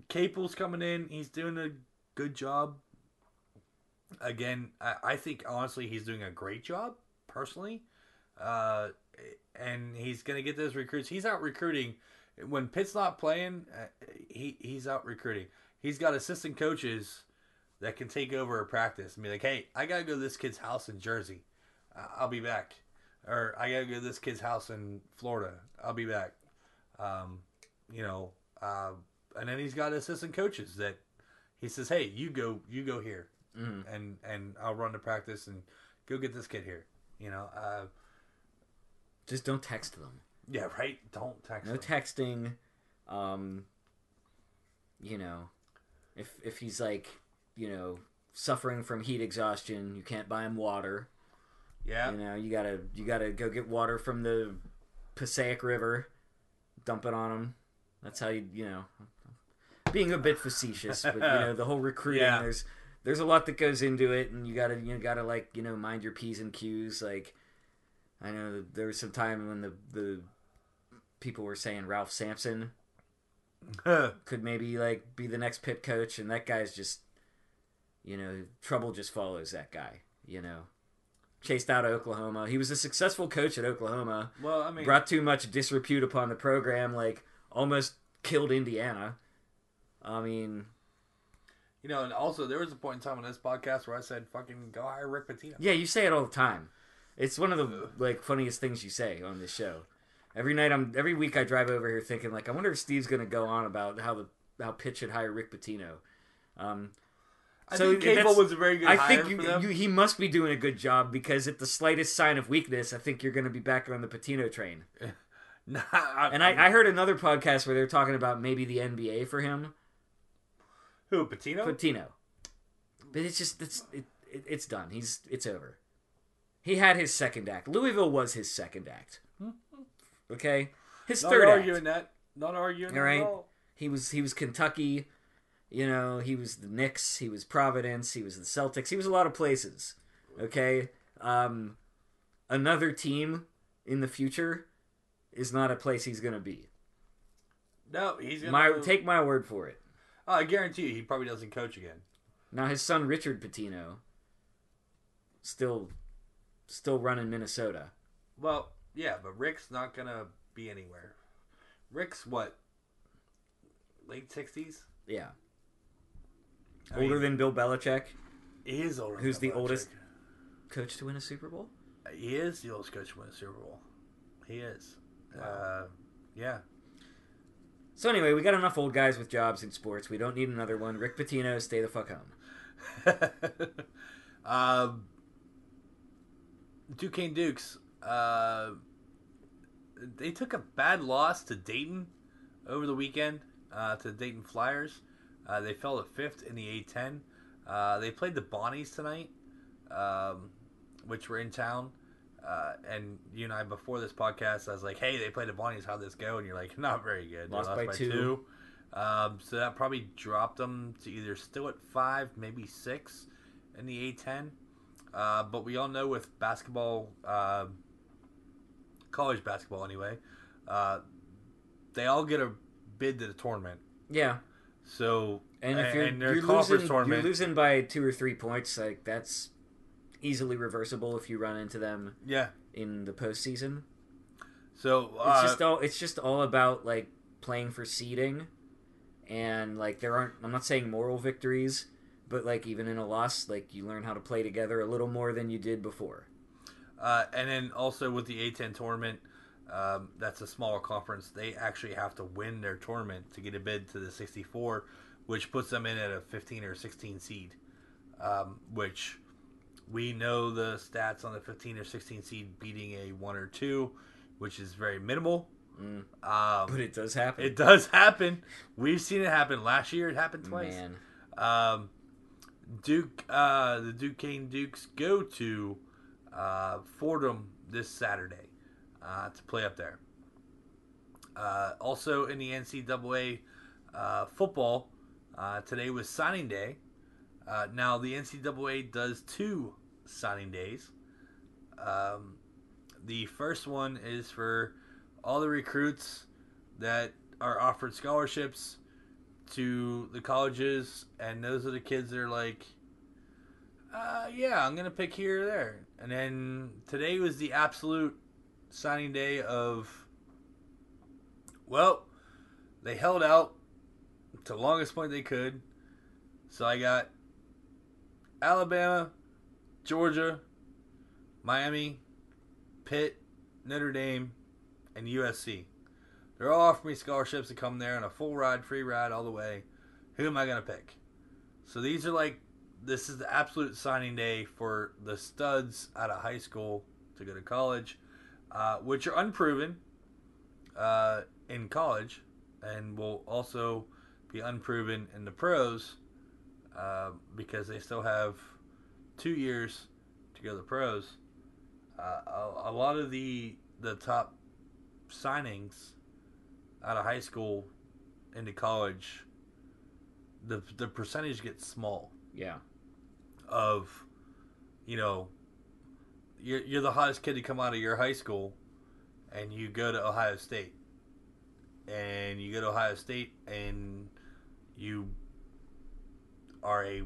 [SPEAKER 1] Capel's coming in. He's doing a good job. Again, I, I think honestly he's doing a great job personally. Uh, and he's gonna get those recruits. He's out recruiting when Pitt's not playing. Uh, he he's out recruiting. He's got assistant coaches that can take over a practice and be like, "Hey, I gotta go to this kid's house in Jersey. Uh, I'll be back." Or I gotta go to this kid's house in Florida. I'll be back. Um, you know, uh, and then he's got assistant coaches that he says, "Hey, you go, you go here,
[SPEAKER 2] Mhm.
[SPEAKER 1] and and I'll run the practice and go get this kid here." You know, uh,
[SPEAKER 2] Just don't text them.
[SPEAKER 1] yeah, right. Don't text.
[SPEAKER 2] No
[SPEAKER 1] them.
[SPEAKER 2] texting. Um, you know, if if he's like, you know, suffering from heat exhaustion, you can't buy him water.
[SPEAKER 1] Yeah,
[SPEAKER 2] You know, you gotta you gotta go get water from the Passaic River, dump it on them. That's how you you know. Being a bit facetious, but you know the whole recruiting.
[SPEAKER 1] Yeah.
[SPEAKER 2] There's there's a lot that goes into it, and you gotta you gotta like you know mind your p's and q's. Like I know there was some time when the the people were saying Ralph Sampson could maybe like be the next pit coach, and that guy's just you know trouble just follows that guy. You know, chased out of Oklahoma. He was a successful coach at Oklahoma.
[SPEAKER 1] well, I mean,
[SPEAKER 2] Brought too much disrepute upon the program, like almost killed Indiana. I mean,
[SPEAKER 1] you know, and also there was a point in time on this podcast where I said, "Fucking go hire Rick Pitino."
[SPEAKER 2] yeah, you say it all the time. It's one of the like funniest things you say on this show. Every night, I'm every week I drive over here thinking like, I wonder if Steve's gonna go on about how the how Pitt should hire Rick Pitino. Um,
[SPEAKER 1] I
[SPEAKER 2] So
[SPEAKER 1] think
[SPEAKER 2] Capel
[SPEAKER 1] was a very good
[SPEAKER 2] I think you, you, he must be doing a good job because at the slightest sign of weakness, I think you're going to be back on the Pitino train.
[SPEAKER 1] Nah, I,
[SPEAKER 2] And I, I heard another podcast where they're talking about maybe the NBA for him,
[SPEAKER 1] who Pitino?
[SPEAKER 2] Pitino. But it's just it's it, it, it's done. He's it's over. He had his second act. Louisville was his second act. Okay, his
[SPEAKER 1] Not
[SPEAKER 2] third
[SPEAKER 1] arguing
[SPEAKER 2] act.
[SPEAKER 1] that. Not arguing
[SPEAKER 2] All right.
[SPEAKER 1] at all.
[SPEAKER 2] He was he was Kentucky. You know, he was the Knicks. He was Providence. He was the Celtics. He was a lot of places. Okay, um, another team in the future is not a place he's gonna be.
[SPEAKER 1] No, he's gonna
[SPEAKER 2] My take my word for it.
[SPEAKER 1] Oh, I guarantee you, he probably doesn't coach again.
[SPEAKER 2] Now his son Richard Pitino still still running Minnesota.
[SPEAKER 1] Well, yeah, but Rick's not gonna be anywhere. Rick's what? Late sixties.
[SPEAKER 2] Yeah.
[SPEAKER 1] I
[SPEAKER 2] Older
[SPEAKER 1] mean-
[SPEAKER 2] than Bill Belichick,
[SPEAKER 1] He is older.
[SPEAKER 2] who's the oldest coach to win a Super Bowl.
[SPEAKER 1] He is the oldest coach to win a Super Bowl. He is. Uh, yeah.
[SPEAKER 2] So anyway, we got enough old guys with jobs in sports. We don't need another one. Rick Pitino, stay the fuck home.
[SPEAKER 1] um, Duquesne Dukes. Uh, they took a bad loss to Dayton over the weekend. Uh, to Dayton Flyers. Uh, they fell to fifth in the A10. Uh, they played the Bonnies tonight, um, which were in town. Uh, and you and I before this podcast, I was like, "Hey, they played the Bonnies. How'd this go?" And you're like, "Not very good. They
[SPEAKER 2] Lost by two.
[SPEAKER 1] Um, so that probably dropped them to either still at five, maybe six in the A10. Uh, but we all know with basketball, uh, college basketball anyway, uh, they all get a bid to the tournament.
[SPEAKER 2] Yeah.
[SPEAKER 1] So
[SPEAKER 2] And if you're,
[SPEAKER 1] and
[SPEAKER 2] you're, losing, you're losing by two or three points, like that's easily reversible if you run into them
[SPEAKER 1] yeah.
[SPEAKER 2] in the postseason.
[SPEAKER 1] So
[SPEAKER 2] It's
[SPEAKER 1] uh,
[SPEAKER 2] just all it's just all about like playing for seeding, and like there aren't. I'm not saying moral victories, but like even in a loss, like you learn how to play together a little more than you did before.
[SPEAKER 1] Uh, and then also with the A10 tournament, um, that's a smaller conference. They actually have to win their tournament to get a bid to the 64, which puts them in at a 15 or 16 seed. Um, which we know the stats on the 15 or 16 seed beating a one or two, which is very minimal.
[SPEAKER 2] Mm.
[SPEAKER 1] Um,
[SPEAKER 2] But it does happen.
[SPEAKER 1] it does happen. We've seen it happen. Last year, it happened twice.
[SPEAKER 2] Man,
[SPEAKER 1] Um, Duke, uh, the Duquesne Dukes go to uh, Fordham this Saturday uh, to play up there. Uh, also in the NCAA uh, football, uh, today was signing day. Uh, now the NCAA does two signing days. Um, the first one is for all the recruits that are offered scholarships to the colleges, and those are the kids that are like, uh, yeah, I'm gonna pick here or there. And then today was the absolute signing day of, well, they held out to the longest point they could. So I got Alabama, Georgia, Miami, Pitt, Notre Dame, and USC. They're all offering me scholarships to come there on a full ride, free ride all the way. Who am I going to pick? So these are like, this is the absolute signing day for the studs out of high school to go to college, uh, which are unproven uh, in college and will also be unproven in the pros uh, because they still have two years to go to the pros. Uh, a, a lot of the the top signings out of high school into college, the the percentage gets small
[SPEAKER 2] yeah,
[SPEAKER 1] of, you know, you're you're the hottest kid to come out of your high school, and you go to Ohio State, and you go to Ohio State and you are a,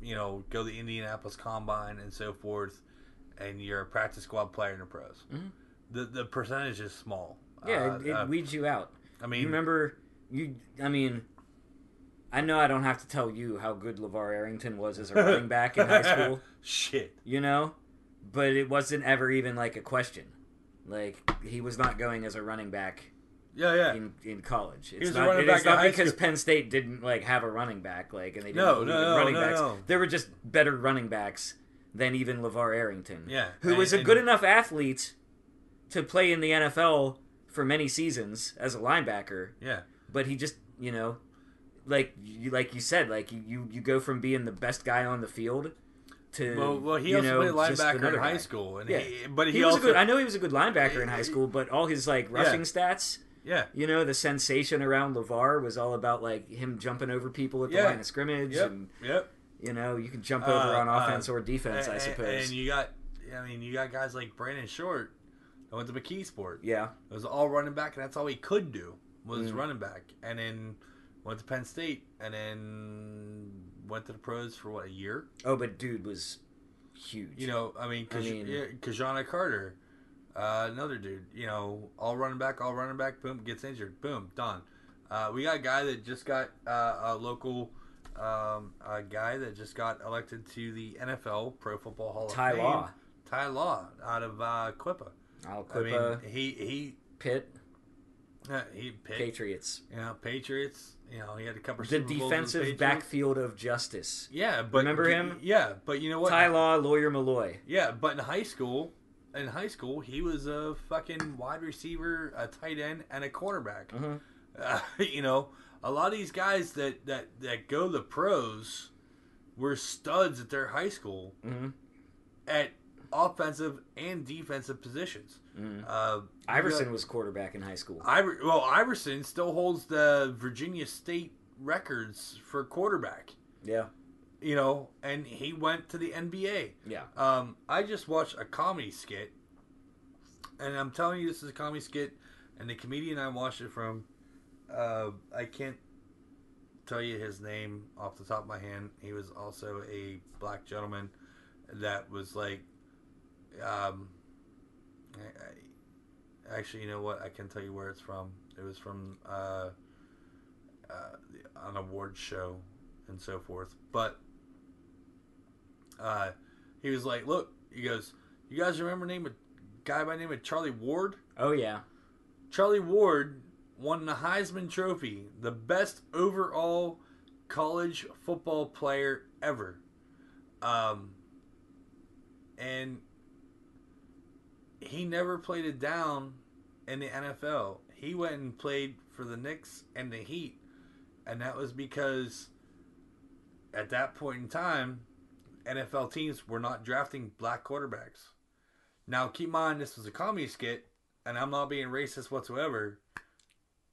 [SPEAKER 1] you know, go to the Indianapolis Combine and so forth, and you're a practice squad player in the pros.
[SPEAKER 2] Mhm.
[SPEAKER 1] The the percentage is small.
[SPEAKER 2] yeah.
[SPEAKER 1] Uh,
[SPEAKER 2] it, it
[SPEAKER 1] uh,
[SPEAKER 2] weeds you out.
[SPEAKER 1] I mean,
[SPEAKER 2] you remember you? I mean, I know I don't have to tell you how good LaVar Arrington was as a running back in high school.
[SPEAKER 1] Shit.
[SPEAKER 2] You know, but it wasn't ever even like a question. Like he was not going as a running back
[SPEAKER 1] Yeah, yeah.
[SPEAKER 2] in, in college. It's not,
[SPEAKER 1] running
[SPEAKER 2] it is
[SPEAKER 1] back in
[SPEAKER 2] not because
[SPEAKER 1] school.
[SPEAKER 2] Penn State didn't like have a running back, like, and they didn't
[SPEAKER 1] No, no, no,
[SPEAKER 2] running
[SPEAKER 1] no,
[SPEAKER 2] backs.
[SPEAKER 1] no.
[SPEAKER 2] There were just better running backs than even LaVar Arrington.
[SPEAKER 1] Yeah,
[SPEAKER 2] who
[SPEAKER 1] and-
[SPEAKER 2] was a
[SPEAKER 1] and-
[SPEAKER 2] good enough athlete to play in the NFL for many seasons as a linebacker,
[SPEAKER 1] Yeah.
[SPEAKER 2] but he just, you know, like you like you said, like you, you go from being the best guy on the field to
[SPEAKER 1] Well, well, he also
[SPEAKER 2] know,
[SPEAKER 1] played linebacker in high
[SPEAKER 2] guy.
[SPEAKER 1] school, and
[SPEAKER 2] Yeah.
[SPEAKER 1] he, but he,
[SPEAKER 2] He, was
[SPEAKER 1] also
[SPEAKER 2] a good. I know he was a good linebacker in high school, but all his like rushing stats,
[SPEAKER 1] yeah,
[SPEAKER 2] you know, the sensation around LaVar was all about like him jumping over people at the
[SPEAKER 1] Yeah.
[SPEAKER 2] line of scrimmage,
[SPEAKER 1] yep,
[SPEAKER 2] and
[SPEAKER 1] yep.
[SPEAKER 2] you know, you can jump over
[SPEAKER 1] Uh,
[SPEAKER 2] on
[SPEAKER 1] uh,
[SPEAKER 2] offense or defense, I suppose.
[SPEAKER 1] And you got, I mean, you got guys like Brandon Short that went to McKeesport.
[SPEAKER 2] yeah,
[SPEAKER 1] It was all running back, and that's all he could do was
[SPEAKER 2] Mm.
[SPEAKER 1] running back. And then went to Penn State, and then went to the pros for what a year.
[SPEAKER 2] oh, but dude was huge.
[SPEAKER 1] You know, I mean,
[SPEAKER 2] I
[SPEAKER 1] Kaj-
[SPEAKER 2] mean-
[SPEAKER 1] yeah, Ki-Jana Carter, uh, another dude. You know, all running back, all running back. Boom, gets injured. Boom, done. Uh, we got a guy that just got uh, a local um, a guy that just got elected to the NFL Pro Football Hall
[SPEAKER 2] Ty
[SPEAKER 1] of Fame.
[SPEAKER 2] Law,
[SPEAKER 1] Ty Law out of uh, Quippa. I mean, he he
[SPEAKER 2] Pitt,
[SPEAKER 1] uh, he picked,
[SPEAKER 2] Patriots.
[SPEAKER 1] you know Patriots. You know, he had a couple.
[SPEAKER 2] The
[SPEAKER 1] Super
[SPEAKER 2] defensive backfield of justice.
[SPEAKER 1] Yeah, but
[SPEAKER 2] Remember him?
[SPEAKER 1] Yeah, but you know what?
[SPEAKER 2] Ty Law, Lawyer Milloy.
[SPEAKER 1] Yeah, but in high school, in high school, he was a fucking wide receiver, a tight end, and a cornerback.
[SPEAKER 2] Mhm.
[SPEAKER 1] Uh, you know, a lot of these guys that that that go the pros, were studs at their high school
[SPEAKER 2] Mhm.
[SPEAKER 1] at offensive and defensive positions.
[SPEAKER 2] Mhm.
[SPEAKER 1] Uh,
[SPEAKER 2] Iverson was quarterback in high school.
[SPEAKER 1] Iver, well, Iverson still holds the Virginia State records for quarterback.
[SPEAKER 2] Yeah.
[SPEAKER 1] You know, and he went to the NBA.
[SPEAKER 2] Yeah.
[SPEAKER 1] Um, I just watched a comedy skit, and I'm telling you, this is a comedy skit, and the comedian I watched it from, uh, I can't tell you his name off the top of my hand. He was also a black gentleman that was like, um, I, I, actually, you know what? I can tell you where it's from. It was from uh, uh, an award show and so forth, but uh, he was like, "Look," he goes, "You guys remember name a guy by the name of Charlie Ward?
[SPEAKER 2] Oh yeah.
[SPEAKER 1] Charlie Ward won the Heisman Trophy, the best overall college football player ever. Um, and he never played it down in the NFL. He went and played for the Knicks and the Heat, and that was because at that point in time, NFL teams were not drafting black quarterbacks. Now, keep in mind, this was a comedy skit, and I'm not being racist whatsoever,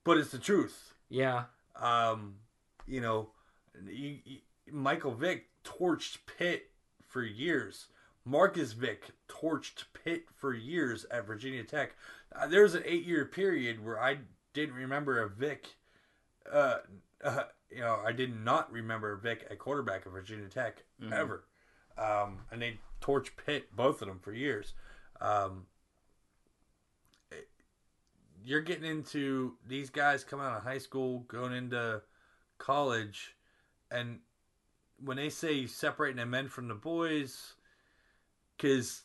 [SPEAKER 1] but it's the truth.
[SPEAKER 2] Yeah.
[SPEAKER 1] Um, you know, you, you- Michael Vick torched Pitt for years. Marcus Vick torched Pitt for years at Virginia Tech. Uh, there was an eight-year period where I didn't remember a Vick. Uh, uh, you know, I did not remember a Vick at quarterback at Virginia Tech ever. Um, and they torched Pitt, both of them, for years. Um, you're getting into these guys coming out of high school, going into college, and when they say separating the men from the boys, because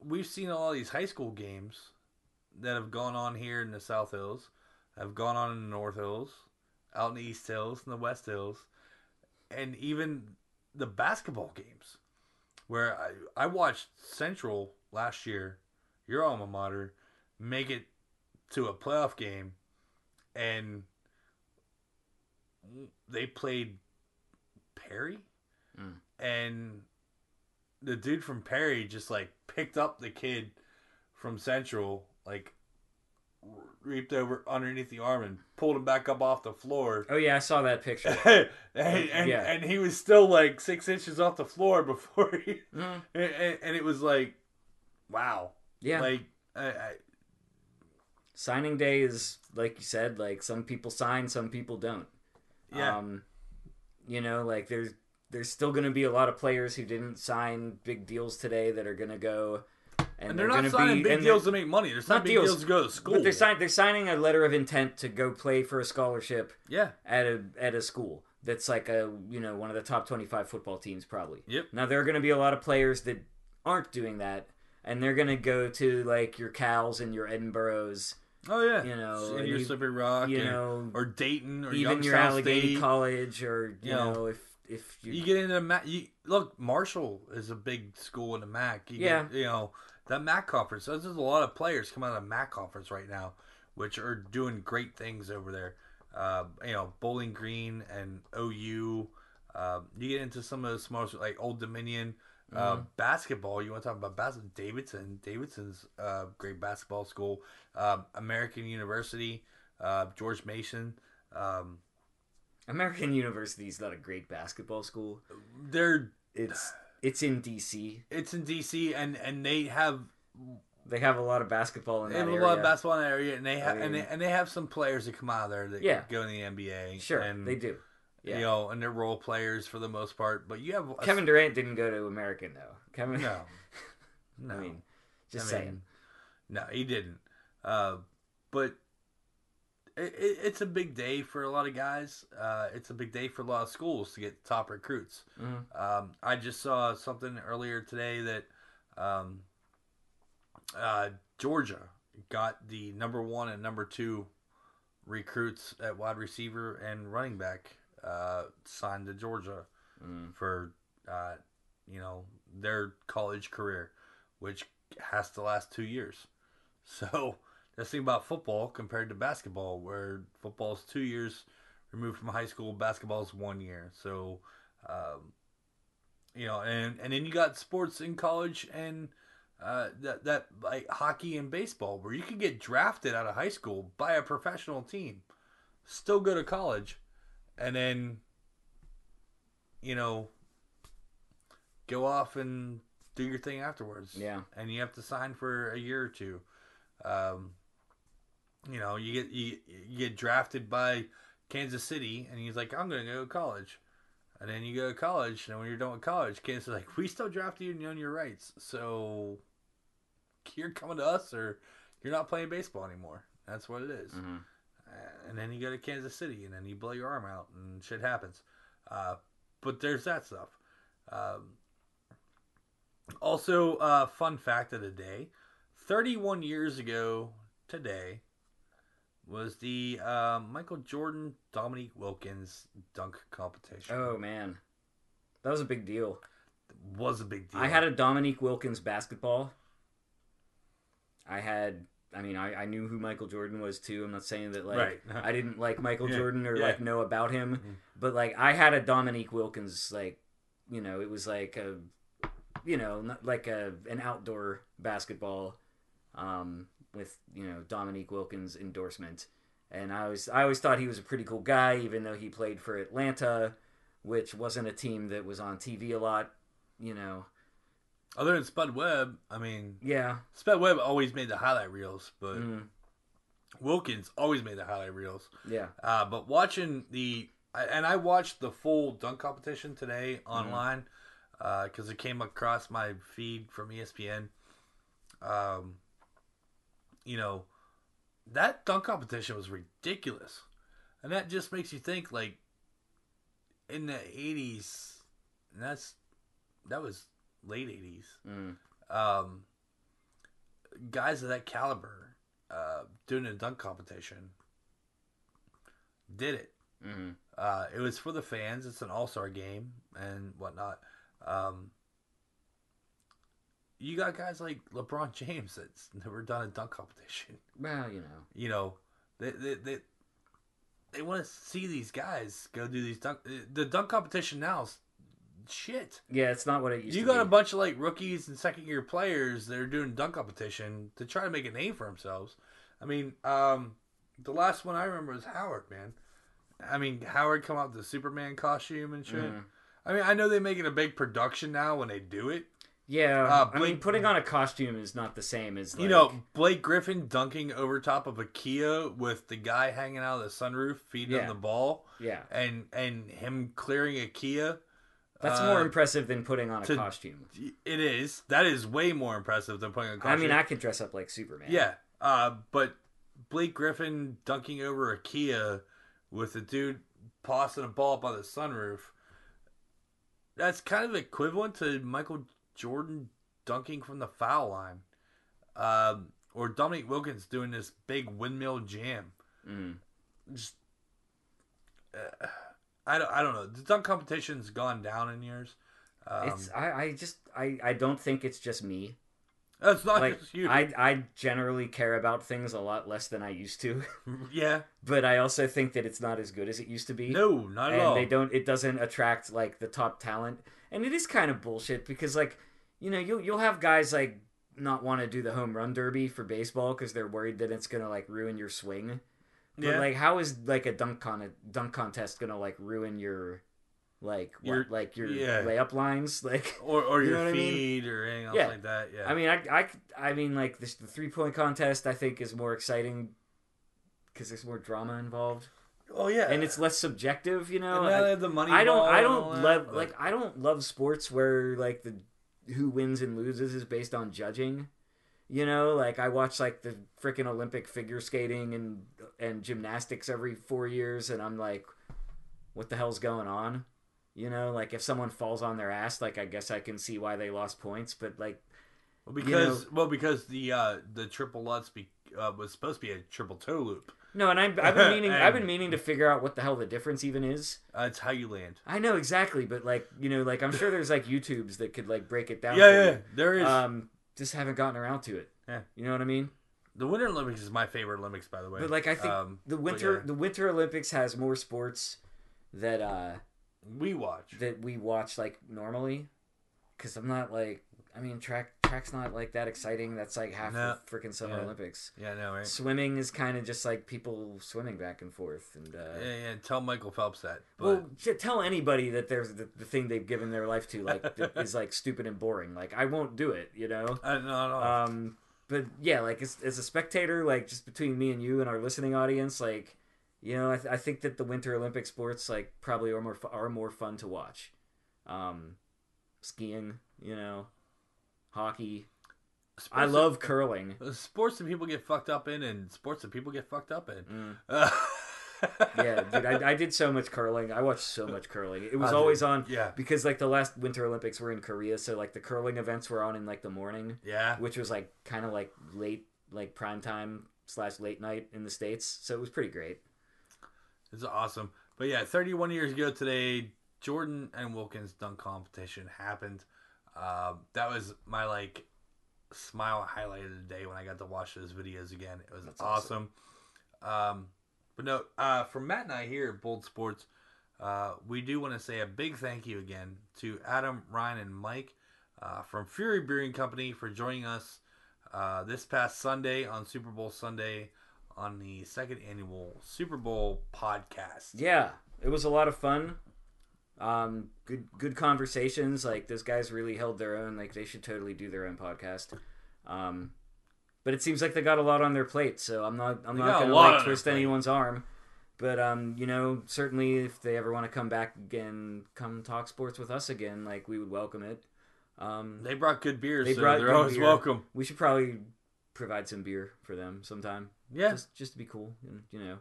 [SPEAKER 1] we've seen all these high school games that have gone on here in the South Hills, have gone on in the North Hills, out in the East Hills and the West Hills, and even the basketball games, where I, I watched Central last year, your alma mater, make it to a playoff game, and they played Perry,
[SPEAKER 2] Mm.
[SPEAKER 1] and the dude from Perry just like picked up the kid from Central, like reaped over underneath the arm and pulled him back up off the floor.
[SPEAKER 2] Oh yeah, I saw that picture.
[SPEAKER 1] and, and,
[SPEAKER 2] Yeah.
[SPEAKER 1] and he was still like six inches off the floor before he,
[SPEAKER 2] Mhm.
[SPEAKER 1] and, and, and it was like, wow,
[SPEAKER 2] Yeah.
[SPEAKER 1] like I, I,
[SPEAKER 2] Signing day is like you said, like some people sign, some people don't.
[SPEAKER 1] yeah,
[SPEAKER 2] Um, you know, like there's there's still going to be a lot of players who didn't sign big deals today that are going to go, and,
[SPEAKER 1] and they're, not
[SPEAKER 2] gonna
[SPEAKER 1] signing
[SPEAKER 2] be,
[SPEAKER 1] big deals to make money. They're signing
[SPEAKER 2] Not
[SPEAKER 1] big
[SPEAKER 2] deals,
[SPEAKER 1] deals to go to school.
[SPEAKER 2] But they're signing they're signing a letter of intent to go play for a scholarship
[SPEAKER 1] yeah,
[SPEAKER 2] at a at a school that's like a you know one of the top 25 football teams probably.
[SPEAKER 1] Yep.
[SPEAKER 2] Now there are going to be a lot of players that aren't doing that and they're going to go to like your Cals and your Edinboros,
[SPEAKER 1] oh yeah,
[SPEAKER 2] You know,
[SPEAKER 1] and your
[SPEAKER 2] you-
[SPEAKER 1] Slippery Rock,
[SPEAKER 2] you know,
[SPEAKER 1] or Dayton, or
[SPEAKER 2] even your Allegheny
[SPEAKER 1] State.
[SPEAKER 2] College or you
[SPEAKER 1] know,
[SPEAKER 2] know if if you,
[SPEAKER 1] You get into Ma- you look. Marshall is a big school in the MAC. You
[SPEAKER 2] Yeah.
[SPEAKER 1] get, you know that MAC conference. There's a lot of players coming out of the MAC conference right now, which are doing great things over there. Uh, you know, Bowling Green and OU. Um, you get into some of the smaller like Old Dominion. Uh,
[SPEAKER 2] Mm-hmm.
[SPEAKER 1] basketball. You want to talk about basketball? Davidson. Davidson's uh, great basketball school. Um, American University. Uh, George Mason. Um,
[SPEAKER 2] American University is not a great basketball school.
[SPEAKER 1] they're
[SPEAKER 2] It's it's in DC.
[SPEAKER 1] it's in DC and and they have
[SPEAKER 2] They have a lot of basketball in
[SPEAKER 1] They
[SPEAKER 2] that
[SPEAKER 1] have a
[SPEAKER 2] area.
[SPEAKER 1] lot of basketball in that area, and they have
[SPEAKER 2] I
[SPEAKER 1] and, they, and they have some players that come out of there that
[SPEAKER 2] Yeah.
[SPEAKER 1] go in the NBA.
[SPEAKER 2] Sure,
[SPEAKER 1] and,
[SPEAKER 2] they do. Yeah.
[SPEAKER 1] You know, and they're role players for the most part. But you have a,
[SPEAKER 2] Kevin Durant didn't go to American though. Kevin,
[SPEAKER 1] No, no.
[SPEAKER 2] I mean, just
[SPEAKER 1] I
[SPEAKER 2] saying.
[SPEAKER 1] No, he didn't. Uh, but it, it, it's a big day for a lot of guys. Uh, it's a big day for a lot of schools to get top recruits.
[SPEAKER 2] Mhm.
[SPEAKER 1] Um, I just saw something earlier today that um, uh, Georgia got the number one and number two recruits at wide receiver and running back uh, signed to Georgia
[SPEAKER 2] Mm.
[SPEAKER 1] for uh, you know their college career, which has to last two years. So that's the thing about football compared to basketball, where football is two years removed from high school, basketball is one year. So um, you know, and and then you got sports in college and uh, that that like hockey and baseball where you can get drafted out of high school by a professional team, still go to college, and then you know go off and do your thing afterwards.
[SPEAKER 2] Yeah.
[SPEAKER 1] and you have to sign for a year or two. Um, you know, you get you, you get drafted by Kansas City, and he's like, "I'm going to go to college." And then you go to college, and when you're done with college, Kansas is like, "We still draft you and you own your rights, so you're coming to us, or you're not playing baseball anymore." That's what it is.
[SPEAKER 2] Mhm.
[SPEAKER 1] Uh, And then you go to Kansas City, and then you blow your arm out, and shit happens. Uh, but there's that stuff. Um, also, uh, fun fact of the day: 31 years ago today was the uh, Michael Jordan Dominique Wilkins dunk competition.
[SPEAKER 2] Oh man, that was a big deal.
[SPEAKER 1] was a big deal.
[SPEAKER 2] I had a Dominique Wilkins basketball. I had, I mean, I, I knew who Michael Jordan was too. I'm not saying that like
[SPEAKER 1] Right.
[SPEAKER 2] I didn't like Michael
[SPEAKER 1] Yeah,
[SPEAKER 2] Jordan or
[SPEAKER 1] yeah.
[SPEAKER 2] like know about him,
[SPEAKER 1] Mhm.
[SPEAKER 2] but like I had a Dominique Wilkins like, you know, it was like a, you know, not like a an outdoor basketball, um, with you know Dominique Wilkins endorsement, and I always I always thought he was a pretty cool guy, even though he played for Atlanta, which wasn't a team that was on TV a lot, you know.
[SPEAKER 1] Other than Spud Webb, I mean,
[SPEAKER 2] Yeah.
[SPEAKER 1] Spud Webb always made the highlight reels, but
[SPEAKER 2] Mm,
[SPEAKER 1] Wilkins always made the highlight reels.
[SPEAKER 2] yeah.
[SPEAKER 1] Uh, but watching the and I watched the full dunk competition today online because it came across my feed from ESPN. Um, you know, that dunk competition was ridiculous, and that just makes you think like in the '80s. And that's that was late '80s.
[SPEAKER 2] Mm,
[SPEAKER 1] Um, guys of that caliber uh, doing a dunk competition did it.
[SPEAKER 2] hmm
[SPEAKER 1] Uh, it was for the fans. It's an all star game and whatnot. Um, you got guys like LeBron James that's never done a dunk competition.
[SPEAKER 2] Well, you know.
[SPEAKER 1] You know, they they they, they want to see these guys go do these dunk. The dunk competition now is shit.
[SPEAKER 2] Yeah, it's not what it used to be.
[SPEAKER 1] You got a bunch of like rookies and second year players that are doing dunk competition to try to make a name for themselves. I mean, um, the last one I remember was Howard, man. I mean, Howard come out with the Superman costume and shit.
[SPEAKER 2] Mhm.
[SPEAKER 1] I mean, I know they make it a big production now when they do it.
[SPEAKER 2] Yeah,
[SPEAKER 1] Uh,
[SPEAKER 2] I mean, putting on a costume is not the same as like,
[SPEAKER 1] You know, Blake Griffin dunking over top of a Kia with the guy hanging out of the sunroof feeding
[SPEAKER 2] Yeah.
[SPEAKER 1] him the ball,
[SPEAKER 2] Yeah,
[SPEAKER 1] and and him clearing a Kia.
[SPEAKER 2] that's
[SPEAKER 1] Uh,
[SPEAKER 2] more impressive than putting on a
[SPEAKER 1] to-
[SPEAKER 2] costume.
[SPEAKER 1] It is. That is way more impressive than putting a
[SPEAKER 2] I
[SPEAKER 1] costume.
[SPEAKER 2] I mean, I could dress up like Superman.
[SPEAKER 1] Yeah, uh, but Blake Griffin dunking over a Kia with a dude tossing a ball up on the sunroof. That's kind of equivalent to Michael Jordan dunking from the foul line, um, or Dominique Wilkins doing this big windmill jam.
[SPEAKER 2] Mm.
[SPEAKER 1] Just, uh, I don't, I don't know. The dunk competition's gone down in years. Um,
[SPEAKER 2] it's I, I just I, I don't think it's just me.
[SPEAKER 1] it's not
[SPEAKER 2] Like
[SPEAKER 1] just you.
[SPEAKER 2] I I generally care about things a lot less than I used to,
[SPEAKER 1] yeah,
[SPEAKER 2] but I also think that it's not as good as it used to be.
[SPEAKER 1] no, not at
[SPEAKER 2] and
[SPEAKER 1] all.
[SPEAKER 2] they don't it doesn't attract like the top talent and it is kind of bullshit because like you know you'll, you'll have guys like not want to do the home run derby for baseball because they're worried that it's gonna like ruin your swing but
[SPEAKER 1] Yeah.
[SPEAKER 2] like how is like a dunk con dunk contest gonna like ruin your like what,
[SPEAKER 1] Your-
[SPEAKER 2] like your
[SPEAKER 1] yeah.
[SPEAKER 2] layup lines like
[SPEAKER 1] or or
[SPEAKER 2] You know
[SPEAKER 1] your
[SPEAKER 2] what I mean?
[SPEAKER 1] feed or anything else
[SPEAKER 2] Yeah.
[SPEAKER 1] like that. Yeah.
[SPEAKER 2] I mean, I, I, I mean, like this, the three point contest, I think is more exciting because there's more drama involved,
[SPEAKER 1] oh yeah,
[SPEAKER 2] and it's less subjective. You know,
[SPEAKER 1] And now
[SPEAKER 2] I-
[SPEAKER 1] they have the money.
[SPEAKER 2] I don't I don't love like I don't love sports where like the who wins and loses is based on judging. You know, like I watch like the freaking Olympic figure skating and and gymnastics every 4 years and I'm like what the hell's going on? You know, like if someone falls on their ass, like I guess I can see why they lost points, but like
[SPEAKER 1] well, because well because the uh the triple lutz be, uh, was supposed to be a triple toe loop.
[SPEAKER 2] No, and I'm, I've been meaning I've been meaning to figure out what the hell the difference even is.
[SPEAKER 1] Uh, it's how you land.
[SPEAKER 2] I know exactly, but like you know, like I'm sure there's like YouTubes that could like break it down.
[SPEAKER 1] Yeah, yeah,
[SPEAKER 2] you.
[SPEAKER 1] there is.
[SPEAKER 2] Um, just haven't gotten around to it.
[SPEAKER 1] Yeah.
[SPEAKER 2] You know what I mean?
[SPEAKER 1] the Winter Olympics is my favorite Olympics, by the way.
[SPEAKER 2] But like I think
[SPEAKER 1] Um,
[SPEAKER 2] the winter
[SPEAKER 1] yeah,
[SPEAKER 2] the Winter Olympics has more sports that uh
[SPEAKER 1] we watch.
[SPEAKER 2] that we watch like normally. because I'm not like I mean track track's not like that exciting. That's like half
[SPEAKER 1] No.
[SPEAKER 2] the freaking Summer
[SPEAKER 1] Yeah.
[SPEAKER 2] Olympics.
[SPEAKER 1] Yeah, no, right?
[SPEAKER 2] Swimming is kind of just like people swimming back and forth, and uh,
[SPEAKER 1] Yeah, yeah. Tell Michael Phelps that. But
[SPEAKER 2] well, tell anybody that there's the, the thing they've given their life to like is like stupid and boring. Like I won't do it, you know.
[SPEAKER 1] I, no, no.
[SPEAKER 2] Um, but yeah, like as, as a spectator, like just between me and you and our listening audience, like you know, I, th- I think that the Winter Olympic sports like probably are more fu- are more fun to watch. Um, skiing, you know, hockey. I
[SPEAKER 1] Sports
[SPEAKER 2] love curling.
[SPEAKER 1] sports that people get fucked up in, and sports that people get fucked up in.
[SPEAKER 2] Mm.
[SPEAKER 1] Uh,
[SPEAKER 2] Yeah, dude, I, I did so much curling. I watched so much curling. It was
[SPEAKER 1] I did.
[SPEAKER 2] always on.
[SPEAKER 1] Yeah.
[SPEAKER 2] Because like the last Winter Olympics were in Korea, so like the curling events were on in like the morning,
[SPEAKER 1] yeah.
[SPEAKER 2] which was like kind of like late, like prime time slash late night in the states. So it was pretty great.
[SPEAKER 1] It's awesome. But yeah, 31 years ago today, Jordan and Wilkins dunk competition happened. Um, that was my like smile highlight of the day when I got to watch those videos again. It was
[SPEAKER 2] That's
[SPEAKER 1] awesome. Um, but no, uh, from Matt and I here at Bold Sports, uh, we do want to say a big thank you again to Adam, Ryan, and Mike uh, from Fury Brewing Company for joining us uh, this past Sunday on Super Bowl Sunday on the second annual Super Bowl podcast.
[SPEAKER 2] Yeah, it was a lot of fun. Um, good good conversations. Like those guys really held their own. Like they should totally do their own podcast. Um, but it seems like they got a lot on their plate. So I'm not I'm
[SPEAKER 1] They
[SPEAKER 2] not gonna like twist anyone's arm. But um, you know, certainly if they ever want to come back again, come talk sports with us again, like we would welcome it. Um,
[SPEAKER 1] They brought good beers,
[SPEAKER 2] They
[SPEAKER 1] so
[SPEAKER 2] brought
[SPEAKER 1] they're always
[SPEAKER 2] beer.
[SPEAKER 1] welcome.
[SPEAKER 2] we should probably provide some beer for them sometime.
[SPEAKER 1] Yeah,
[SPEAKER 2] just just to be cool, and, you know.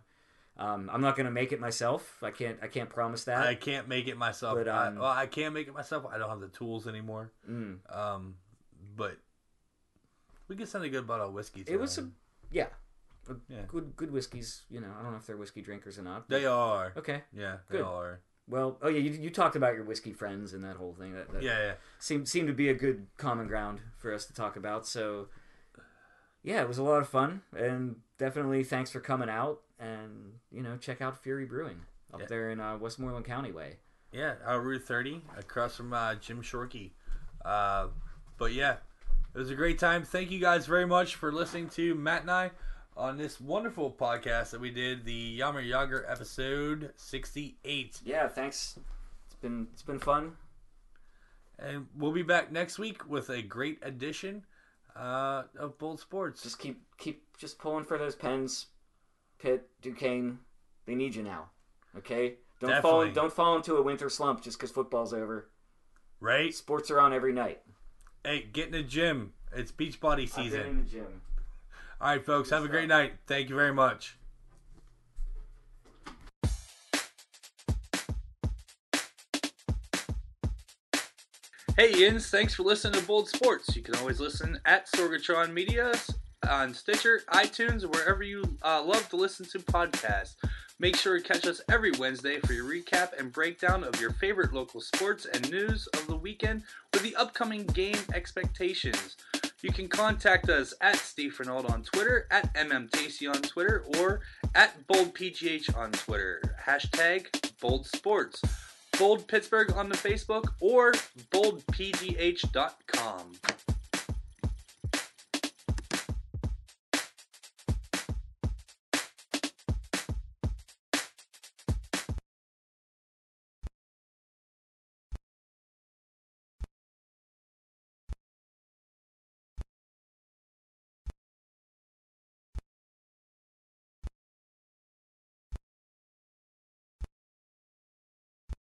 [SPEAKER 2] Um, I'm not gonna make it myself. I can't. I can't promise that.
[SPEAKER 1] I can't make it myself.
[SPEAKER 2] But,
[SPEAKER 1] I,
[SPEAKER 2] um,
[SPEAKER 1] well, I can make it myself. I don't have the tools anymore.
[SPEAKER 2] Mm.
[SPEAKER 1] Um, but we can send a good bottle of whiskey. To
[SPEAKER 2] It was a yeah, a
[SPEAKER 1] Yeah.
[SPEAKER 2] good good whiskeys. You know, I don't know if they're whiskey drinkers or not.
[SPEAKER 1] They are.
[SPEAKER 2] Okay.
[SPEAKER 1] Yeah, they
[SPEAKER 2] Good.
[SPEAKER 1] are.
[SPEAKER 2] Well, oh yeah, you, you talked about your whiskey friends and that whole thing. That, that
[SPEAKER 1] Yeah, yeah.
[SPEAKER 2] seemed seemed to be a good common ground for us to talk about. So yeah, it was a lot of fun, and definitely thanks for coming out and you know check out Fury Brewing up
[SPEAKER 1] Yeah.
[SPEAKER 2] there in uh, Westmoreland County way.
[SPEAKER 1] Yeah, uh, Route 30, across from uh, Jim Shorkey. Uh, but yeah, it was a great time. Thank you guys very much for listening to Matt and I on this wonderful podcast that we did, the Yammer Yager episode 68.
[SPEAKER 2] Yeah, thanks. It's been it's been fun.
[SPEAKER 1] And we'll be back next week with a great edition uh, of Bold Sports.
[SPEAKER 2] Just keep keep just pulling for those pens. Pitt, Duquesne, they need you now. Okay? Don't fall
[SPEAKER 1] Definitely.
[SPEAKER 2] don't fall into a winter slump just because football's over.
[SPEAKER 1] right?
[SPEAKER 2] Sports are on every night.
[SPEAKER 1] Hey, get in the gym. It's beach body
[SPEAKER 2] I've been
[SPEAKER 1] season.
[SPEAKER 2] in the gym.
[SPEAKER 1] All right, folks. Have a great night. Thank you very much. Hey, Yins. Thanks for listening to Bold Sports. You can always listen at Sorgatron Media on Stitcher, iTunes, wherever you uh, love to listen to podcasts. Make sure to catch us every Wednesday for your recap and breakdown of your favorite local sports and news of the weekend with the upcoming game expectations. You can contact us at Steve Fernald on Twitter, at MMTacy on Twitter, or at BoldPGH on Twitter. Hashtag Bold Sports. Bold Pittsburgh on the Facebook or boldpgh.com.